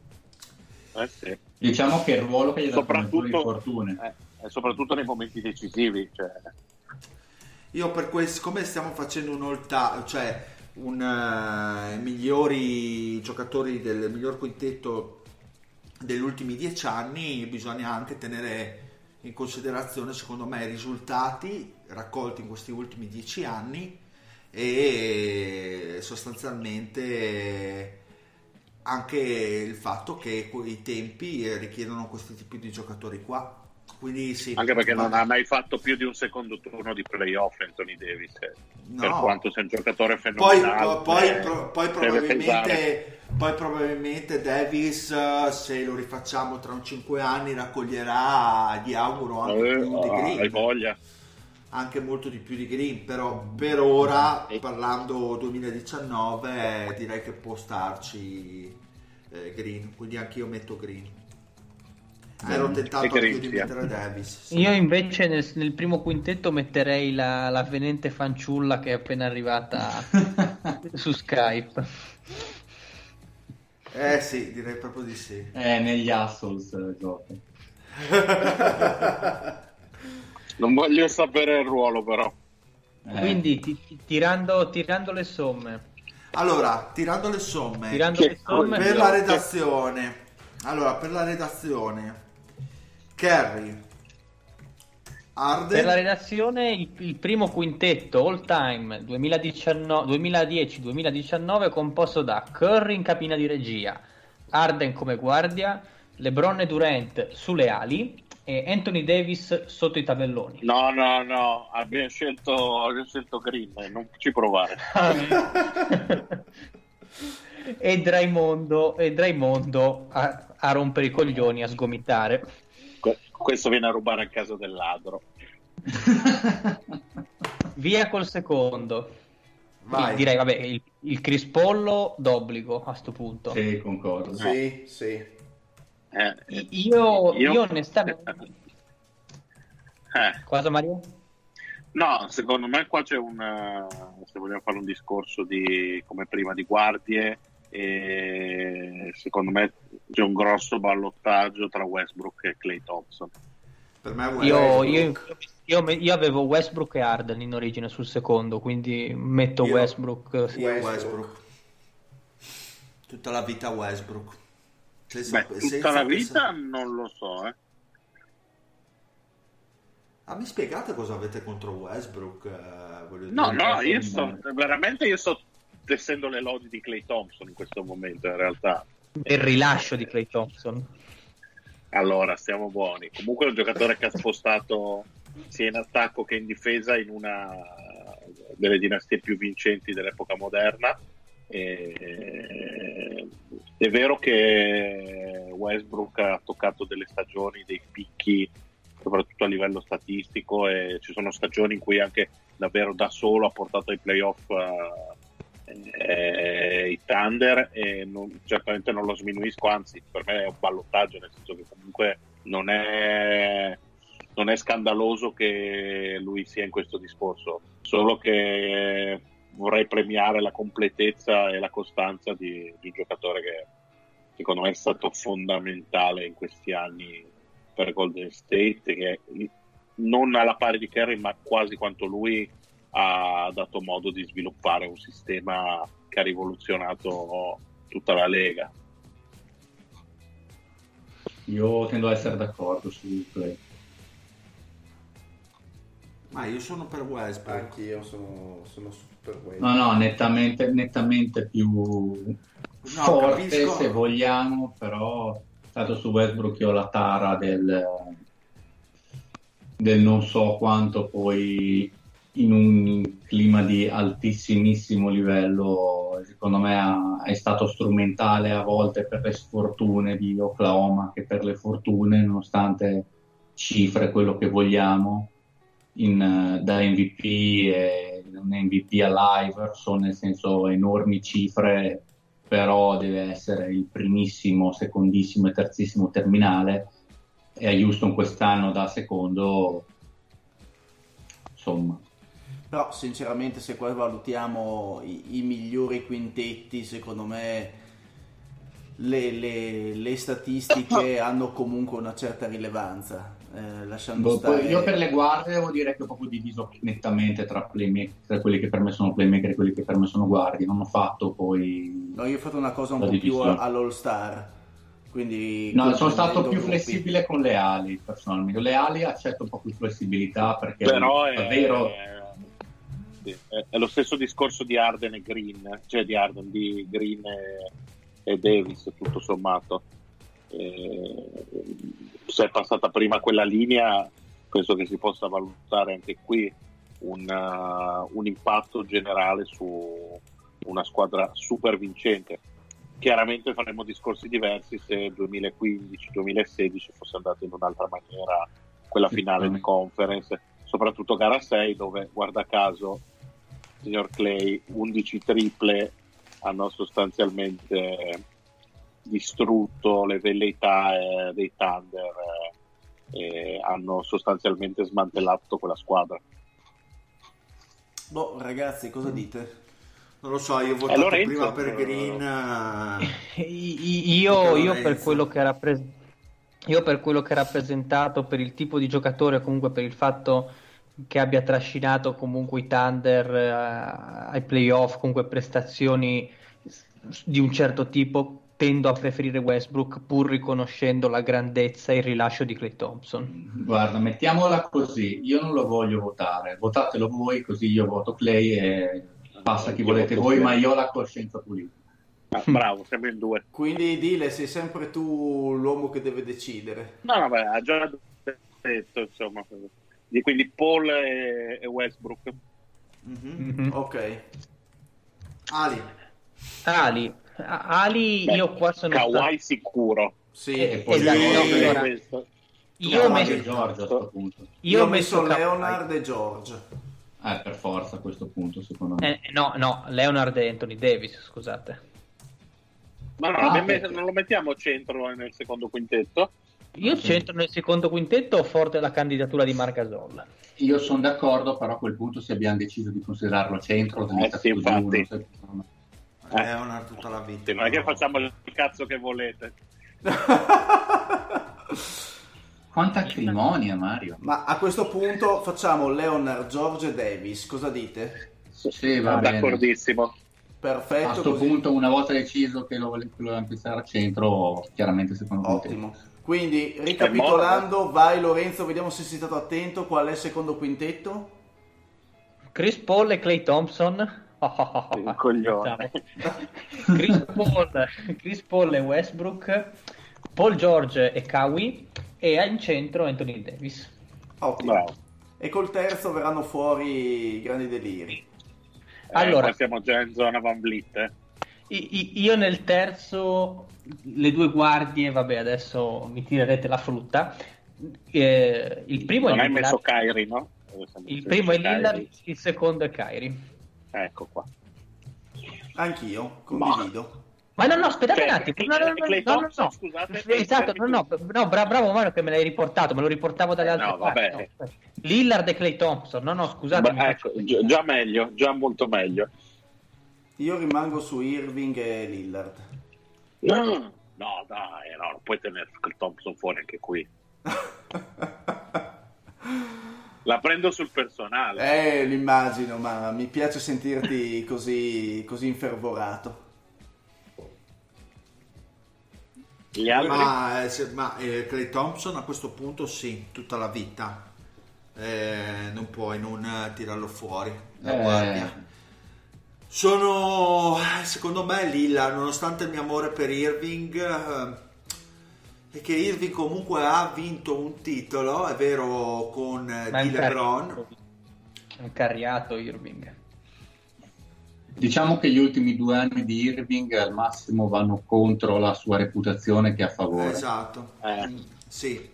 S3: Eh sì.
S2: Diciamo che è il ruolo che gli ha dato maggiori fortune.
S3: Eh, soprattutto nei momenti decisivi. Cioè.
S1: Io per questo, siccome stiamo facendo un all cioè un, uh, migliori giocatori del miglior quintetto degli ultimi dieci anni, bisogna anche tenere in considerazione secondo me i risultati raccolti in questi ultimi dieci anni e sostanzialmente anche il fatto che i tempi richiedono questi tipi di giocatori qua quindi sì,
S3: anche perché non ha mai fatto più di un secondo turno di playoff Anthony Davis eh. no. per quanto sia un giocatore fenomenale
S1: poi, poi, eh, pro, poi probabilmente poi probabilmente Davis se lo rifacciamo tra un 5 anni raccoglierà gli auguro anche eh, più di Green.
S3: hai voglia.
S1: Anche molto di più di Green però per ora parlando 2019 direi che può starci eh, Green. Quindi anche io metto Green ero tentato più di mettere Davis.
S6: Sì. Io invece nel, nel, primo quintetto metterei la, la venente fanciulla che è appena arrivata su Skype.
S1: Eh sì, direi proprio di sì.
S2: Eh, negli Assholes eh, gioco.
S3: non voglio sapere il ruolo però.
S6: Eh. Quindi ti, ti, tirando, tirando, le somme.
S1: Allora, tirando le somme.
S6: Tirando le somme
S1: per la redazione. Allora, per la redazione Kerry,
S6: Arden. Per la redazione il, il primo quintetto all time 2010-2019 composto da Curry in cabina di regia, Arden come guardia, LeBron e Durant sulle ali e Anthony Davis sotto i tabelloni.
S3: No, no, no, abbiamo scelto, abbiamo scelto Green, non ci provare.
S6: e Draimondo, e Draimondo a, a rompere i coglioni, a sgomitare
S3: questo viene a rubare a casa del ladro.
S6: Via col secondo. Vai. Direi, vabbè, il, il Crispollo d'obbligo a questo punto.
S2: Sì, concordo.
S8: Sì, sì.
S6: Eh, io, io... io onestamente...
S3: Eh.
S6: Cosa Mario?
S3: No, secondo me qua c'è un... se vogliamo fare un discorso di, come prima di guardie, e secondo me c'è un grosso ballottaggio tra Westbrook e Clay Thompson.
S6: Per me io, io, io, io, avevo Westbrook e Arden in origine sul secondo, quindi metto Westbrook.
S1: Sì. Westbrook. Tutta la vita Westbrook.
S3: Beh, tutta la vita non lo so, eh.
S1: Ah, mi spiegate cosa avete contro Westbrook? Eh,
S3: no, no, io sto, veramente io sto tessendo le lodi di Clay Thompson in questo momento, in realtà.
S6: Il rilascio di Clay Thompson.
S3: Allora, stiamo buoni. Comunque è un giocatore che ha spostato sia in attacco che in difesa in una delle dinastie più vincenti dell'epoca moderna. E... È vero che Westbrook ha toccato delle stagioni, dei picchi soprattutto a livello statistico e ci sono stagioni in cui anche davvero da solo ha portato ai playoff uh, eh, i Thunder e non, certamente non lo sminuisco, anzi per me è un ballottaggio, nel senso che comunque non è, non è scandaloso che lui sia in questo discorso, solo che vorrei premiare la completezza e la costanza di, di un giocatore che secondo me è stato fondamentale in questi anni per Golden State, che non alla pari di Kerry, ma quasi quanto lui ha dato modo di sviluppare un sistema che ha rivoluzionato tutta la Lega.
S2: Io tendo a essere d'accordo su Play.
S1: Ma io sono per Westbrook.
S8: Anch'io sono, sono per Westbrook.
S2: No, no, nettamente, nettamente più no, forte capisco. se vogliamo, però stato su Westbrook io ho la tara del, del non so quanto poi in un clima di altissimissimo livello secondo me è stato strumentale a volte per le sfortune di Oklahoma che per le fortune nonostante cifre quello che vogliamo in, da MVP e un MVP all'Iver sono nel senso enormi cifre però deve essere il primissimo, secondissimo e terzissimo terminale. E a Houston quest'anno da secondo insomma
S8: però sinceramente se poi valutiamo i, i migliori quintetti secondo me le, le, le, statistiche hanno comunque una certa rilevanza eh, lasciando Bo, stare...
S2: io per le guardie devo dire che ho proprio diviso nettamente tra, playmaker, tra quelli che per me sono playmaker e quelli che per me sono guardie non ho fatto poi
S8: no io ho fatto una cosa un po' divisione. più all'all star quindi
S2: no sono stato più gruppi. flessibile con le ali personalmente le ali accetto un po' più flessibilità perché
S3: però è, davvero è, è, lo stesso discorso di Arden e Green cioè di Arden di Green e, e Davis tutto sommato eh, se è passata prima quella linea, penso che si possa valutare anche qui un, uh, un impatto generale su una squadra super vincente. Chiaramente faremo discorsi diversi se 2015-2016 fosse andato in un'altra maniera quella finale di conference, soprattutto gara 6 dove guarda caso signor Clay 11 triple hanno sostanzialmente distrutto le velleità eh, dei Thunder eh, e hanno sostanzialmente smantellato quella squadra.
S8: Boh, ragazzi, cosa dite?
S1: Non lo so, io ho votato allora, prima per Green.
S6: Uh... io, io per quello che era. Io per quello che ha rappresentato, per il tipo di giocatore, comunque per il fatto che abbia trascinato comunque i Thunder uh, ai playoff, comunque prestazioni di un certo tipo, tendo a preferire Westbrook pur riconoscendo la grandezza e il rilascio di Clay Thompson.
S2: Guarda, mettiamola così, io non lo voglio votare, votatelo voi così io voto Clay e passa chi volete voi, ma io ho la coscienza pulita.
S3: Ah, bravo, siamo in due.
S8: Quindi Dile, sei sempre tu l'uomo che deve decidere.
S3: No, no, beh, ha già detto, insomma. Quindi Paul e, e Westbrook.
S8: Mm-hmm. Mm-hmm. Ok.
S1: Ali.
S6: Ali, Ali, Beh, io qua sono.
S3: Kawhi sta... sicuro.
S8: Sì,
S6: eh, esatto. No, allora, io ho messo
S2: George a questo punto.
S8: Io, io ho messo, messo Leonard e George.
S2: Eh, per forza a questo punto, secondo me.
S6: Eh, no, no, Leonard e Anthony Davis, scusate.
S3: Ma no, ah, messo, non lo mettiamo centro nel secondo quintetto?
S6: Io centro nel secondo quintetto ho forte la candidatura di Margasol.
S2: Io sono d'accordo, però a quel punto se abbiamo deciso di considerarlo centro,
S3: eh, sì, infatti.
S1: Uno, eh, Leonard tutta la vita.
S3: non è che facciamo il cazzo che volete.
S2: Quanta acrimonia, Mario.
S5: Ma a questo punto facciamo Leonard, George e Davis. Cosa dite?
S2: Sì, va bene.
S3: D'accordissimo.
S5: Perfetto.
S2: A questo punto, una volta deciso che lo volevamo fissare al centro, chiaramente secondo me.
S5: Ottimo. Quindi, ricapitolando, vai Lorenzo, vediamo se sei stato attento. Qual è il secondo quintetto?
S6: Chris Paul e Clay Thompson.
S3: Il coglione.
S6: Chris Paul, Chris Paul e Westbrook, Paul George e Kawhi e in centro Anthony Davis.
S5: Ottimo.
S3: Bravo.
S5: E col terzo verranno fuori i grandi deliri.
S6: Allora-
S3: Eh, siamo già in zona Van Vliet. eh.
S6: Io nel terzo, le due guardie, vabbè, adesso mi tirerete la frutta. Eh, il primo
S3: Non
S6: è
S3: hai messo
S6: Lillard,
S3: Kyrie, no?
S6: il primo è
S3: Kyrie.
S6: Lillard, il secondo è Kyrie.
S3: Ecco qua.
S5: Anch'io, condivido.
S6: Ma no, no, aspettate un
S3: Cioè,
S6: attimo. No, no, no,
S3: Clay
S6: no, no, no.
S3: scusate,
S6: Esatto, no, no, no, bra- bravo Mario che me l'hai riportato, me lo riportavo dalle
S3: Eh,
S6: altre
S3: no,
S6: parti.
S3: vabbè.
S6: no. Lillard e Clay Thompson. No, no, scusate.
S3: Ecco, gi- già meglio, già molto meglio.
S5: Io rimango su Irving e Lillard.
S3: No, no dai, no, non puoi tenere Thompson fuori anche qui. La prendo sul personale.
S5: Eh, l'immagino, ma mi piace sentirti così, così infervorato.
S3: Gli altri?
S1: Ma, eh, ma eh, Clay Thompson a questo punto sì, tutta la vita. Eh, non puoi non eh, tirarlo fuori la
S2: Eh,
S1: guardia. Sono, secondo me, Lilla, nonostante il mio amore per Irving, eh, e che Irving comunque ha vinto un titolo, è vero, con eh,
S6: Ma
S1: di LeBron.
S6: carriato. È un carriato Irving.
S2: Diciamo che gli ultimi due anni di Irving al massimo vanno contro la sua reputazione che a favore.
S1: Esatto,
S3: Eh.
S1: Sì,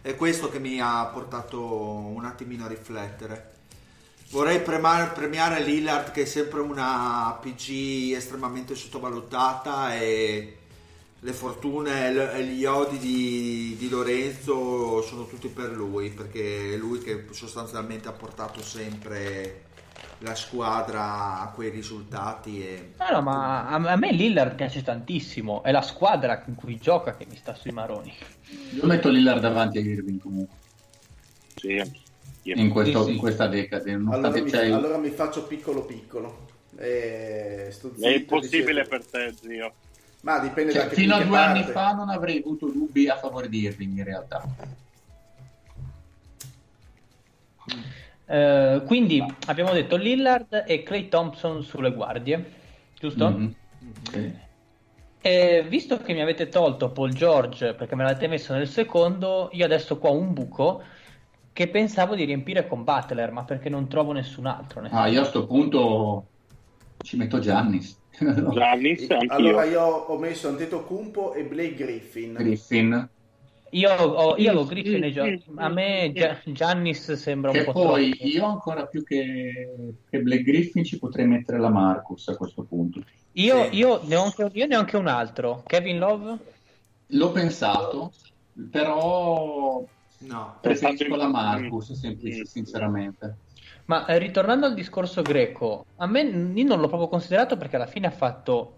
S1: è questo che mi ha portato un attimino a riflettere. Vorrei premiare Lillard che è sempre una PG estremamente sottovalutata e le fortune e gli odi di, di Lorenzo sono tutti per lui perché è lui che sostanzialmente ha portato sempre la squadra a quei risultati e
S6: No, no, ma a, me Lillard piace tantissimo. È la squadra in cui gioca che mi sta sui maroni.
S2: Io metto Lillard davanti a Irving comunque,
S3: Sì.
S2: In, questo-
S6: Sì, sì.
S2: in questa decade.
S5: Allora mi,
S2: il-
S5: allora mi faccio piccolo piccolo. Eh,
S3: È impossibile
S5: dicevo.
S3: per te, zio.
S5: Ma dipende
S2: cioè,
S5: da che
S2: fino a due anni
S5: parte.
S2: fa non avrei avuto dubbi a favore di Irving in realtà.
S6: Eh, quindi abbiamo detto Lillard e Clay Thompson sulle guardie, giusto?
S2: Mhm. Sì.
S6: E visto che mi avete tolto Paul George perché me l'avete messo nel secondo, io adesso qua ho un buco che pensavo di riempire con Butler, ma perché non trovo nessun altro.
S2: Ah, io a sto punto ci metto Giannis.
S3: Giannis.
S5: Allora io ho messo Antetokounmpo e Blake Griffin.
S2: Griffin.
S6: Io, ho, io avevo Griffin e Gio- A me Gia- Giannis sembra un
S2: Che
S6: po'
S2: poi
S6: troppo.
S2: io ancora più che, che Blake Griffin ci potrei mettere la Marcus a questo punto.
S6: Io,
S1: Sì.
S6: io ne ho anche, io ne ho anche un altro. Kevin Love?
S2: L'ho pensato, però
S1: no.
S2: preferisco la
S3: Mm.
S2: Marcus, semplice, sinceramente.
S6: Ma eh, ritornando al discorso greco, a me io non l'ho proprio considerato perché alla fine ha fatto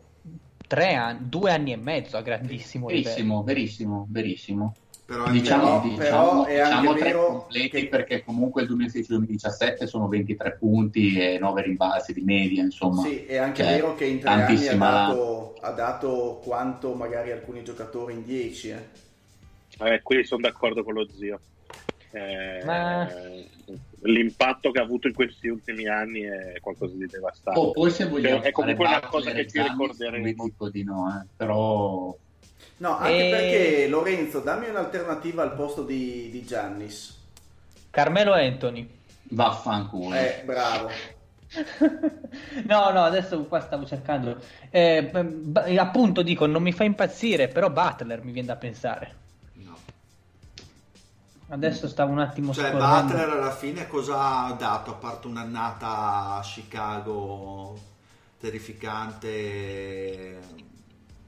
S6: tre anni, due anni e mezzo a grandissimo livello.
S2: Verissimo, verissimo, verissimo.
S1: Però è
S2: Diciamo,
S5: Però-
S2: diciamo,
S5: però è anche
S2: diciamo tre
S5: vero
S2: completi
S5: che-
S2: perché comunque il 2016-2017 sono 23 punti e 9 rimbalzi di media, insomma.
S5: Sì, è anche
S2: Cioè,
S5: vero che in tre anni ha
S2: tantissima-
S5: dato, ha dato quanto magari alcuni giocatori in 10. Eh.
S3: Eh, qui sono d'accordo con lo zio. Eh,
S6: Ma-
S3: L'impatto che ha avuto in questi ultimi anni è qualcosa di devastante.
S2: Oh, poi se vogliamo
S3: È comunque una cosa che ci ricorderemo.
S2: dico di no, eh, però
S5: No, anche
S6: E-
S5: perché Lorenzo, dammi un'alternativa al posto di, di Giannis.
S6: Carmelo Anthony.
S2: vaffanculo.
S5: Eh, bravo.
S6: no, no, adesso qua stavo cercando. Eh, b- appunto dico, non mi fa impazzire, però Butler mi viene da pensare. Adesso stavo un attimo
S1: Cioè,
S6: scorrendo.
S1: Butler alla fine cosa ha dato a parte un'annata a Chicago terrificante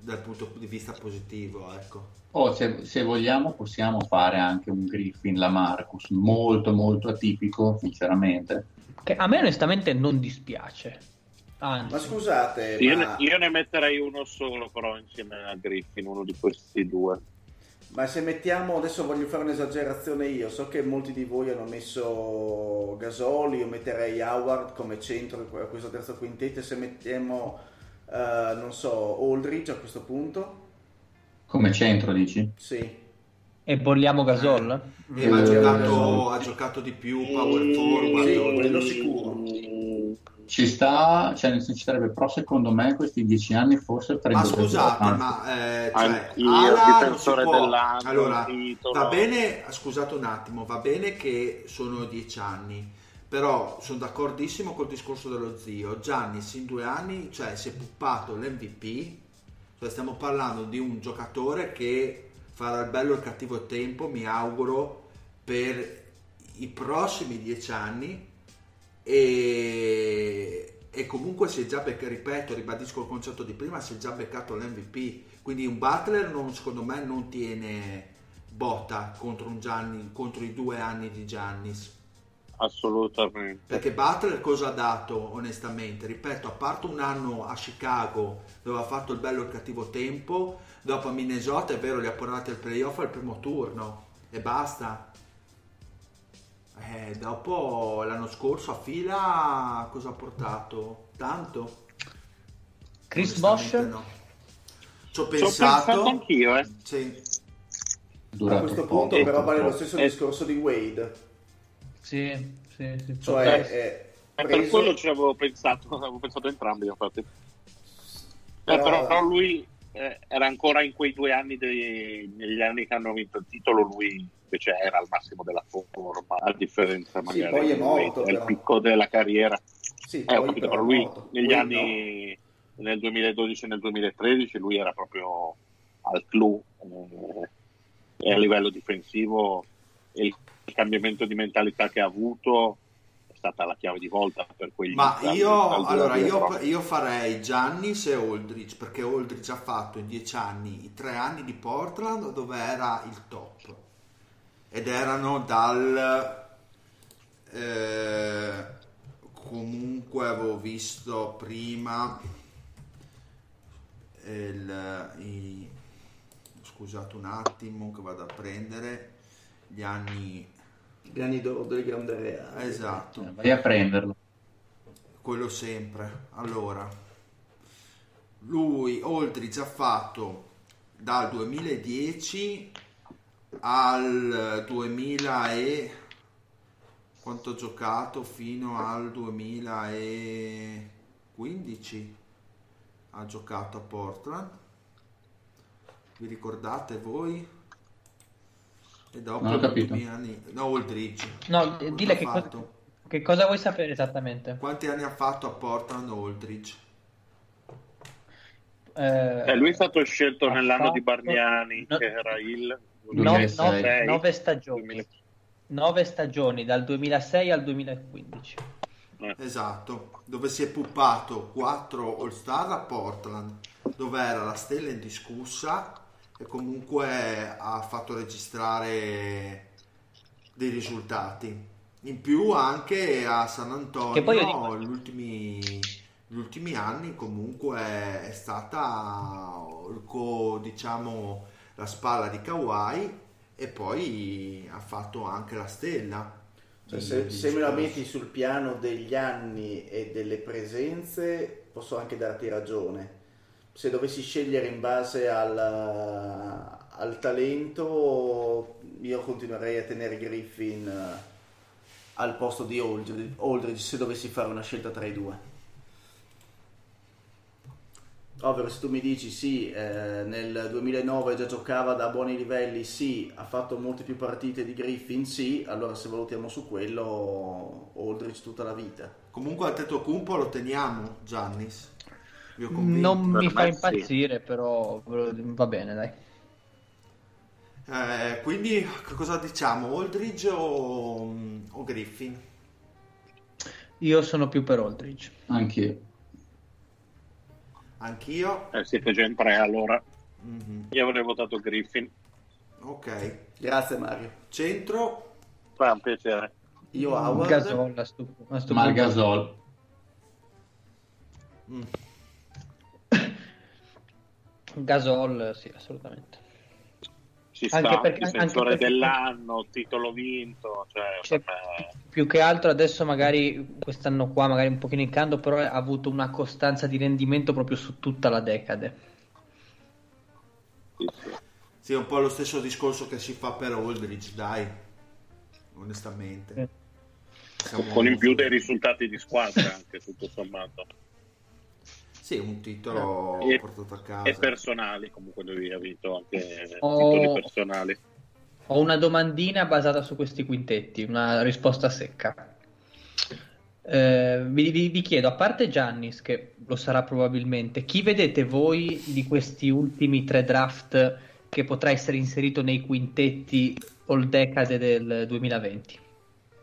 S1: dal punto di vista positivo, ecco.
S2: Oh, se, se vogliamo possiamo fare anche un Griffin la Marcus, molto molto atipico, sinceramente.
S6: Che a me onestamente non dispiace. Anzi,
S5: Ma scusate,
S3: Io,
S5: ma,
S3: ne, io ne metterei uno solo, però, insieme a Griffin, uno di questi due.
S5: Ma se mettiamo, adesso voglio fare un'esagerazione io, so che molti di voi hanno messo Gasoli, io metterei Howard come centro a questo terzo quintetto, se mettiamo, uh, non so, Aldridge a questo punto.
S2: Come centro dici?
S5: Sì.
S6: E bolliamo Gasol?
S1: Eh, eh, ha, giocato, ha, giocato, di più power forward.
S5: Sì, quello sicuro.
S2: Ci sta, cioè ci sarebbe, però secondo me questi dieci anni forse
S1: Ma scusate, ma eh, cioè, Ala non si può... Allora, va bene, scusate un attimo, va bene che sono dieci anni, però sono d'accordissimo col discorso dello zio. Giannis in due anni, cioè si è puppato l'MVP, cioè stiamo parlando di un giocatore che farà il bello e il cattivo tempo, mi auguro, per i prossimi dieci anni e, e comunque si è già beccato, ripeto, ribadisco il concetto di prima, si è già beccato l'MVP, quindi un Butler non, secondo me non tiene botta contro, un Gianni, contro i due anni di Giannis.
S3: Assolutamente.
S1: Perché Butler cosa ha dato onestamente? Ripeto, a parte un anno a Chicago dove ha fatto il bello e il cattivo tempo, dopo a Minnesota è vero li ha portati al playoff al primo turno e basta. Eh, dopo l'anno scorso a fila cosa ha portato? Tanto?
S6: Chris Bosch? No.
S1: Ci ho pensato,
S3: pensato anch'io, eh.
S5: Sì. a questo punto però vale lo stesso eh. discorso di Wade.
S6: Sì, sì, sì.
S5: Cioè, è
S3: preso... per quello ci avevo pensato, avevo pensato entrambi, infatti. Però, eh, però lui eh, era ancora in quei due anni, dei, negli anni che hanno vinto il titolo, lui invece era al massimo della forma, a differenza magari
S5: sì, poi è morto,
S3: del picco della carriera.
S5: Sì,
S3: eh, capito, però, lui morto. negli poi anni no. nel 2012 e nel 2013 lui era proprio al clou eh, e a livello difensivo il cambiamento di mentalità che ha avuto stata la chiave di volta per quegli
S1: Ma io, allora, io, io, farei Giannis e Aldridge perché Aldridge ha fatto in dieci anni i tre anni di Portland dove era il top ed erano dal eh, comunque avevo visto prima il, i, scusate un attimo che vado a prendere gli anni
S5: gli anni d'oro del grande reale
S1: esatto.
S2: Eh, vai a prenderlo.
S1: Quello sempre. Allora lui Aldridge ha fatto dal 2010 al 2000 e quanto ho giocato fino al 2015 ha giocato a Portland. Vi ricordate voi?
S2: e dopo non ho capito.
S1: anni. No Oldridge
S6: no dile che, co- che, cosa vuoi sapere esattamente?
S1: Quanti anni ha fatto a Portland Oldridge
S3: eh, eh, lui è stato scelto nell'anno fatto... di Bargnani no, che era il
S6: 9, 9 stagioni. 9 stagioni dal 2006 al 2015
S1: eh. esatto dove si è puppato 4 All Star a Portland dove era la stella indiscussa e comunque ha fatto registrare dei risultati. In più anche a San Antonio dico... gli, ultimi, gli ultimi anni comunque è stata diciamo la spalla di Kawhi e poi ha fatto anche la stella.
S5: Cioè, se, se me la metti sul piano degli anni e delle presenze, posso anche darti ragione. Se dovessi scegliere in base al, al talento, io continuerei a tenere Griffin eh, al posto di Aldridge, Aldridge se dovessi fare una scelta tra i due. Ovvero se tu mi dici sì, eh, nel 2009 già giocava da buoni livelli, sì, ha fatto molte più partite di Griffin, sì, allora se valutiamo su quello, Aldrich tutta la vita.
S1: Comunque al tetto cumpo lo teniamo, Giannis.
S6: Non mi fa impazzire, sì. però va bene, dai.
S1: Eh, quindi cosa diciamo, Aldridge o, o Griffin?
S6: Io sono più per Aldridge.
S2: Anch'io.
S1: Anch'io.
S3: Eh, siete già in tre allora. Mm-hmm. Io avrei votato Griffin.
S1: Ok.
S5: Grazie Mario.
S1: Centro.
S3: Fa un piacere.
S5: Io Howard.
S6: Gasol, a stu-
S2: a stu- Ma Gasol.
S6: Mm. Gasol, sì, assolutamente.
S3: Ci anche sta, perché, difensore anche dell'anno, titolo vinto, cioè, cioè,
S6: più che altro adesso magari quest'anno qua magari un pochino in cando, però ha avuto una costanza di rendimento proprio su tutta la decade.
S1: Sì, sì. sì è un po' lo stesso discorso che si fa per Aldridge, dai, onestamente.
S3: Siamo... Con in più dei risultati di squadra anche tutto sommato.
S1: Sì, un titolo e, portato a casa.
S3: E personali, comunque lui ha vinto anche ho, titoli personali.
S6: Ho una domandina basata su questi quintetti, una risposta secca. Eh, vi, vi, vi, chiedo, a parte Giannis, che lo sarà probabilmente, chi vedete voi di questi ultimi tre draft che potrà essere inserito nei quintetti all decade del 2020?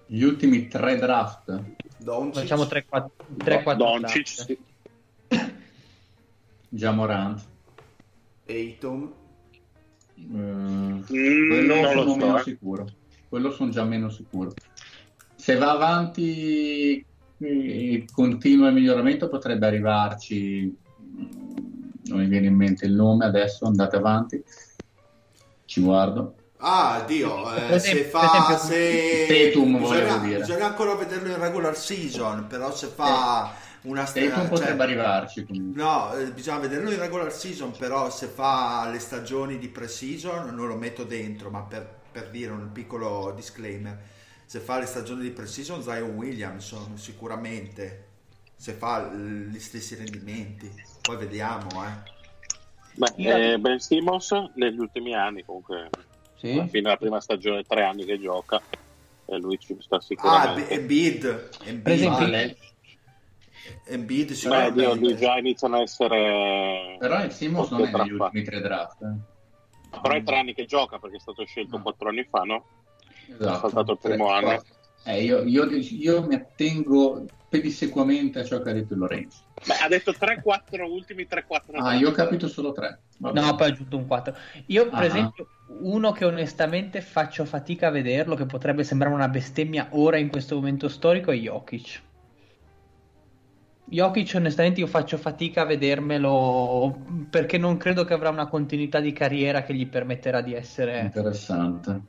S2: Gli ultimi tre draft?
S6: Doncic. Facciamo 3-4
S3: Doncic, sì.
S2: Jamorant.
S1: Eiton.
S2: Mm, quello mm, sono so, meno eh. sicuro. Quello sono già meno sicuro. Se va avanti e continua il miglioramento potrebbe arrivarci non mi viene in mente il nome adesso andate avanti ci guardo
S1: ah Dio eh, se fa se Tetum, bisogna, bisogna ancora vederlo in regular season però se fa eh
S2: una stagione. Cioè, potrebbe arrivarci
S1: comunque. No, eh, bisogna vederlo in regular season, però se fa le stagioni di pre-season non lo metto dentro, ma per, per dire un piccolo disclaimer, se fa le stagioni di pre-season Zion Williamson sicuramente, se fa gli stessi rendimenti, poi vediamo. Eh.
S3: Beh, eh, Ben Simmons negli ultimi anni comunque, sì? alla fine della prima stagione, tre anni che gioca, e lui ci sta sicuramente.
S1: Ah, Embiid, Embiid.
S6: Ah,
S1: Embiid
S3: sicuramente. Beh, già iniziano a essere...
S2: Però il Simmons non è negli ultimi tre draft.
S3: Eh. Però è tre anni che gioca perché è stato scelto no. quattro anni fa, no? Esatto. Ha saltato il primo tre, anno.
S2: Eh, io, io, io, mi attengo pedissequamente a ciò che ha detto Lorenzo.
S3: Beh, ha detto 3-4 ultimi 3-4.
S2: Ah, io ho capito solo 3.
S6: Vabbè. No, poi ho aggiunto un 4. Io, per ah. esempio, uno che onestamente faccio fatica a vederlo, che potrebbe sembrare una bestemmia ora in questo momento storico, è Jokic. Jokic onestamente io faccio fatica a vedermelo perché non credo che avrà una continuità di carriera che gli permetterà di essere
S2: interessante.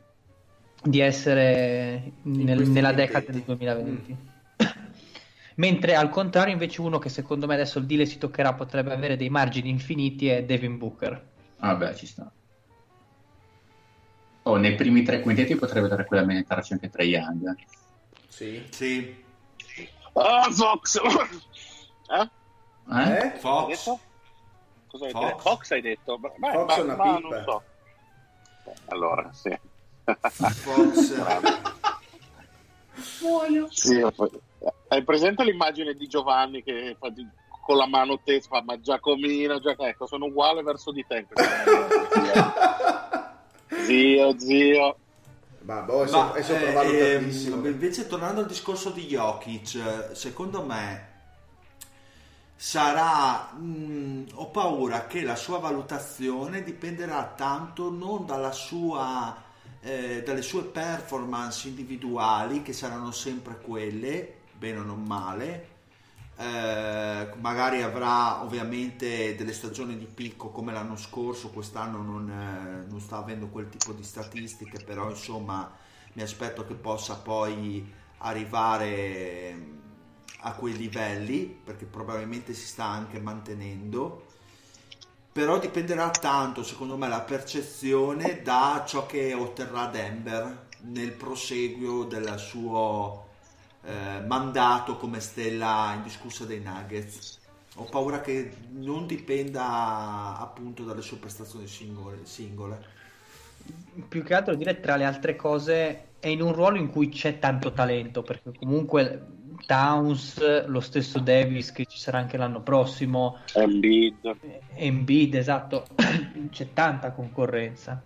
S6: di essere nel, nella decade del 2020 mm. mentre al contrario invece uno che secondo me adesso il deal si toccherà potrebbe avere dei margini infiniti è Devin Booker.
S2: Ah beh ci sta. Oh, nei primi tre quintetti potrebbe tranquillamente entrarci anche Trey Young
S1: sì. Sì
S3: Ah, Fox!
S1: Eh?
S3: Eh? Fox? Cosa hai Fox? detto? Fox hai detto? Beh,
S1: Fox ma, è una ma non so.
S3: Allora, sì.
S1: Fox.
S3: sì, hai presente l'immagine di Giovanni che fa di, con la mano tesa fa ma Giacomino, Giac- ecco, sono uguale verso di te. zio, zio.
S1: Ma boh, è, Ma, so- è ehm, invece tornando al discorso di Jokic, secondo me sarà mh, mm, ho paura che la sua valutazione dipenderà tanto non dalla sua eh, dalle sue performance individuali che saranno sempre quelle bene o non male eh, magari avrà ovviamente delle stagioni di picco come l'anno scorso quest'anno non, eh, non sta avendo quel tipo di statistiche però insomma mi aspetto che possa poi arrivare a quei livelli perché probabilmente si sta anche mantenendo. Però dipenderà tanto secondo me la percezione da ciò che otterrà Denver nel proseguio del suo eh, mandato come stella indiscussa dei Nuggets ho paura che non dipenda appunto dalle sue prestazioni singole, singole.
S6: più che altro dire tra le altre cose è in un ruolo in cui c'è tanto talento perché comunque Towns, lo stesso Davis che ci sarà anche l'anno prossimo.
S3: Embiid.
S6: Embiid, esatto. C'è tanta concorrenza.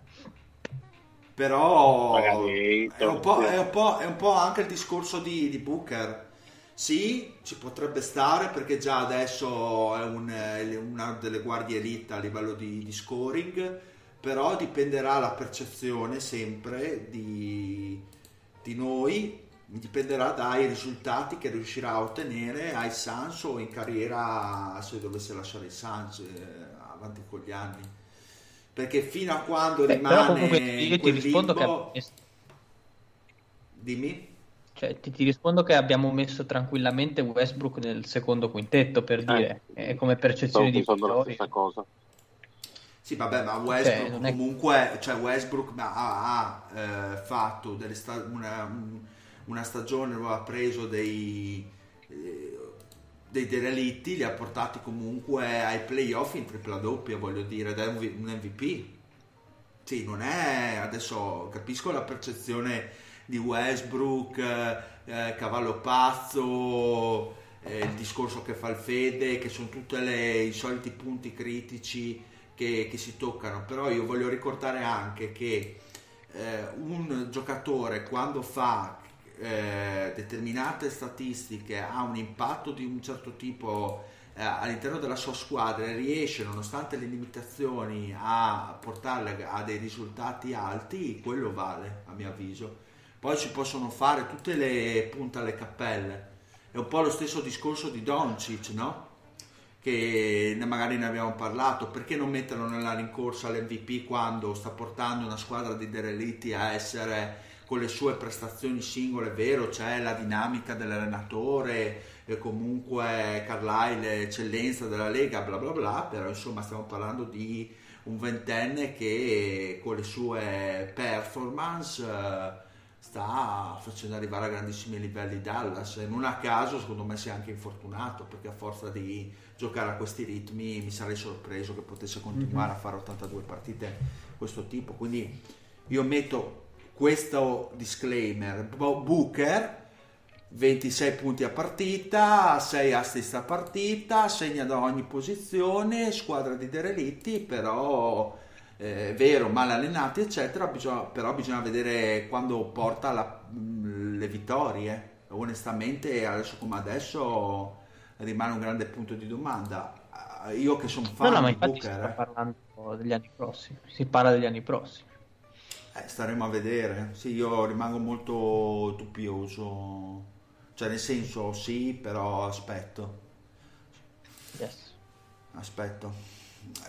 S1: Però è un, po', è, un po', è un, po', anche il discorso di, di, Booker. Sì, ci potrebbe stare perché già adesso è, un, una delle guardie elite a livello di, di scoring, però dipenderà la percezione sempre di, di noi dipenderà dai risultati che riuscirà a ottenere ai Suns o in carriera se dovesse lasciare i Suns eh, avanti con gli anni perché fino a quando Beh, rimane comunque io ti rispondo limbo... che dimmi?
S6: Cioè, ti, ti, rispondo che abbiamo messo tranquillamente Westbrook nel secondo quintetto per eh, dire eh, come percezione di
S3: la stessa cosa.
S1: Sì, vabbè, ma Westbrook cioè, comunque, cioè Westbrook ha, ha eh, fatto sta- una, una, stagione dove ha preso dei, eh, dei derelitti, li ha portati comunque ai playoff in tripla doppia, voglio dire, è un, MVP. Sì, non è adesso capisco la percezione di Westbrook, eh, cavallo pazzo, eh, il discorso che fa il Fede, che sono tutti i soliti punti critici che, che, si toccano, però io voglio ricordare anche che eh, un giocatore quando fa eh, determinate statistiche ha un impatto di un certo tipo eh, all'interno della sua squadra e riesce nonostante le limitazioni a portarle a dei risultati alti, quello vale a mio avviso. Poi si possono fare tutte le punte alle cappelle. È un po' lo stesso discorso di Doncic, no? che magari ne abbiamo parlato, perché non metterlo nella rincorsa all'MVP quando sta portando una squadra di derelitti a essere con le sue prestazioni singole, è vero, c'è la dinamica dell'allenatore e comunque Carlisle eccellenza della Lega, bla bla bla, però insomma stiamo parlando di un ventenne che con le sue performance eh, sta facendo arrivare a grandissimi livelli Dallas e non a caso secondo me si è anche infortunato perché a forza di giocare a questi ritmi mi sarei sorpreso che potesse continuare mm-hmm. a fare 82 partite questo tipo quindi io metto questo disclaimer Booker 26 punti a partita 6 assist a partita segna da ogni posizione squadra di derelitti però eh, vero, mal allenati, eccetera, bisogna, però bisogna vedere quando porta la, le vittorie. Onestamente, adesso come adesso, rimane un grande punto di domanda. Io che sono fan no, no, di Booker...
S6: Sta parlando degli anni prossimi, si parla degli anni prossimi.
S1: Eh, staremo a vedere. Sì, io rimango molto dubbioso. Cioè, nel senso, sì, però aspetto.
S6: Yes.
S1: Aspetto.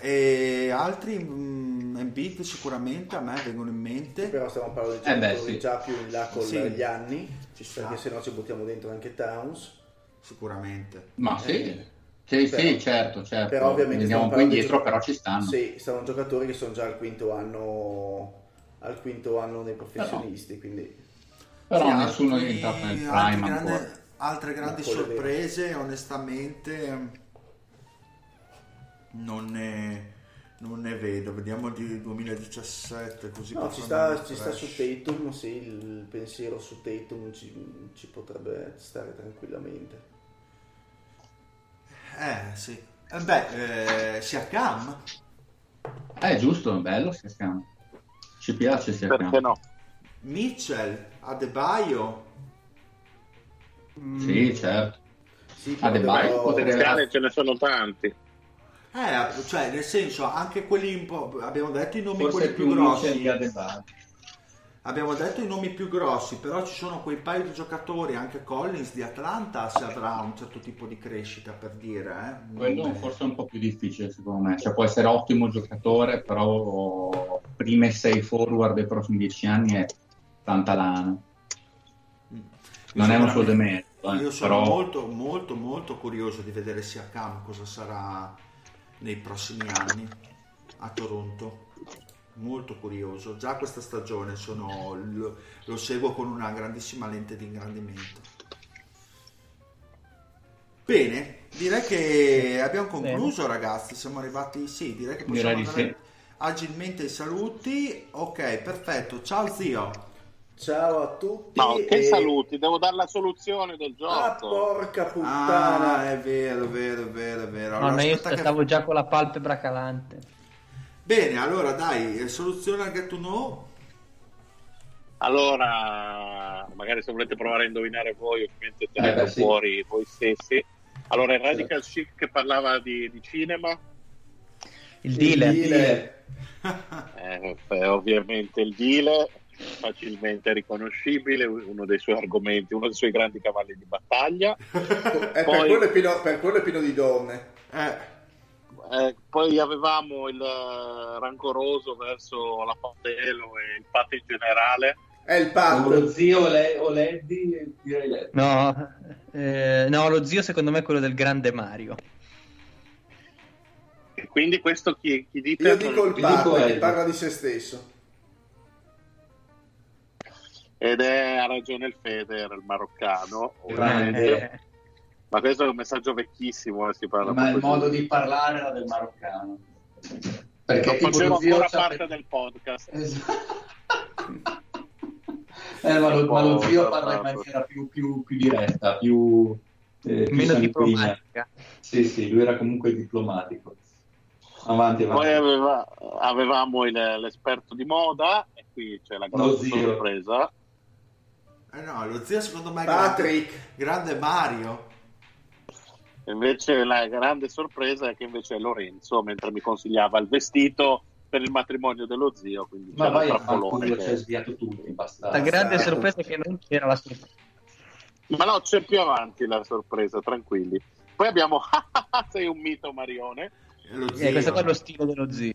S1: E altri mh, Embiid sicuramente a me vengono in mente.
S8: Però stiamo parlando di eh beh, sì. già più in là con sì. gli anni, ci perché se no ci buttiamo dentro anche Towns.
S1: Sicuramente.
S2: Ma sì. Eh. Sì, però, sì, certo, certo.
S8: Però ovviamente
S2: andiamo un po' indietro, gioc- però ci stanno.
S8: Sì, sono giocatori che sono già al quinto anno al quinto anno dei professionisti, però, quindi
S2: però sì, nessuno altri, è entrato nel prime grande,
S1: altre grandi sorprese, onestamente non ne, non ne vedo. Vediamo di 2017 così.
S8: No, ci sta, ci sta, su Tatum, sì, il pensiero su Tatum ci, ci potrebbe stare tranquillamente.
S1: Eh sì. Eh, beh, eh, Siakam.
S2: Eh, giusto, bello Siakam. Ci piace Siakam.
S3: Perché no?
S1: Mitchell, Adebayo.
S2: Sì, certo.
S3: Sì, Adebayo potenziale ce ne sono tanti.
S1: Eh, cioè, nel senso, anche quelli un po'. Abbiamo detto i nomi quelli più, più grossi. Abbiamo detto i nomi più grossi, però ci sono quei paio di giocatori, anche Collins di Atlanta, se avrà un certo tipo di crescita per dire. Eh.
S2: Quello è forse un po' più difficile secondo me, cioè può essere ottimo giocatore, però prime sei forward dei prossimi dieci anni è tanta lana. Mm. Non è un suo demerito.
S1: Eh, io sono però... molto, molto, molto curioso di vedere sia Cam cosa sarà nei prossimi anni a Toronto. Molto curioso. Già questa stagione sono, lo, lo seguo con una grandissima lente di ingrandimento. Bene, direi che abbiamo concluso Bene. ragazzi, siamo arrivati, sì, direi che possiamo direi andare sì. agilmente i saluti. Ok, perfetto, ciao zio.
S8: Ciao a tutti.
S3: No, che e... saluti, devo dare la soluzione del gioco.
S8: Ah, porca puttana.
S1: Ah, è vero, è vero, è vero, è vero.
S6: Allora, no, io stavo che... già con la palpebra calante.
S1: Bene, allora dai, eh, soluzione al get to know.
S3: Allora, magari se volete provare a indovinare voi, ovviamente tenete eh, sì. fuori voi stessi. Allora, il Radical sì. Chic che parlava di, di cinema.
S6: Il dealer. Il dealer.
S3: eh, ovviamente il dealer facilmente riconoscibile, uno dei suoi argomenti, uno dei suoi grandi cavalli di battaglia.
S8: eh, Poi... per, quello pieno, per, quello è pieno, di donne.
S3: Eh. Eh, poi avevamo il eh, rancoroso verso la Patelo e il Pato in generale.
S8: È il Pato.
S2: Lo zio le- o Leddy, direi Leddy.
S6: No, eh, no, lo zio secondo me è quello del grande Mario.
S3: E quindi questo chi, chi dite?
S8: Io dico il Pato che parla di se stesso.
S3: Ed è, ha ragione il Feder, il maroccano,
S2: Grande.
S3: ovviamente. Ma questo è un messaggio vecchissimo, eh, si parla
S2: Ma il
S3: proprio
S2: modo
S3: di-
S2: parlare era del maroccano. Perché
S3: Non facevo ancora parte del podcast.
S2: Esatto. Eh, ma, lo, ma lo zio parla in maniera più, più- più diretta, più, eh, più
S6: meno diplomatica.
S2: Sì, sì, lui era comunque diplomatico. Avanti, avanti.
S3: Poi aveva- avevamo il- l'esperto di moda e qui c'è la grossa
S2: zio.
S3: sorpresa.
S1: Eh no, lo zio secondo me è
S8: Patrick.
S1: grande, grande Mario.
S3: Invece la grande sorpresa è che invece è Lorenzo, mentre mi consigliava il vestito per il matrimonio dello zio, quindi
S2: Ma
S3: c'era trappolone che-
S2: sviato tutti, bastardo.
S6: La grande
S8: Bastardo.
S6: sorpresa è che non c'era la sorpresa.
S3: Ma no, c'è più avanti la sorpresa, tranquilli. Poi abbiamo sei un mito Marione
S1: E
S6: Eh,
S1: zio.
S6: questo qua è lo stile dello zio.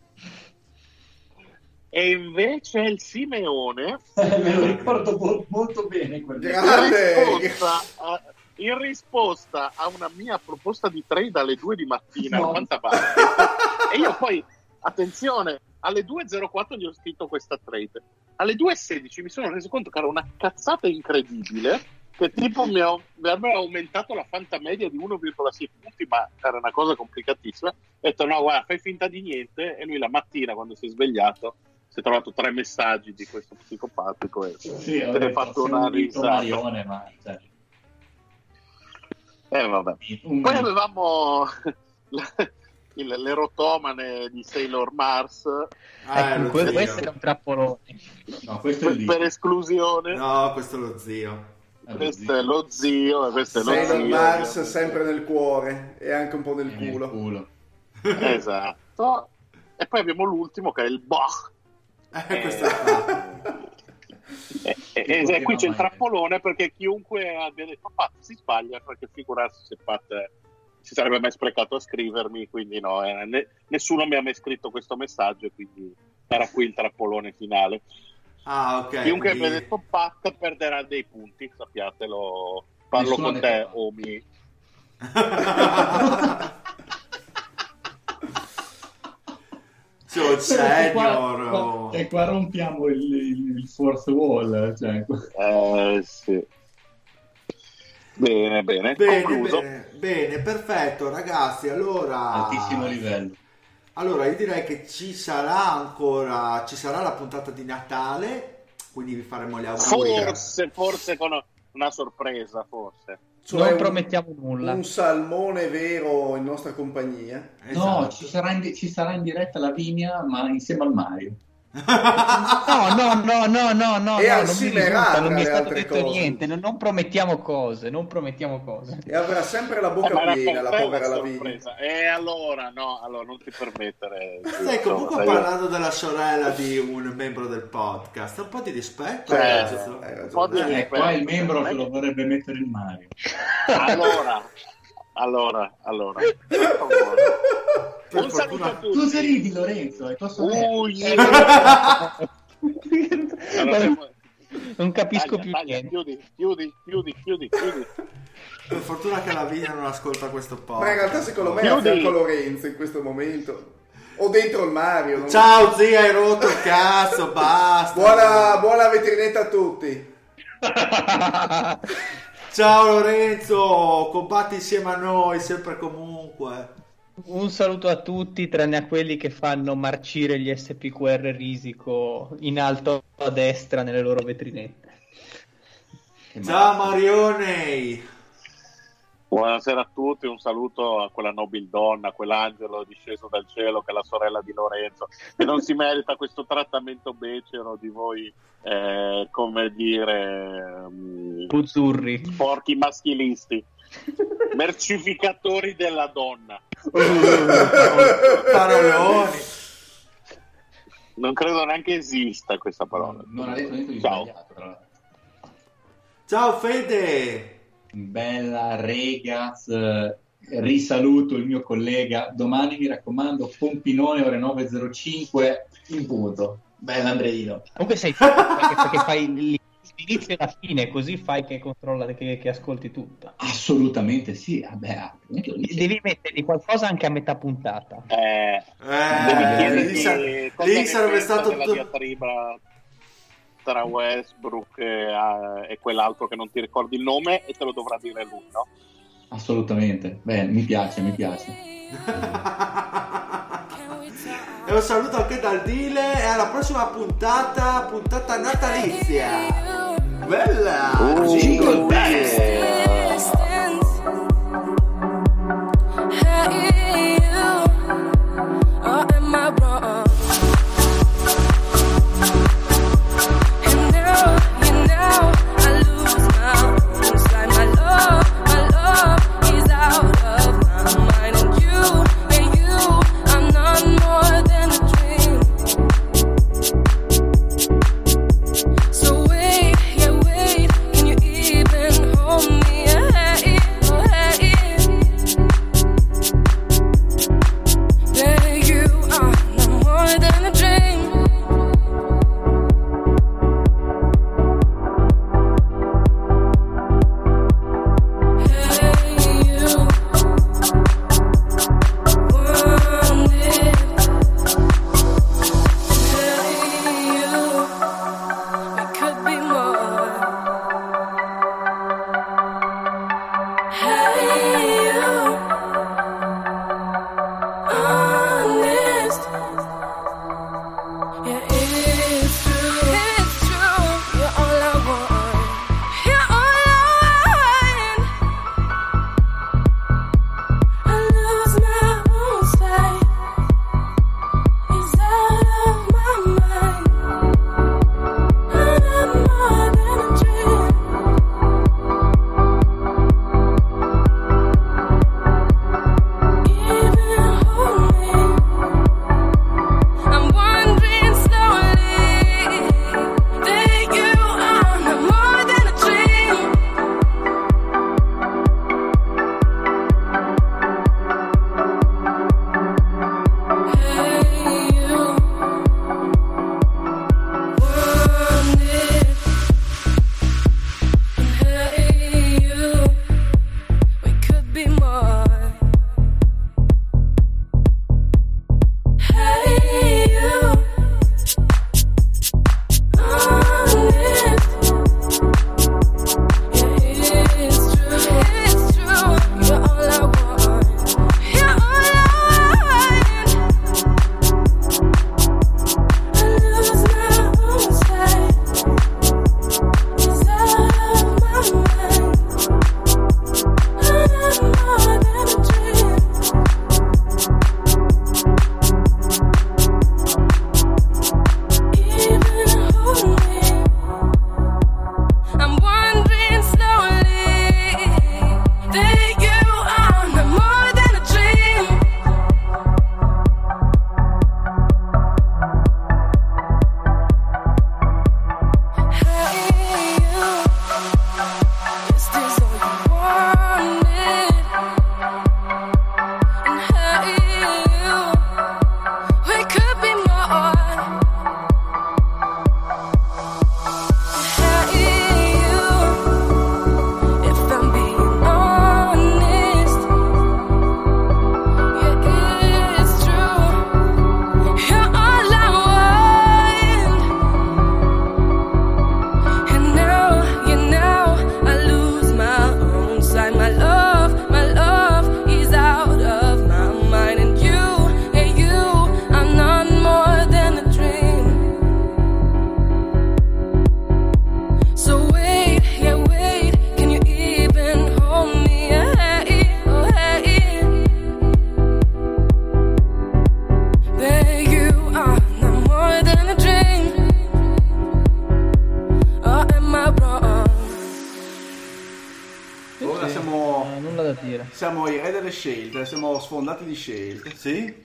S3: e invece il Simeone
S2: Eh, me lo ricordo mo- molto bene
S8: Grande.
S3: risposta, in risposta a una mia proposta di trade alle 2 di mattina
S2: No.
S3: e io poi, attenzione, alle 2.04 gli ho scritto questa trade. Alle 2.16 mi sono reso conto che era una cazzata incredibile che tipo mi, ho- mi aveva aumentato la fanta media di 1,6 punti, ma era una cosa complicatissima. Ho detto no, guarda, fai finta di niente e lui la mattina quando si è svegliato si è trovato tre messaggi di questo psicopatico e
S2: Sì,
S3: ne
S2: detto,
S3: fatto una
S2: un
S3: risata.
S2: Marione, ma... Cioè,
S3: Eh, vabbè.
S2: un
S3: Poi avevamo la- il- l'erotomane di Sailor Mars
S1: Ah, è
S6: ecco,
S1: lo
S6: que-
S1: zio.
S6: questo è un trappolone.
S2: No, questo è
S3: per,
S2: il
S3: per esclusione.
S1: No, questo è lo zio.
S2: Eh,
S3: Questo è lo zio, questo è lo
S8: Sailor
S3: zio.
S8: Mars sempre nel cuore e anche un po' nel
S2: E nel
S8: culo.
S2: culo.
S3: Esatto. E poi abbiamo l'ultimo che è il Bach.
S1: Eh, questo è fatto.
S3: E, e- qui c'è il trappolone perché chiunque abbia detto Pat si sbaglia perché figurarsi se Pat si sarebbe mai sprecato a scrivermi, quindi no, eh, ne- nessuno mi ha mai scritto questo messaggio, quindi era qui il trappolone finale.
S1: Ah, ok.
S3: Chiunque
S1: quindi-
S3: abbia detto Pat perderà dei punti, sappiatelo. Parlo
S2: Nessuno
S3: con te,
S2: detto Pat.
S3: Omi.
S2: Qua-
S1: senior.
S2: qua-
S1: oh.
S2: E qua rompiamo il, il, il fourth wall. Cioè.
S3: Eh, sì. Bene, bene,
S1: Bene, bene, bene, perfetto ragazzi. Allora,
S2: Altissimo livello.
S1: Allora, io direi che ci sarà ancora, ci sarà la puntata di Natale, quindi vi faremo gli auguri.
S3: Forse, forse con una sorpresa, forse.
S8: Cioè
S6: non
S8: un-
S6: promettiamo nulla.
S8: Un salmone vero in nostra compagnia.
S2: No,
S1: Esatto.
S2: ci sarà, in, ci sarà in diretta Lavinia, ma insieme al Mario.
S6: No, no, no, no, no, no,
S8: E
S6: no, non mi risulta, non mi è stato detto
S8: cose.
S6: niente, non, non promettiamo cose, non promettiamo cose.
S8: E avrà sempre la
S3: Eh,
S8: bocca
S3: ma era
S8: piena la povera
S3: sorpresa. E allora, no, allora non ti permettere.
S1: Stai comunque
S3: Sai-
S1: parlando della sorella di un membro del podcast. Un po' di rispetto.
S3: Cioè,
S1: ragazzo.
S8: Hai
S3: un po' di
S8: ragione.
S2: Eh, qua il membro se lo vorrebbe mettere il Mario.
S3: Allora, allora, allora. Un saluto a
S1: fortuna-
S3: tutti.
S2: Cosa ridi, Lorenzo? È tua sorella.
S3: Uh, yeah. Allora,
S6: non capisco
S3: taglia,
S6: più
S3: taglia,
S6: niente.
S3: Chiudi, chiudi, chiudi, chiudi, chiudi.
S1: Per fortuna che la Vigna non ascolta questo podcast.
S8: Ma in realtà secondo me è
S3: Chiudi.
S8: fianco a Lorenzo in questo momento. O dentro il Mario. non-
S1: Ciao zia, hai rotto il cazzo, basta.
S8: Buona, buona vetrinetta a tutti.
S1: Ciao Lorenzo, combatti insieme a noi, sempre e comunque.
S6: Un saluto a tutti, tranne a quelli che fanno marcire gli SPQR risico in alto a destra nelle loro vetrinette.
S1: Ciao Marione.
S3: Buonasera a tutti, un saluto a quella nobildonna, a quell'angelo disceso dal cielo che è la sorella di Lorenzo, che non si merita questo trattamento becero di voi, eh, come dire, mm,
S6: Puzzurri.
S3: porchi maschilisti, mercificatori della donna.
S1: Paroloni.
S3: Non credo neanche esista questa parola.
S2: Non ha detto niente di
S3: Ciao.
S2: sbagliato. tra l'altro.
S1: Ciao Fede.
S2: Bella regas, eh, risaluto il mio collega. Domani mi raccomando, Pompinone ore 9.05 in punto. Bella Andreino.
S6: Comunque sei perché, perché fai l'inizio e la fine, così fai che controlla, che, che ascolti tutto.
S2: Assolutamente sì. Vabbè,
S6: devi mettergli qualcosa anche a metà puntata.
S9: Eh,
S1: eh, lì, sa- lì sarebbe stato
S9: la diatriba tra Westbrook e, uh, e, quell'altro che non ti ricordi il nome e te lo dovrà dire lui, no?
S2: Assolutamente. Beh, mi piace, mi piace.
S1: e un saluto anche dal Dile e alla prossima puntata, puntata natalizia. Bella!
S9: Uh, Jingle Bells!
S1: Sfondati di scelte.
S6: Sì?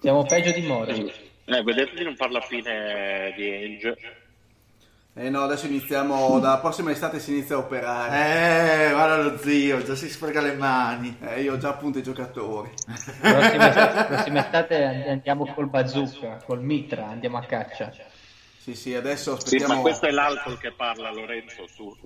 S6: Siamo peggio di Mori.
S9: Eh, vedete di non farla fine di Angel.
S5: Eh no, adesso iniziamo, dalla prossima estate si inizia a operare.
S1: Eh, guarda lo zio, già si sfrega le mani.
S5: Eh, io ho già appunto i giocatori.
S6: Prossima estate, prossima estate andiamo col bazooka, col mitra, andiamo a caccia.
S5: Sì, sì, adesso aspettiamo...
S3: Sì, ma questo è l'alcol che parla Lorenzo su.